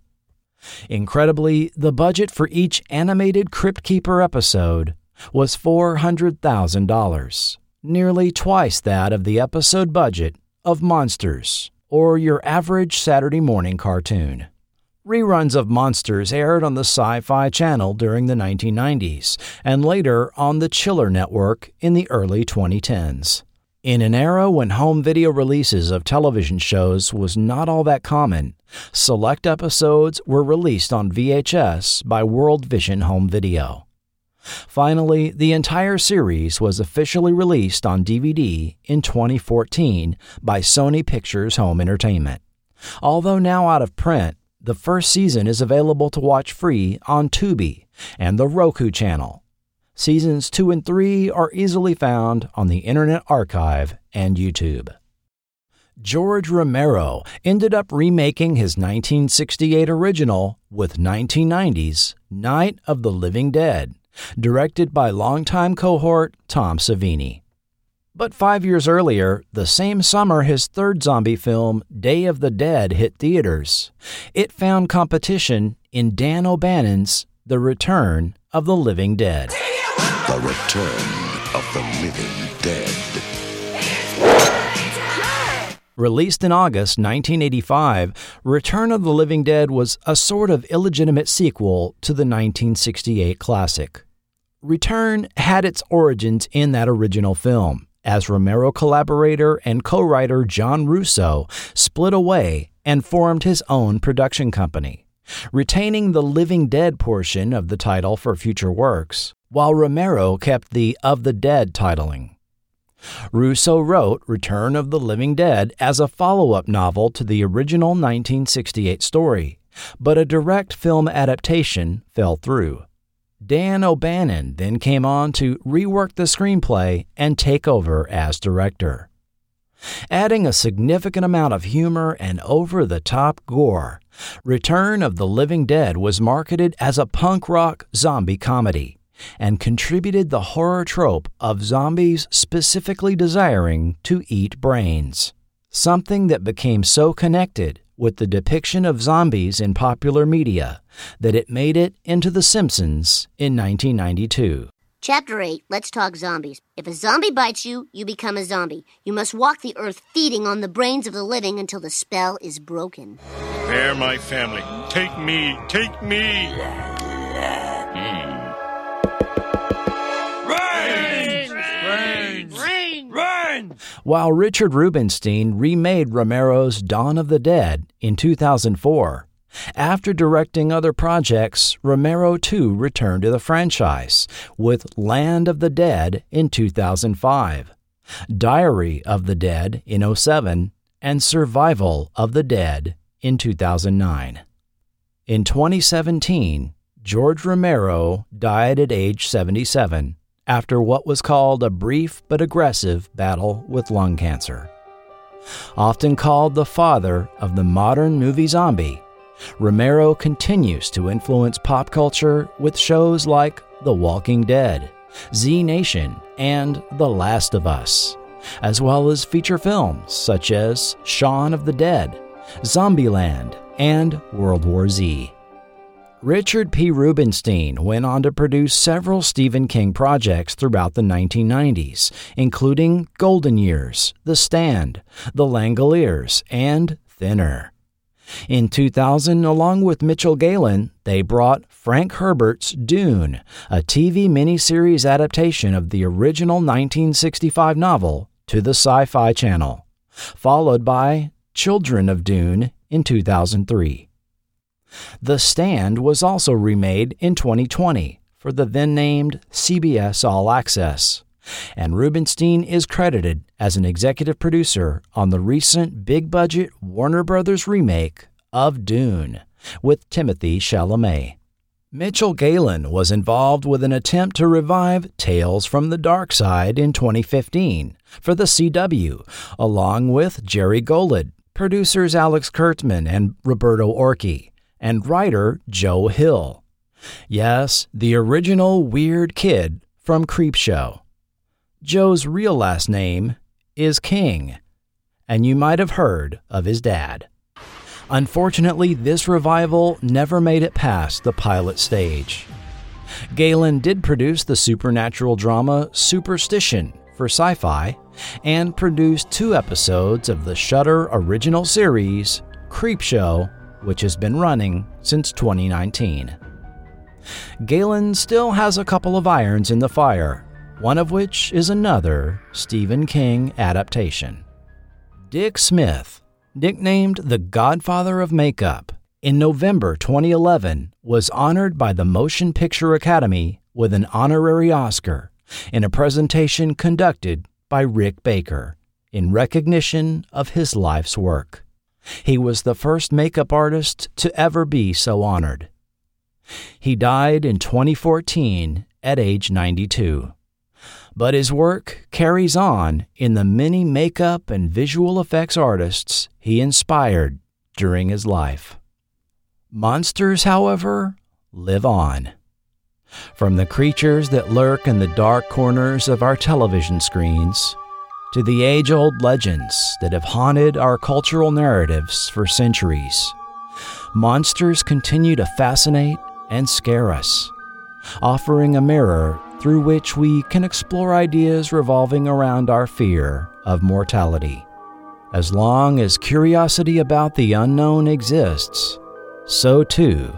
Incredibly, the budget for each animated Crypt Keeper episode was $400,000, nearly twice that of the episode budget of Monsters, or your average Saturday morning cartoon. Reruns of Monsters aired on the Sci Fi Channel during the 1990s and later on the Chiller Network in the early 2010s. In an era when home video releases of television shows was not all that common, select episodes were released on VHS by World Vision Home Video. Finally, the entire series was officially released on DVD in 2014 by Sony Pictures Home Entertainment. Although now out of print, the first season is available to watch free on Tubi and the Roku channel. Seasons 2 and 3 are easily found on the Internet Archive and YouTube. George Romero ended up remaking his 1968 original with 1990's Night of the Living Dead, directed by longtime cohort Tom Savini. But five years earlier, the same summer his third zombie film, Day of the Dead, hit theaters. It found competition in Dan O'Bannon's The Return of the Living Dead. The Return of the Living Dead. Released in August 1985, Return of the Living Dead was a sort of illegitimate sequel to the 1968 classic. Return had its origins in that original film as Romero collaborator and co writer John Russo split away and formed his own production company, retaining the Living Dead portion of the title for future works, while Romero kept the Of the Dead titling. Russo wrote Return of the Living Dead as a follow up novel to the original 1968 story, but a direct film adaptation fell through. Dan O'Bannon then came on to rework the screenplay and take over as director. Adding a significant amount of humor and over the top gore, Return of the Living Dead was marketed as a punk rock zombie comedy and contributed the horror trope of zombies specifically desiring to eat brains, something that became so connected with the depiction of zombies in popular media that it made it into The Simpsons in 1992. Chapter 8 Let's Talk Zombies. If a zombie bites you, you become a zombie. You must walk the earth feeding on the brains of the living until the spell is broken. They're my family. Take me, take me. While Richard Rubinstein remade Romero's Dawn of the Dead in 2004, after directing other projects, Romero too returned to the franchise with Land of the Dead in 2005, Diary of the Dead in 07, and Survival of the Dead in 2009. In 2017, George Romero died at age 77 after what was called a brief but aggressive battle with lung cancer. Often called the father of the modern movie zombie, Romero continues to influence pop culture with shows like The Walking Dead, Z Nation, and The Last of Us, as well as feature films such as Shaun of the Dead, Zombieland, and World War Z. Richard P. Rubinstein went on to produce several Stephen King projects throughout the 1990s, including Golden Years, The Stand, The Langoliers, and Thinner. In 2000, along with Mitchell Galin, they brought Frank Herbert's Dune, a TV miniseries adaptation of the original 1965 novel, to the Sci Fi Channel, followed by Children of Dune in 2003. The Stand was also remade in 2020 for the then named CBS All Access, and Rubinstein is credited as an executive producer on the recent big budget Warner Brothers remake of Dune with Timothy Chalamet. Mitchell Galin was involved with an attempt to revive Tales from the Darkside in 2015 for the CW, along with Jerry Golod, producers Alex Kurtzman and Roberto Orci, and writer Joe Hill. Yes, the original weird kid from Creepshow. Joe's real last name is King, and you might have heard of his dad. Unfortunately, this revival never made it past the pilot stage. Galin did produce the supernatural drama Superstition for sci fi and produced two episodes of the Shudder original series Creepshow, which has been running since 2019. Galin still has a couple of irons in the fire, one of which is another Stephen King adaptation. Dick Smith nicknamed the Godfather of Makeup, in November 2011 was honored by the Motion Picture Academy with an honorary Oscar in a presentation conducted by Rick Baker in recognition of his life's work. He was the first makeup artist to ever be so honored. He died in 2014 at age 92 but his work carries on in the many makeup and visual effects artists he inspired during his life. Monsters, however, live on. From the creatures that lurk in the dark corners of our television screens, to the age old legends that have haunted our cultural narratives for centuries, monsters continue to fascinate and scare us, offering a mirror through which we can explore ideas revolving around our fear of mortality. As long as curiosity about the unknown exists, so too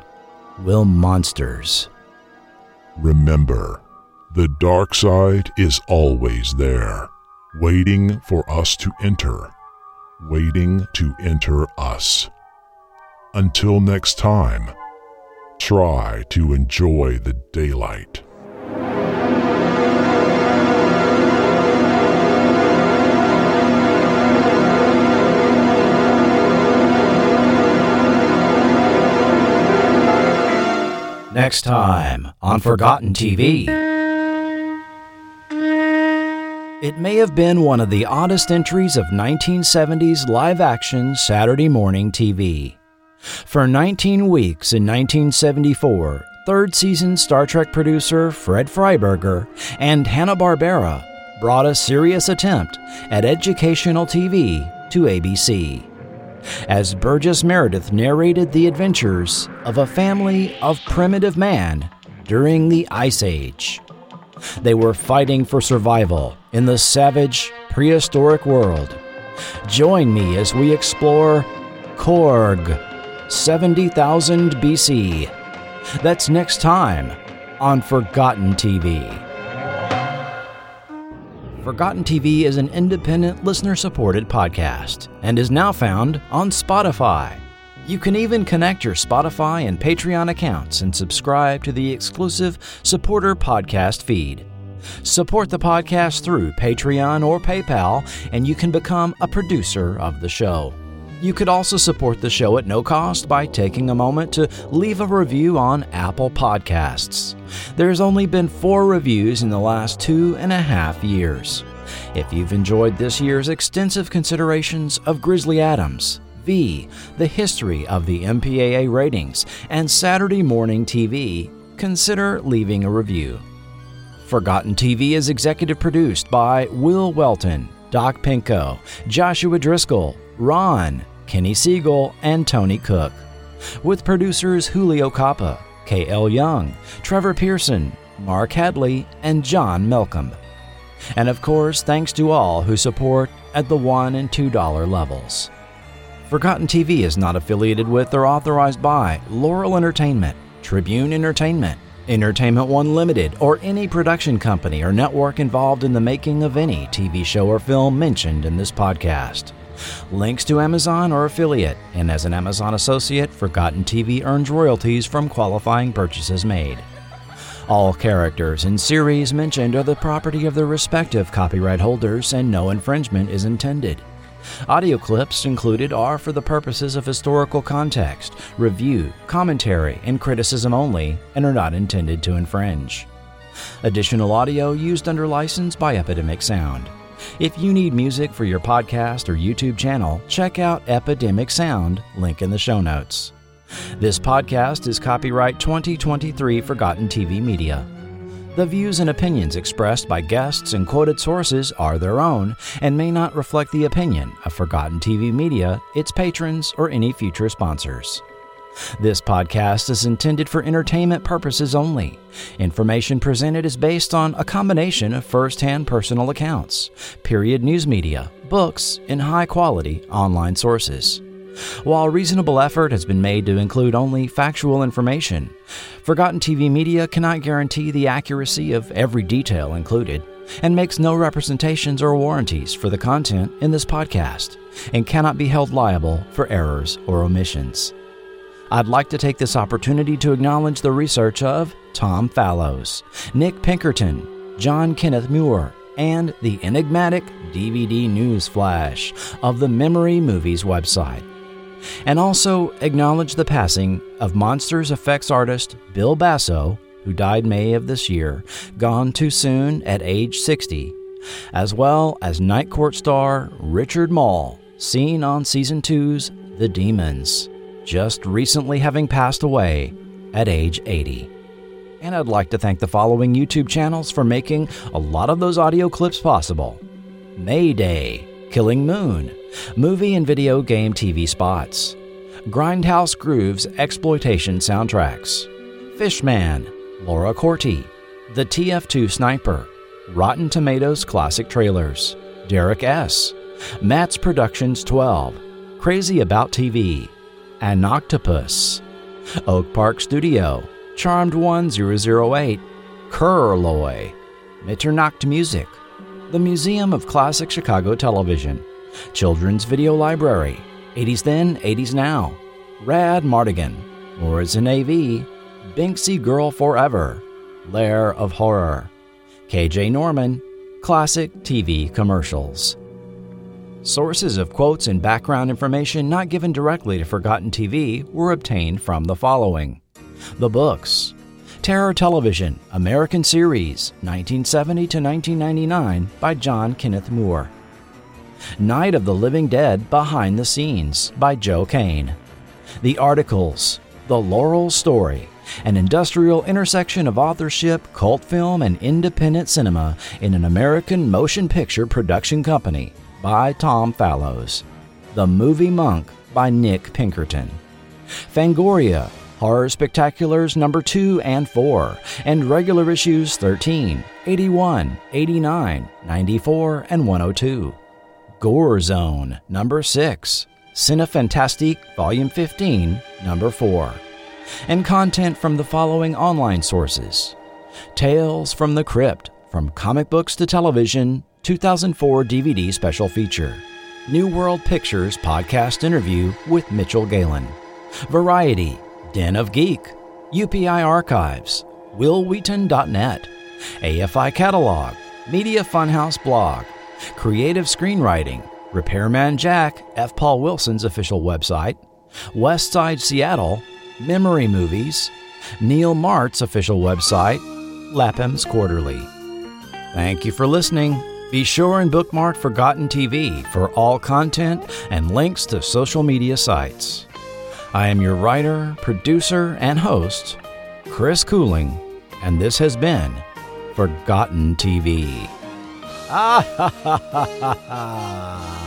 will monsters. Remember, the dark side is always there, waiting for us to enter, waiting to enter us. Until next time, try to enjoy the daylight. Next time on Forgotten TV. It may have been one of the oddest entries of 1970s live action Saturday morning TV. For 19 weeks in 1974, third season Star Trek producer Fred Freiberger and Hanna-Barbera brought a serious attempt at educational TV to ABC as Burgess Meredith narrated the adventures of a family of primitive man during the Ice Age. They were fighting for survival in the savage, prehistoric world. Join me as we explore Korg, 70,000 BC. That's next time on Forgotten TV. Forgotten TV is an independent, listener supported podcast and is now found on Spotify. You can even connect your Spotify and Patreon accounts and subscribe to the exclusive supporter podcast feed. Support the podcast through Patreon or PayPal, and you can become a producer of the show. You could also support the show at no cost by taking a moment to leave a review on Apple Podcasts. There's only been four reviews in the last two and a half years. If you've enjoyed this year's extensive considerations of Grizzly Adams, V, the history of the MPAA ratings, and Saturday morning TV, consider leaving a review. Forgotten TV is executive produced by Will Welton, Doc Pinko, Joshua Driscoll, Ron, Kenny Siegel, and Tony Cook. With producers Julio Capa, K.L. Young, Trevor Pearson, Mark Hadley, and John Malcolm. And of course, thanks to all who support at the $1 and $2 levels. Forgotten TV is not affiliated with or authorized by Laurel Entertainment, Tribune Entertainment, Entertainment One Limited, or any production company or network involved in the making of any TV show or film mentioned in this podcast. Links to Amazon or affiliate, and as an Amazon associate, Forgotten TV earns royalties from qualifying purchases made. All characters and series mentioned are the property of their respective copyright holders, and no infringement is intended. Audio clips included are for the purposes of historical context, review, commentary, and criticism only, and are not intended to infringe. Additional audio used under license by Epidemic Sound. If you need music for your podcast or YouTube channel, check out Epidemic Sound, link in the show notes. This podcast is copyright 2023 Forgotten TV Media. The views and opinions expressed by guests and quoted sources are their own and may not reflect the opinion of Forgotten TV Media, its patrons, or any future sponsors. This podcast is intended for entertainment purposes only. Information presented is based on a combination of first hand personal accounts, period news media, books, and high quality online sources. While reasonable effort has been made to include only factual information, Forgotten TV Media cannot guarantee the accuracy of every detail included and makes no representations or warranties for the content in this podcast and cannot be held liable for errors or omissions. I'd like to take this opportunity to acknowledge the research of Tom Fallows, Nick Pinkerton, John Kenneth Muir, and the enigmatic DVD News Flash of the Memory Movies website and also acknowledge the passing of Monsters effects artist Bill Basso, who died May of this year, gone too soon at age 60, as well as Night Court star Richard Moll, seen on season 2's The Demons, just recently having passed away at age 80. And I'd like to thank the following YouTube channels for making a lot of those audio clips possible Mayday, Killing Moon, movie and video game TV spots, Grindhouse Grooves exploitation soundtracks, Fishman, Laura Corti, The TF2 Sniper, Rotten Tomatoes classic trailers, Derek S., Matt's Productions 12, Crazy About TV, An Octopus, Oak Park Studio, Charmed 1008, Kurloy, Mitternacht Music, the Museum of Classic Chicago Television, Children's Video Library, 80s Then, 80s Now, Rad Mardigan, Morrison AV, Binksy Girl Forever, Lair of Horror, KJ Norman, Classic TV Commercials. Sources of quotes and background information not given directly to Forgotten TV were obtained from the following The books Terror Television, American Series, 1970 to 1999 by John Kenneth Muir. Night of the Living Dead Behind the Scenes by Joe Kane. The articles The Laurel Story, an industrial intersection of authorship, cult film, and independent cinema in an American motion picture production company by Tom Fallows. The Movie Monk by Nick Pinkerton. Fangoria, Horror Spectaculars number 2 and 4, and regular issues 13, 81, 89, 94, and 102. Gore Zone, number 6, Cinefantastique, Volume 15, number 4, and content from the following online sources. Tales from the Crypt, from comic books to television, 2004 DVD special feature, New World Pictures podcast interview with Mitchell Galin, Variety, Den of Geek, UPI Archives, WillWheaton.net, AFI Catalog, Media Funhouse Blog, creative screenwriting, Repairman Jack, F. Paul Wilson's official website, West Side Seattle, Memory Movies, Neil Martz's official website, Lapham's Quarterly. Thank you for listening. Be sure and bookmark Forgotten TV for all content and links to social media sites. I am your writer, producer, and host, Chris Cooling, and this has been Forgotten TV. Ah ha ha ha ha ha.